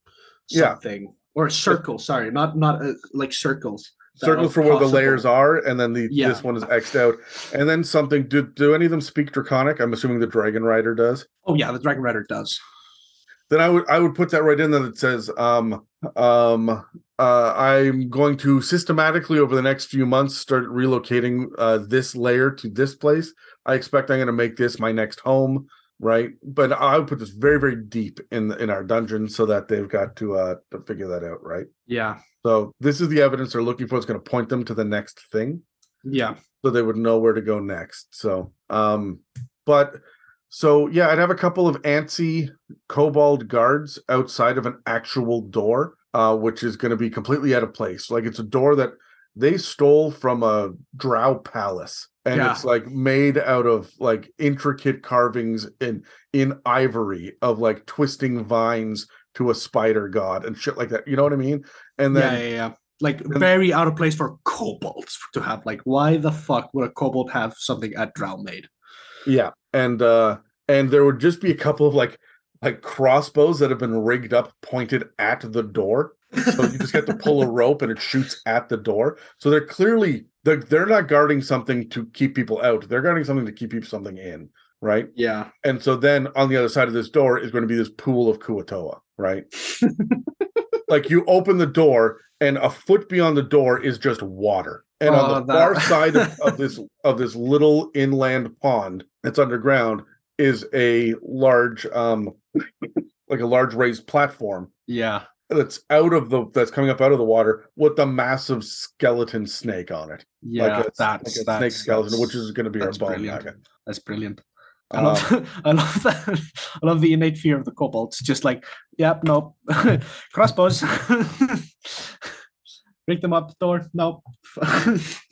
Yeah. something or circles. Sorry, not not uh, like circles. circles for where the lairs are and then the Yeah. this one is xed out and then something do do any of them speak draconic i'm assuming the dragon rider does Oh yeah, the Dragon Rider does. then I would I would put that right in there that says um um uh I'm going to systematically over the next few months start relocating uh this lair to this place. I expect I'm going to make this my next home, right? But I would put this very very deep in in our dungeon so that they've got to uh to figure that out, right? Yeah, So this is the evidence they're looking for. It's going to point them to the next thing yeah, so they would know where to go next. So, um, but so yeah, I'd have a couple of antsy kobold guards outside of an actual door, uh, which is going to be completely out of place. Like it's a door that they stole from a drow palace. And Yeah. it's like made out of like intricate carvings in in ivory of like twisting vines to a spider god and shit like that. You know what I mean? And then yeah, yeah, yeah. Like very out of place for kobolds to have. Like, why the fuck would a kobold have something at Drow made? Yeah, and uh and there would just be a couple of like like crossbows that have been rigged up pointed at the door. So you just get to pull a rope and it shoots at the door. So they're clearly they're, they're not guarding something to keep people out. They're guarding something to keep people something in, right? Yeah, And so then on the other side of this door is going to be this pool of Kuo-toa, right? like you open the door and a foot beyond the door is just water. and on Oh, the that- far side of, of this of this little inland pond that's underground is a large um like a large raised platform Yeah. That's out of the that's coming up out of the water with the massive skeleton snake on it Yeah. like a, that's like a that's, snake skeleton that's- which is going to be our bone brilliant. That's brilliant. I Um, love, I love that. I love the innate fear of the kobolds. Just like, yep, nope, crossbows. Break them up, door. Nope.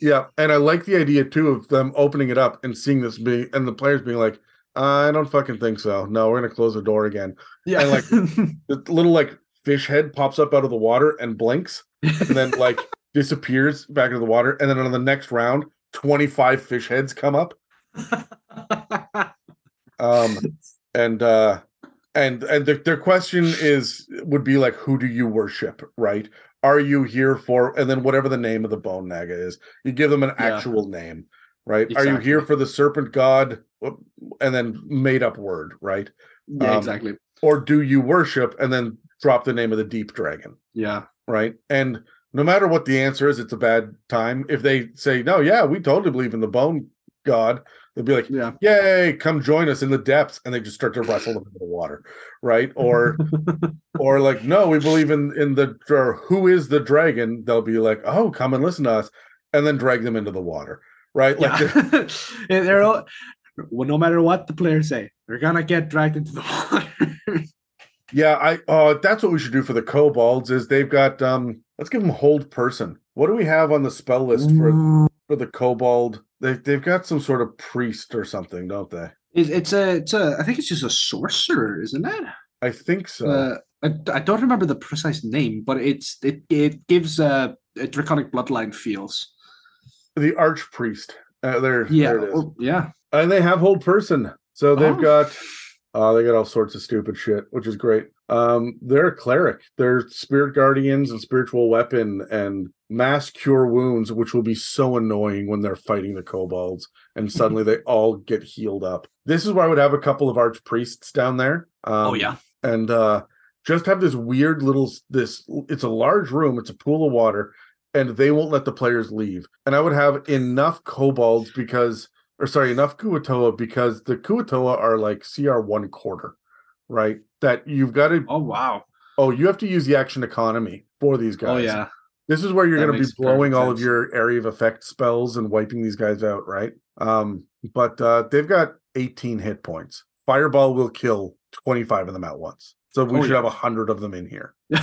Yeah, and I like the idea too of them opening it up and seeing this being and the players being like, I don't fucking think so. No, we're gonna close the door again. yeah, like- The little like fish head pops up out of the water and blinks, and then like disappears back into the water, and then on the next round, twenty five fish heads come up. Um, and uh, and and the, their question is would be like, who do you worship? Right? Are you here for? And then whatever the name of the bone naga is, you give them an Yeah. actual name, right? Are you here for the serpent god? And then made up word, right? yeah, Um, exactly. Or do you worship and then drop the name of the deep dragon, Yeah, right? And no matter what the answer is, it's a bad time. If they say no, yeah, we totally believe in the bone god, they'll be like, yeah. yay come join us in the depths and they just start to wrestle them into the water right or or like no we believe in in the or who is the dragon they'll be like oh come and listen to us and then drag them into the water right like yeah. Yeah, they're all, well, no matter what the players say, they're gonna get dragged into the water. Yeah i oh that's what we should do for the kobolds is they've got um let's give them hold person what do we have on the spell list for for the kobold they, they've got some sort of priest or something don't they It, it's a, it's a. I think it's just a sorcerer, isn't it? i think so Uh, I, I don't remember the precise name, but it's it it gives uh, a draconic bloodline feels. the archpriest uh, there, Yeah, there it is. or- yeah. and they have hold person so they've Oh. got uh they got all sorts of stupid shit which is great. Um they're a cleric. They're spirit guardians and spiritual weapon and mass cure wounds which will be so annoying when they're fighting the kobolds and suddenly they all get healed up. This is where i would have a couple of archpriests down there. Um, oh yeah. and uh just have this weird little this it's a large room it's a pool of water and they won't let the players leave. And i would have enough kobolds because or sorry enough Kuo-toa because the Kuo-toa are like cr one quarter right that you've got to Oh wow. oh you have to use the action economy for these guys Oh yeah. this is where you're going to be blowing all of your area of effect spells and wiping these guys out, right? Um, but uh, they've got 18 hit points. Fireball will kill 25 of them at once. So we Oh, should yeah. have a hundred of them in here.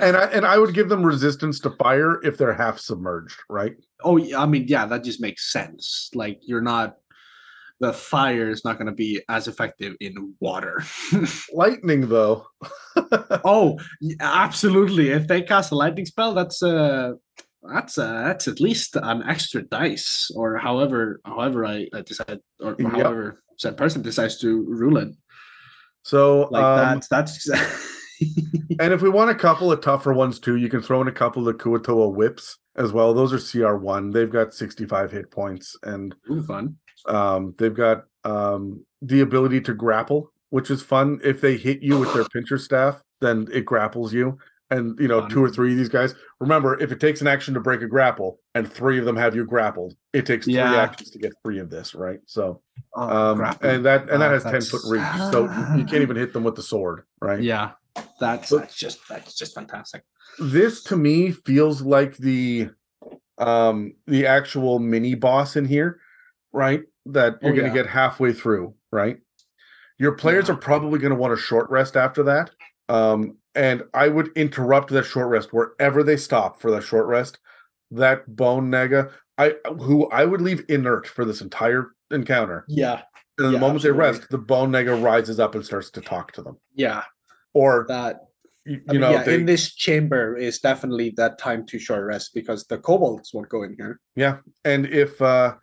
And I and I would give them resistance to fire if they're half submerged, right? oh yeah. I mean, yeah, that just makes sense. Like you're not. The fire is not going to be as effective in water. Lightning though. oh, absolutely! If they cast a lightning spell, that's uh that's uh that's at least an extra dice, or however however I, I decide, or Yep. however said person decides to rule it. So Like um, that's that's. and if we want a couple of tougher ones too, you can throw in a couple of the Kuo-toa whips as well. Those are CR1. They've got 65 hit points and Ooh, fun. Um, they've got um, the ability to grapple, which is fun. If they hit you with their pincher staff, then it grapples you. And you know, Fun. two or three of these guys. Remember, if it takes an action to break a grapple, and three of them have you grappled, it takes three actions to get free of this, right? So, Oh, um, and that and that Ah, has ten foot reach, so you can't even hit them with the sword, right? yeah, that's But- that's just that's just fantastic. this to me feels like the um the actual mini boss in here right that you're Oh, going to yeah. get halfway through right your players Yeah. are probably going to want a short rest after that um and i would interrupt that short rest wherever they stop for that short rest that bone naga i who i would leave inert for this entire encounter Yeah, and the Yeah, moment absolutely. they rest the bone naga rises up and starts to talk to them yeah. Or That you, I you mean, know yeah, they, in this chamber is definitely that time to short rest because the kobolds won't go in here. Yeah and if uh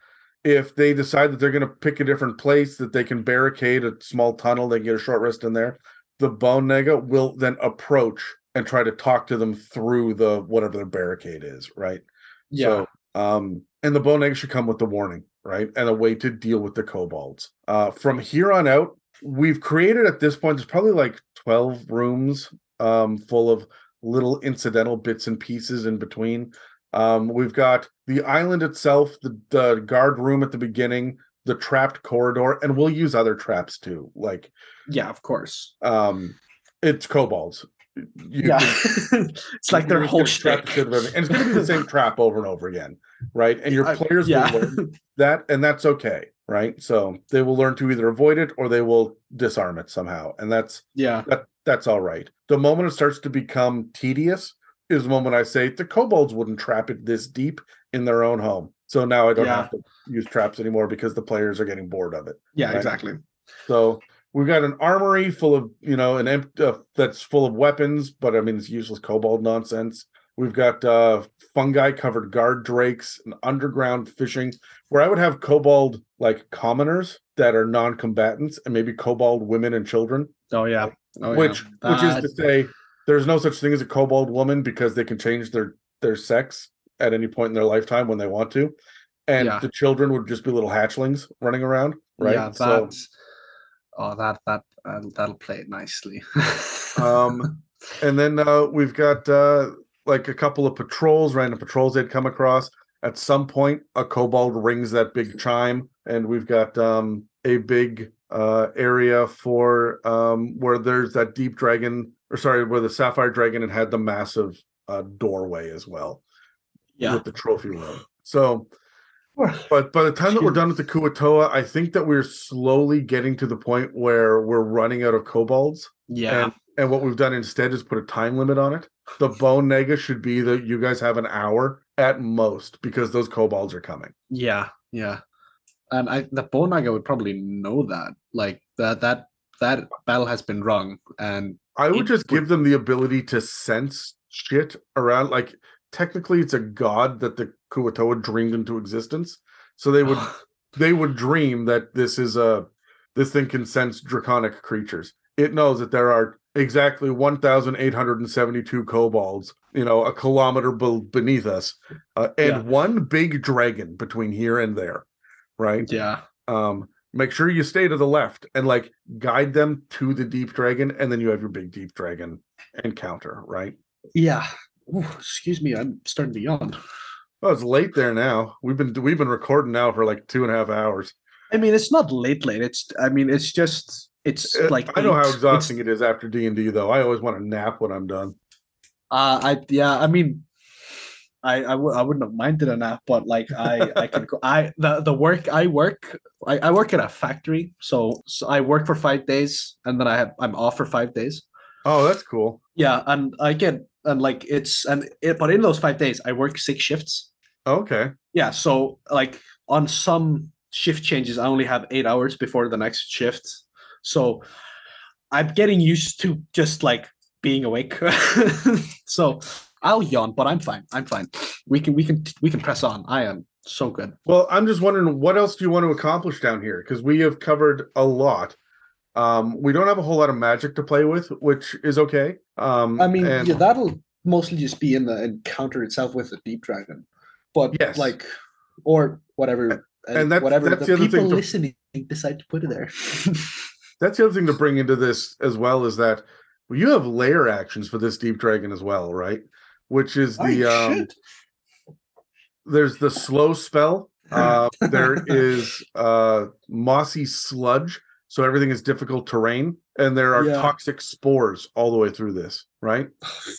if they decide that they're going to pick a different place that they can barricade a small tunnel they can get a short rest in there the bone naga will then approach and try to talk to them through the whatever their barricade is right? Yeah, so um and the bone naga should come with the warning right? And a way to deal with the kobolds. Uh from here on out we've created at this point there's probably like 12 rooms um full of little incidental bits and pieces in between Um, we've got the island itself, the, the guard room at the beginning, the trapped corridor, and we'll use other traps too. Like, Yeah, of course. um, it's kobolds. You yeah, can- it's like their whole trap shtick. the shit out of everything. and it's going to be the same trap over and over again, right? And your I- players yeah. will learn that, and that's okay, right? So they will learn to either avoid it or they will disarm it somehow, and that's Yeah, that that's all right. The moment it starts to become tedious is the moment I say the kobolds wouldn't trap it this deep in their own home. So now I don't Yeah. have to use traps anymore because the players are getting bored of it. yeah, Right. exactly. So we've got an armory full of you know an empty uh, that's full of weapons, but I mean it's useless kobold nonsense. We've got uh fungi covered guard drakes and underground fishing where I would have kobold like commoners that are non-combatants and maybe kobold women and children Oh yeah, oh, which yeah. which is to say there's no such thing as a kobold woman because they can change their their sex at any point in their lifetime when they want to and Yeah. the children would just be little hatchlings running around right Yeah, so oh that that uh, that'll play it nicely. um and then uh we've got uh like a couple of patrols random patrols they'd come across. At some point a kobold rings that big chime and we've got um a big uh area for um where there's that deep dragon or sorry where the sapphire dragon had had the massive uh doorway as well. Yeah, with the trophy room. So but by the time that we're done with the Kuo-toa, I think that we're slowly getting to the point where we're running out of kobolds. yeah, And what we've done instead is put a time limit on it. The bone naga should be that you guys have an hour at most because those kobolds are coming. yeah, yeah. And I the bone naga would probably know that, like that that that battle has been rung, and I would just would- give them the ability to sense shit around. Like technically, it's a god that the Kuo-toa dreamed into existence. So they would they would dream that this is a this thing can sense draconic creatures. It knows that there are exactly 1,872 kobolds, you know, a kilometer be- beneath us, uh, and Yeah. one big dragon between here and there, right? yeah, Um, make sure you stay to the left and like guide them to the deep dragon, and then you have your big deep dragon encounter, right? yeah. Ooh, excuse me, I'm starting to yawn. Oh, it's late there now. We've been we've been recording now for like two and a half hours. I mean, it's not late, late. It's I mean, it's just it's Uh, like I know how exhausting it is after D and D, though. I always want to nap when I'm done. Uh, I yeah, I mean, I I, w- I wouldn't have minded a nap, but like I I can go. I the the work I work I, I work at a factory, so, so I work for five days, and then I have I'm off for five days. Oh, that's cool. Yeah, and I get and like it's and it, but in those five days I work six shifts. Okay. Yeah, so like on some shift changes, I only have eight hours before the next shift. So I'm getting used to just like being awake. so I'll yawn, but I'm fine. I'm fine. We can we can we can press on. I am so good. Well, I'm just wondering what else do you want to accomplish down here? Because we have covered a lot. Um, we don't have a whole lot of magic to play with, which is okay. Um, I mean, and- yeah, that'll mostly just be in the encounter itself with the deep dragon. But Yes. like or whatever and that's- whatever that's the the people thing to- listening decide to put it there. that's the other thing to bring into this as well is that you have lair actions for this deep dragon as well, right? Which is the Oh, um, there's the slow spell. Uh, there is uh, mossy sludge, so everything is difficult terrain, and there are Yeah. toxic spores all the way through this, right?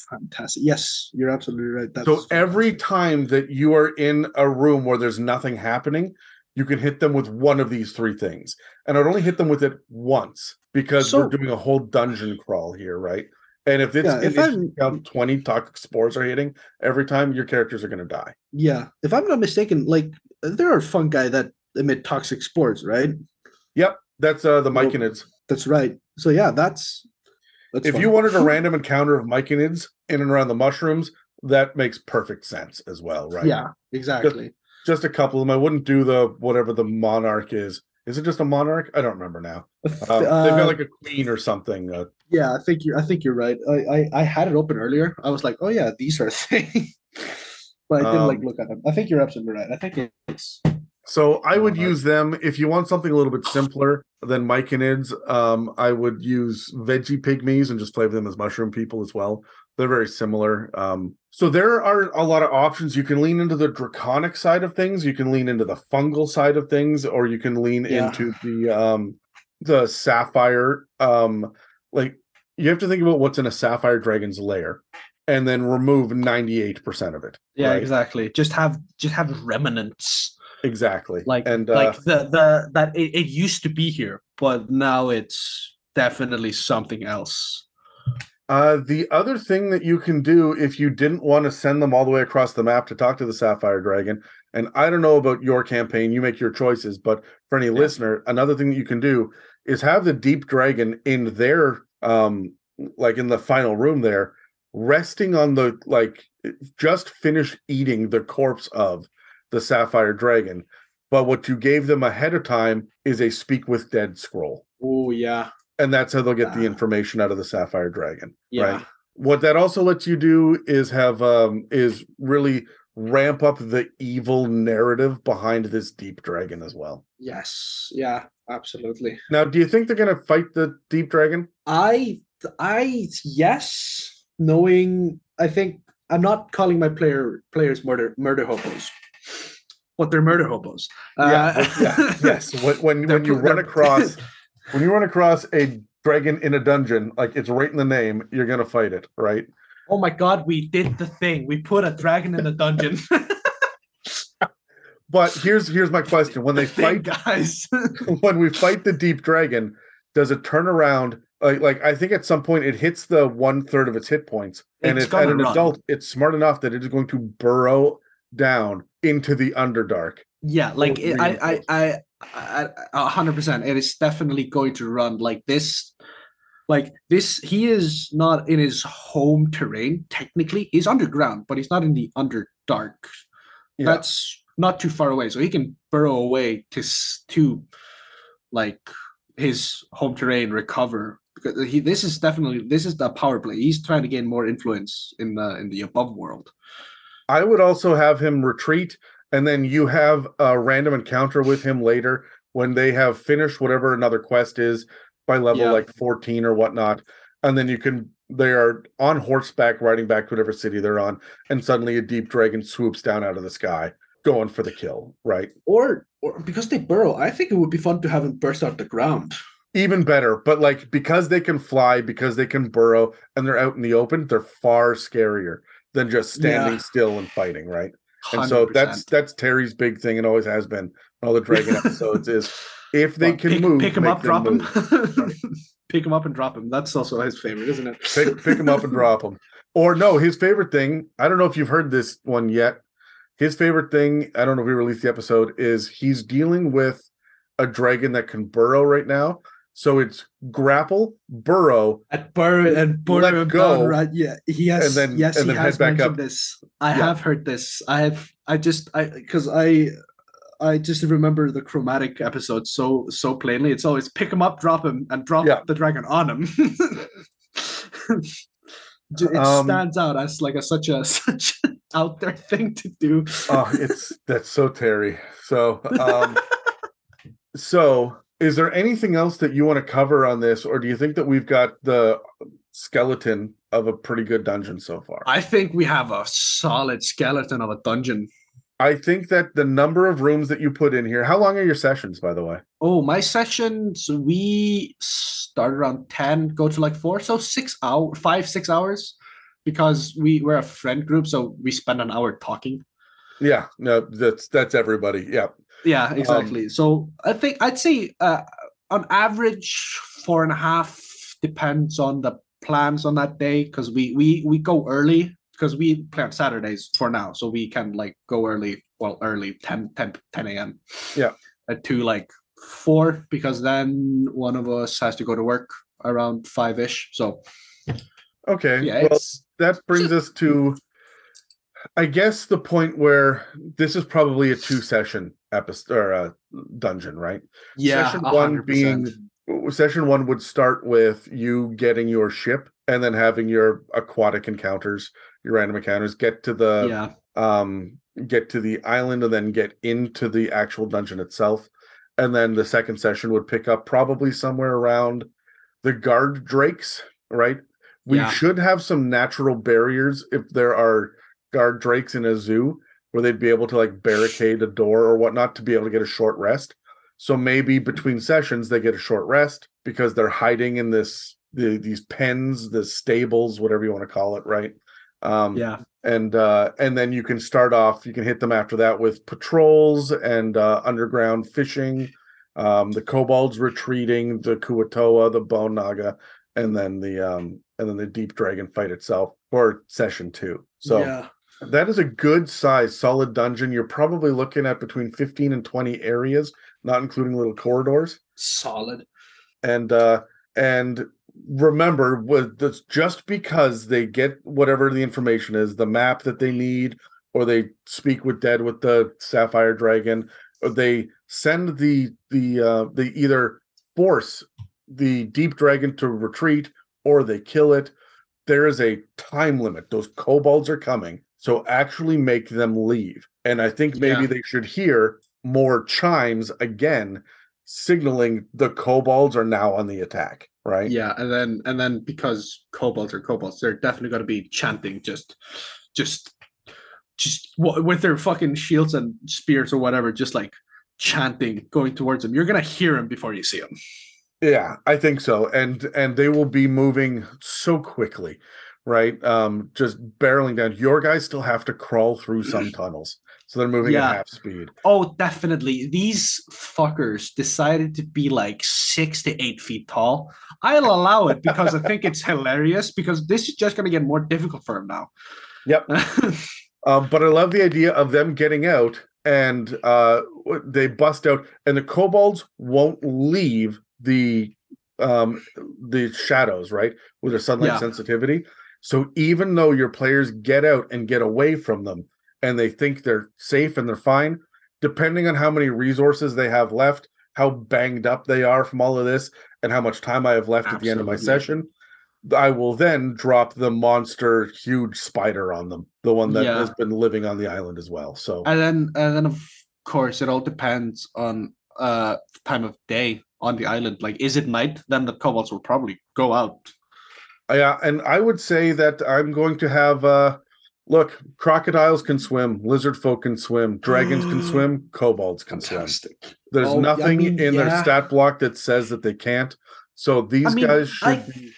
fantastic. Yes, you're absolutely right. That's so every fantastic. time that you are in a room where there's nothing happening, you can hit them with one of these three things, and I'd only hit them with it once because we're doing a whole dungeon crawl here, right? And if it's Yeah, if I'm- twenty toxic spores are hitting every time, your characters are going to die. Yeah, if I'm not mistaken, like there are fungi that emit toxic spores, right? Yep. That's uh the Well, myconids. That's right. So yeah, that's that's if fun. you wanted a random encounter of myconids in and around the mushrooms, that makes perfect sense as well, right? Yeah, exactly. Just a couple of them. I wouldn't do the whatever the monarch is. Is it just a monarch? I don't remember now. Um, they've Uh, got like a queen or something. Uh, yeah, I think you're I think you're right. I, I I had it open earlier. I was like, oh yeah, these are things. but I didn't like Um, look at them. I think you're absolutely right. I think it's so I would use them if you want something a little bit simpler than myconids. Um, I would use vegepygmies and just flavor them as mushroom people as well. They're very similar. Um, So there are a lot of options. You can lean into the draconic side of things, you can lean into the fungal side of things, or you can lean Yeah. into the um the sapphire. Um like you have to think about what's in a sapphire dragon's lair and then remove 98% of it. Yeah, right? exactly. Just have just have remnants. Exactly. Like and uh, like the the that it, it used to be here, but now it's definitely something else. Uh, the other thing that you can do if you didn't want to send them all the way across the map to talk to the Sapphire Dragon, and I don't know about your campaign, you make your choices, but for any listener, another thing that you can do is have the Deep Dragon in their, um, like in the final room there, resting on the like just finished eating the corpse of the Sapphire Dragon. But what you gave them ahead of time is a speak with dead scroll. Oh yeah, And that's how they'll get the information out of the Sapphire Dragon yeah, right? What that also lets you do is have um is really ramp up the evil narrative behind this deep dragon as well. Yes, yeah, absolutely. now do you think they're going to fight the deep dragon? I I yes, knowing I think I'm not calling my player players murder murder hobos, but they're murder hobos. yeah, Uh, yeah yes. When when, when you run across when you run across a dragon in a dungeon like it's right in the name you're going to fight it right oh my god, we did the thing. We put a dragon in the dungeon. but here's here's my question when they Thing, fight guys. when we fight the deep dragon, does it turn around? Like, like I think at some point it hits the one third of its hit points, and It's it's, at an run. adult, it's smart enough that it is going to burrow down into the underdark. yeah, like it, I, I. I, hundred percent. It is definitely going to run like this. Like this, he is not in his home terrain. Technically, he's underground, but he's not in the underdark. Yeah. That's not too far away, so he can burrow away to to like his home terrain, recover. Because he, this is definitely this is the power play. He's trying to gain more influence in the in the above world. I would also have him retreat, and then you have a random encounter with him later when they have finished whatever another quest is by level Yeah. like 14 or whatnot. And then you can they are on horseback riding back to whatever city they're on, and suddenly a deep dragon swoops down out of the sky, going for the kill, right? Or or because they burrow, I think it would be fun to have them burst out the ground. even better but like because they can fly because they can burrow and they're out in the open they're far scarier than just standing Yeah. still and fighting right and so that's 100%. that's terry's big thing and always has been all the dragon episodes is if they Well, can pick, move pick them up, them drop them. pick them up and drop them. That's also his favorite, isn't it? pick, pick him up and drop them. or no his favorite thing i don't know if you've heard this one yet his favorite thing i don't know if we released the episode is he's dealing with a dragon that can burrow right now so it's grapple burrow At burrow and burrow Let go, down, right? Yeah, he has. and then- yes, and he then has head back mentioned up. this. I Yeah. have heard this. I have. I just. I because I. I just remember the chromatic episode so so plainly. It's always pick him up, drop him, and drop Yeah. the dragon on him. it Um, stands out as like a such a such an out there thing to do. oh it's that's so terry so um so is there anything else that you want to cover on this or do you think that we've got the skeleton of a pretty good dungeon so far I think we have a solid skeleton of a dungeon. I think that the number of rooms that you put in here how long are your sessions by the way Oh, my sessions we start around ten, go to like four, so six hour, five six hours, because we we're a friend group, so we spend an hour talking. yeah no that's that's everybody yeah Yeah, exactly. so I think I'd say uh, on average four and a half depends on the plans on that day because we we we go early because we play on Saturdays for now, so we can like go early. Well, early 10 10, 10 a.m. Yeah. At to like four because then one of us has to go to work around five ish. So okay yeah, well that brings us to i guess the point where this is probably a two session episode or uh, dungeon right yeah, session one 100%. being session one would start with you getting your ship and then having your aquatic encounters your random encounters get to the yeah, um get to the island and then get into the actual dungeon itself and then the second session would pick up probably somewhere around the guard drakes right We Yeah. should have some natural barriers if there are guard drakes in a zoo where they'd be able to like barricade a door or whatnot to be able to get a short rest. So maybe between sessions they get a short rest because they're hiding in this the, these pens, the stables, whatever you want to call it, right? Um, Yeah. and uh and then you can start off you can hit them after that with patrols and uh underground fishing um the kobolds retreating the Kuo-toa the bone naga and then the um and then the deep dragon fight itself for session two so yeah. That is a good size solid dungeon. You're probably looking at between 15 and 20 areas not including little corridors. Solid. and uh and remember with that's just because they get whatever the information is the map that they need or they speak with dead with the sapphire dragon or they send the the uh they either force the deep dragon to retreat or they kill it there is a time limit. Those kobolds are coming so actually make them leave and i think maybe Yeah. they should hear more chimes again signaling the kobolds are now on the attack right Yeah, and then and then because kobolds are kobolds, they're definitely going to be chanting just, just, just with their fucking shields and spears or whatever, just like chanting, going towards them. You're gonna hear them before you see them. Yeah, I think so. And and they will be moving so quickly, right? Um just barreling down. Your guys still have to crawl through some tunnels. So they're moving Yeah. at half speed. Oh, definitely. These fuckers decided to be like six to eight feet tall. I'll allow it because I think it's hilarious because this is just gonna get more difficult for them now. Yep. Um, but I love the idea of them getting out and uh they bust out and the kobolds won't leave the um the shadows, right? With their sunlight Yeah. sensitivity. So even though your players get out and get away from them and they think they're safe and they're fine, depending on how many resources they have left, how banged up they are from all of this, and how much time I have left at the end of my session, I will then drop the monster huge spider on them, the one that Yeah. has been living on the island as well. So and then and then of course it all depends on uh time of day on the island. Like is it night? Then the kobolds will probably go out. Yeah, and I would say that I'm going to have uh look, crocodiles can swim, lizard folk can swim, dragons can swim, kobolds can swim. There's Oh, I nothing mean, in their stat block that says that they can't. So these mean, guys should I- be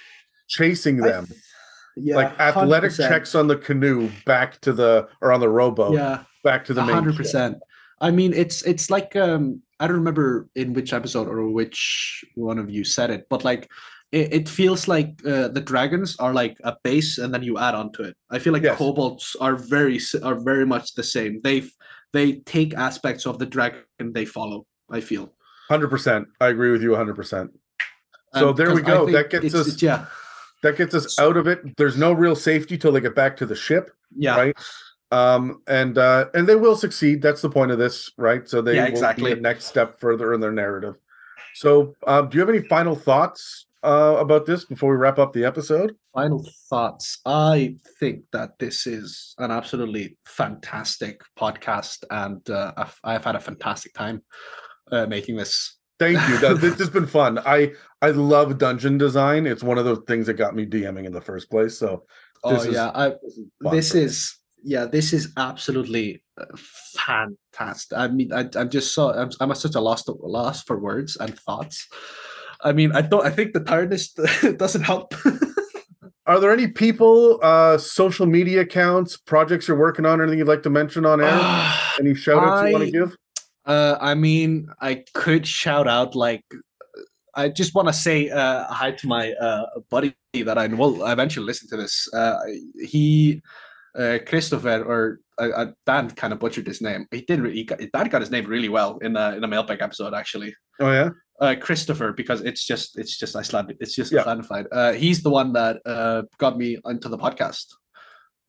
chasing them. th- yeah, like athletic 100%. checks on the canoe back to the or on the rowboat Yeah, back to the main hundred ship. percent. I mean, it's it's like um I don't remember in which episode or which one of you said it, but like it, it feels like uh, the dragons are like a base, and then you add on to it. I feel like Yes. kobolds are very are very much the same. They they take aspects of the dragon they follow. I feel. Hundred percent. I agree with you. Hundred percent. So And there we go. That gets it's- us- it's- yeah, That gets us out of it. There's no real safety till they get back to the ship, yeah. right? Um, and uh, and they will succeed. That's the point of this, right? So they Yeah, will exactly. be a next step further in their narrative. So, um, do you have any final thoughts uh, about this before we wrap up the episode? Final thoughts. I think that this is an absolutely fantastic podcast, and uh, I've, I've had a fantastic time uh, making this. Thank you. That- this has been fun. I I love dungeon design. It's one of the things that got me DMing in the first place. So Oh This is yeah, I, this for me. is yeah, this is absolutely uh, fantastic. I mean, I, I'm just so I'm, I'm at such a loss to, loss for words and thoughts. I mean, I don't. I think the tiredness doesn't help. Are there any people, uh, social media accounts, projects you're working on, or anything you'd like to mention on air? any shout outs you want to give? Uh, I mean, I could shout out like I just want to say uh, hi to my uh, buddy that I will eventually listen to this. Uh, he, uh, Christopher, or uh, uh, Dan kind of butchered his name. He did. He got, Dan got his name really well in a in a mailbag episode actually. Oh yeah, Uh, Christopher, because it's just it's just Icelandic. It's just Yeah. Icelandified. Uh, he's the one that uh, got me onto the podcast,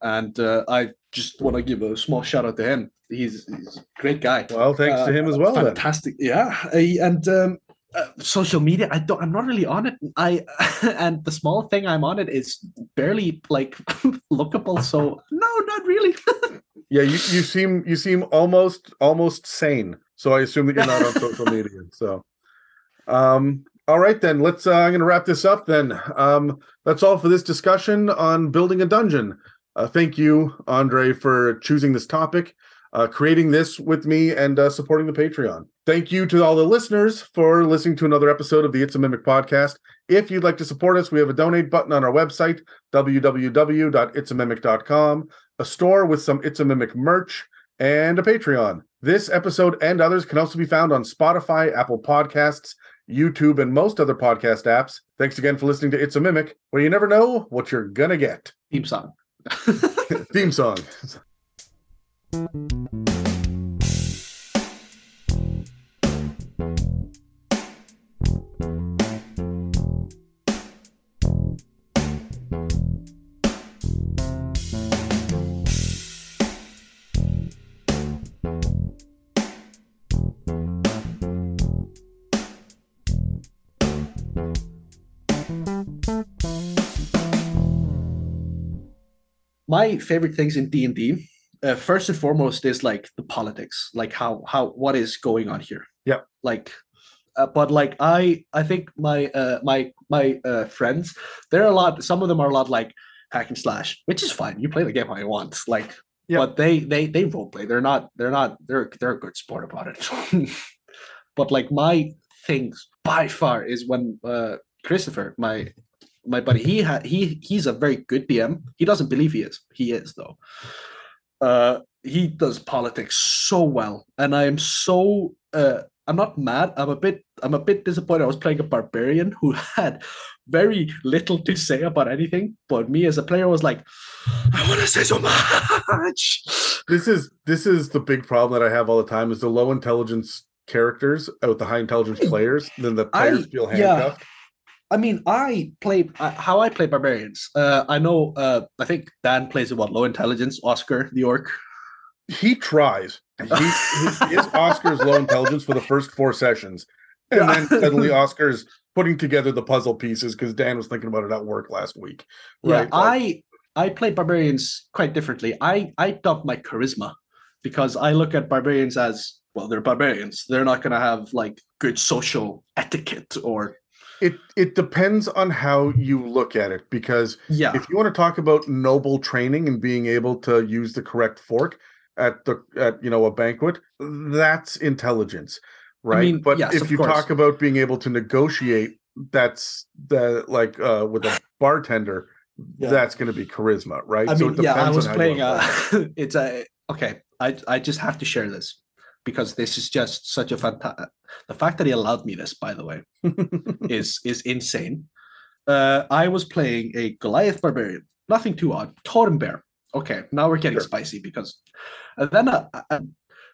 and uh, I just want to give a small shout out to him. He's, he's a great guy well, thanks to uh, him as well. Then. fantastic yeah and um uh, social media i don't i'm not really on it i and the small thing i'm on it is barely like lookable so no not really Yeah, you, you seem you seem almost almost sane. So I assume that you're not on social media. So, um, All right, then let's. Uh, I'm going to wrap this up. Then um, that's all for this discussion on building a dungeon. Uh, thank you, Andri, for choosing this topic, uh, creating this with me, and uh, supporting the Patreon. Thank you to all the listeners for listening to another episode of the It's a Mimic podcast. If you'd like to support us, we have a donate button on our website, www.itsamimic.com, a store with some It's a Mimic merch, and a Patreon. This episode and others can also be found on Spotify, Apple Podcasts, YouTube, and most other podcast apps. Thanks again for listening to It's a Mimic, where you never know what you're gonna get. Theme song. Theme song. My favorite things in D and D, uh, first and foremost, is like the politics, like how how what is going on here. Yeah. Like, uh, but like I I think my uh my my uh friends, they're a lot. Some of them are a lot like hack and slash, which is fine. You play the game how you want. Like, Yeah. but they they they role play. They're not they're not they're they're a good sport about it. but like my things by far is when uh Christopher, my my buddy, he had he he's a very good DM. He doesn't believe he is. He is though. Uh he does politics so well. And I am so uh I'm not mad. I'm a bit I'm a bit disappointed. I was playing a barbarian who had very little to say about anything. But me as a player was like, I want to say so much. this is this is the big problem that I have all the time is the low intelligence characters out the high intelligence players, then the I- players feel yeah. I mean, I play uh, how I play barbarians. Uh, I know. Uh, I think Dan plays it what low intelligence. Oscar the orc. He tries. He, his, his Oscar's low intelligence for the first four sessions. And Yeah. then suddenly Oscar's putting together the puzzle pieces because Dan was thinking about it at work last week. Yeah, like- I I play barbarians quite differently. I I dump my charisma because I look at barbarians as well. They're barbarians. They're not gonna have like good social etiquette or it it depends on how you look at it because yeah. if you want to talk about noble training and being able to use the correct fork at the at you know a banquet that's intelligence right mean, but yes, if you course. talk about being able to negotiate that's the like uh with a bartender Yeah. that's going to be charisma right I mean, yeah, I depends on was how playing. wanna play it. Uh, it's a okay. I I just have to share this because this is just such a fantastic. The fact that he allowed me this, by the way, is is insane. Uh, I was playing a Goliath barbarian. Nothing too odd. Totem bear. Okay, now we're getting Sure. spicy because and then a, a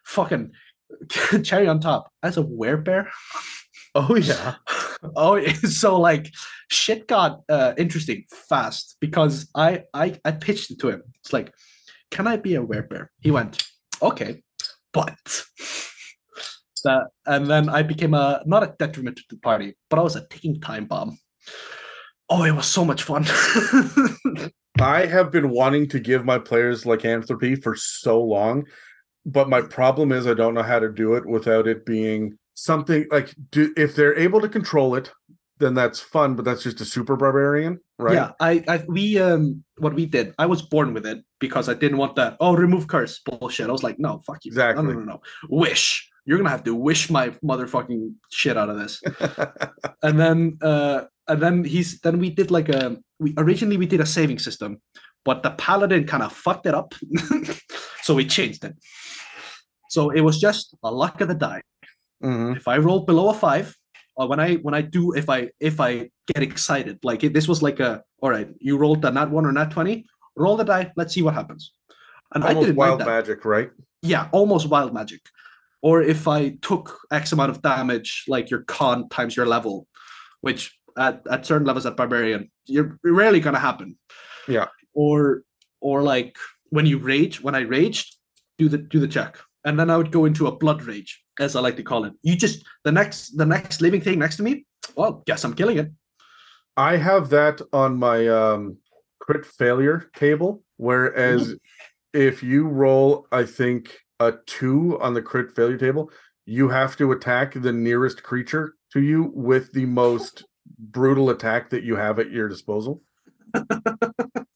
fucking cherry on top as a werebear. oh yeah oh so like shit got uh interesting fast because i i i pitched it to him it's like can i be a werebear he went okay but that. And then i became a not a detriment to the party but i was a ticking time bomb. Oh it was so much fun. I have been wanting to give my players lycanthropy for so long, but my problem is I don't know how to do it without it being something like do if they're able to control it, then that's fun, but that's just a super barbarian, right? yeah I, I we um what we did i was born with it because i didn't want that oh remove curse bullshit. I was like no fuck you. Exactly. no no no no. Wish you're gonna have to wish my motherfucking shit out of this and then uh and then he's then we did like a we originally we did a saving system but the paladin kind of fucked it up so we changed it so it was just a luck of the die Mhm. if i roll below a five or when i when i do if i if i get excited like it, this was like a all right you rolled a nat one or nat 20 roll the die let's see what happens and i Almost didn't wild magic, right? yeah, almost wild magic. Or if I took X amount of damage, like your con times your level, which at, at certain levels at barbarian, you're rarely gonna happen. Yeah. Or or like when you rage, when I raged, do the do the check. And then I would go into a blood rage, as I like to call it. You just the next the next living thing next to me, well, guess I'm killing it. I have that on my um crit failure table, whereas if you roll, I think a two on the crit failure table, you have to attack the nearest creature to you with the most brutal attack that you have at your disposal.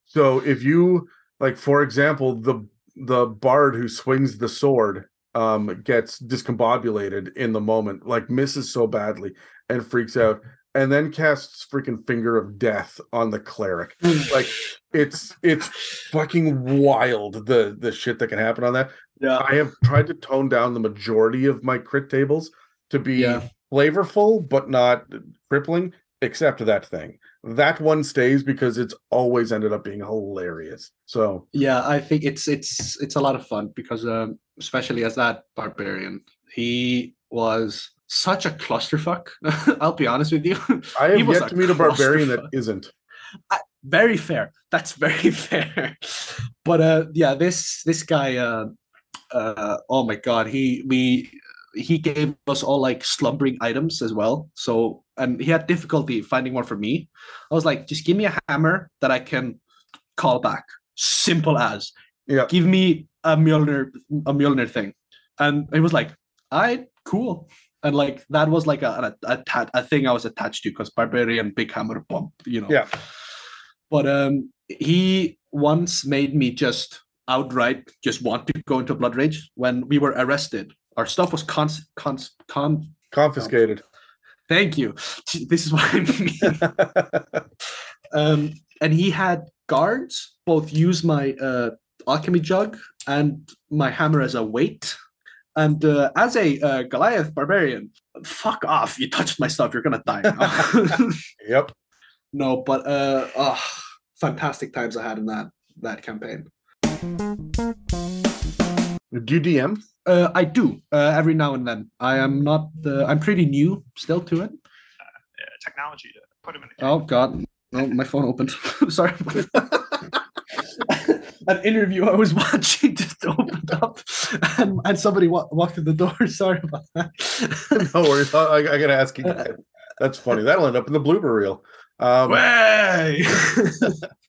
so if you like for example the the bard who swings the sword um gets discombobulated in the moment like misses so badly and freaks out and then casts freaking finger of death on the cleric like it's it's fucking wild the the shit that can happen on that Yeah. i have tried to tone down the majority of my crit tables to be Yeah. flavorful but not crippling except that thing that one stays because it's always ended up being hilarious so Yeah, I think it's it's it's a lot of fun because um, especially as that barbarian, he was such a clusterfuck. I'll be honest with you. i have yet to meet a barbarian that isn't very fair. That's very fair. But uh yeah, this this guy uh uh oh my god, he we he gave us all like slumbering items as well. So and he had difficulty finding one for me. I was like, just give me a hammer that I can call back. Simple as. Yeah. Give me a Mjolnir a Mjolnir thing. And he was like, I cool. And like that was like a a, a, a thing I was attached to because barbarian big hammer bump, you know. Yeah. But um he once made me just outright just want to go into blood rage when we were arrested. Our stuff was cons cons con confiscated thank you. This is what I mean. um and he had guards both use my uh alchemy jug and my hammer as a weight. And uh, as a uh, Goliath barbarian, fuck off! You touched my stuff, you're gonna die. yep no, but uh, oh, fantastic times I had in that that campaign. do you dm Uh, I do uh, every now and then. I am not the. I'm pretty new still to it. uh, technology to put him in a Oh God! Oh, my phone opened. Sorry. An interview I was watching just opened up, and, and somebody wa- walked through the door. Sorry about that. no worries I, I gotta ask you that's funny that'll end up in the blooper reel um Way.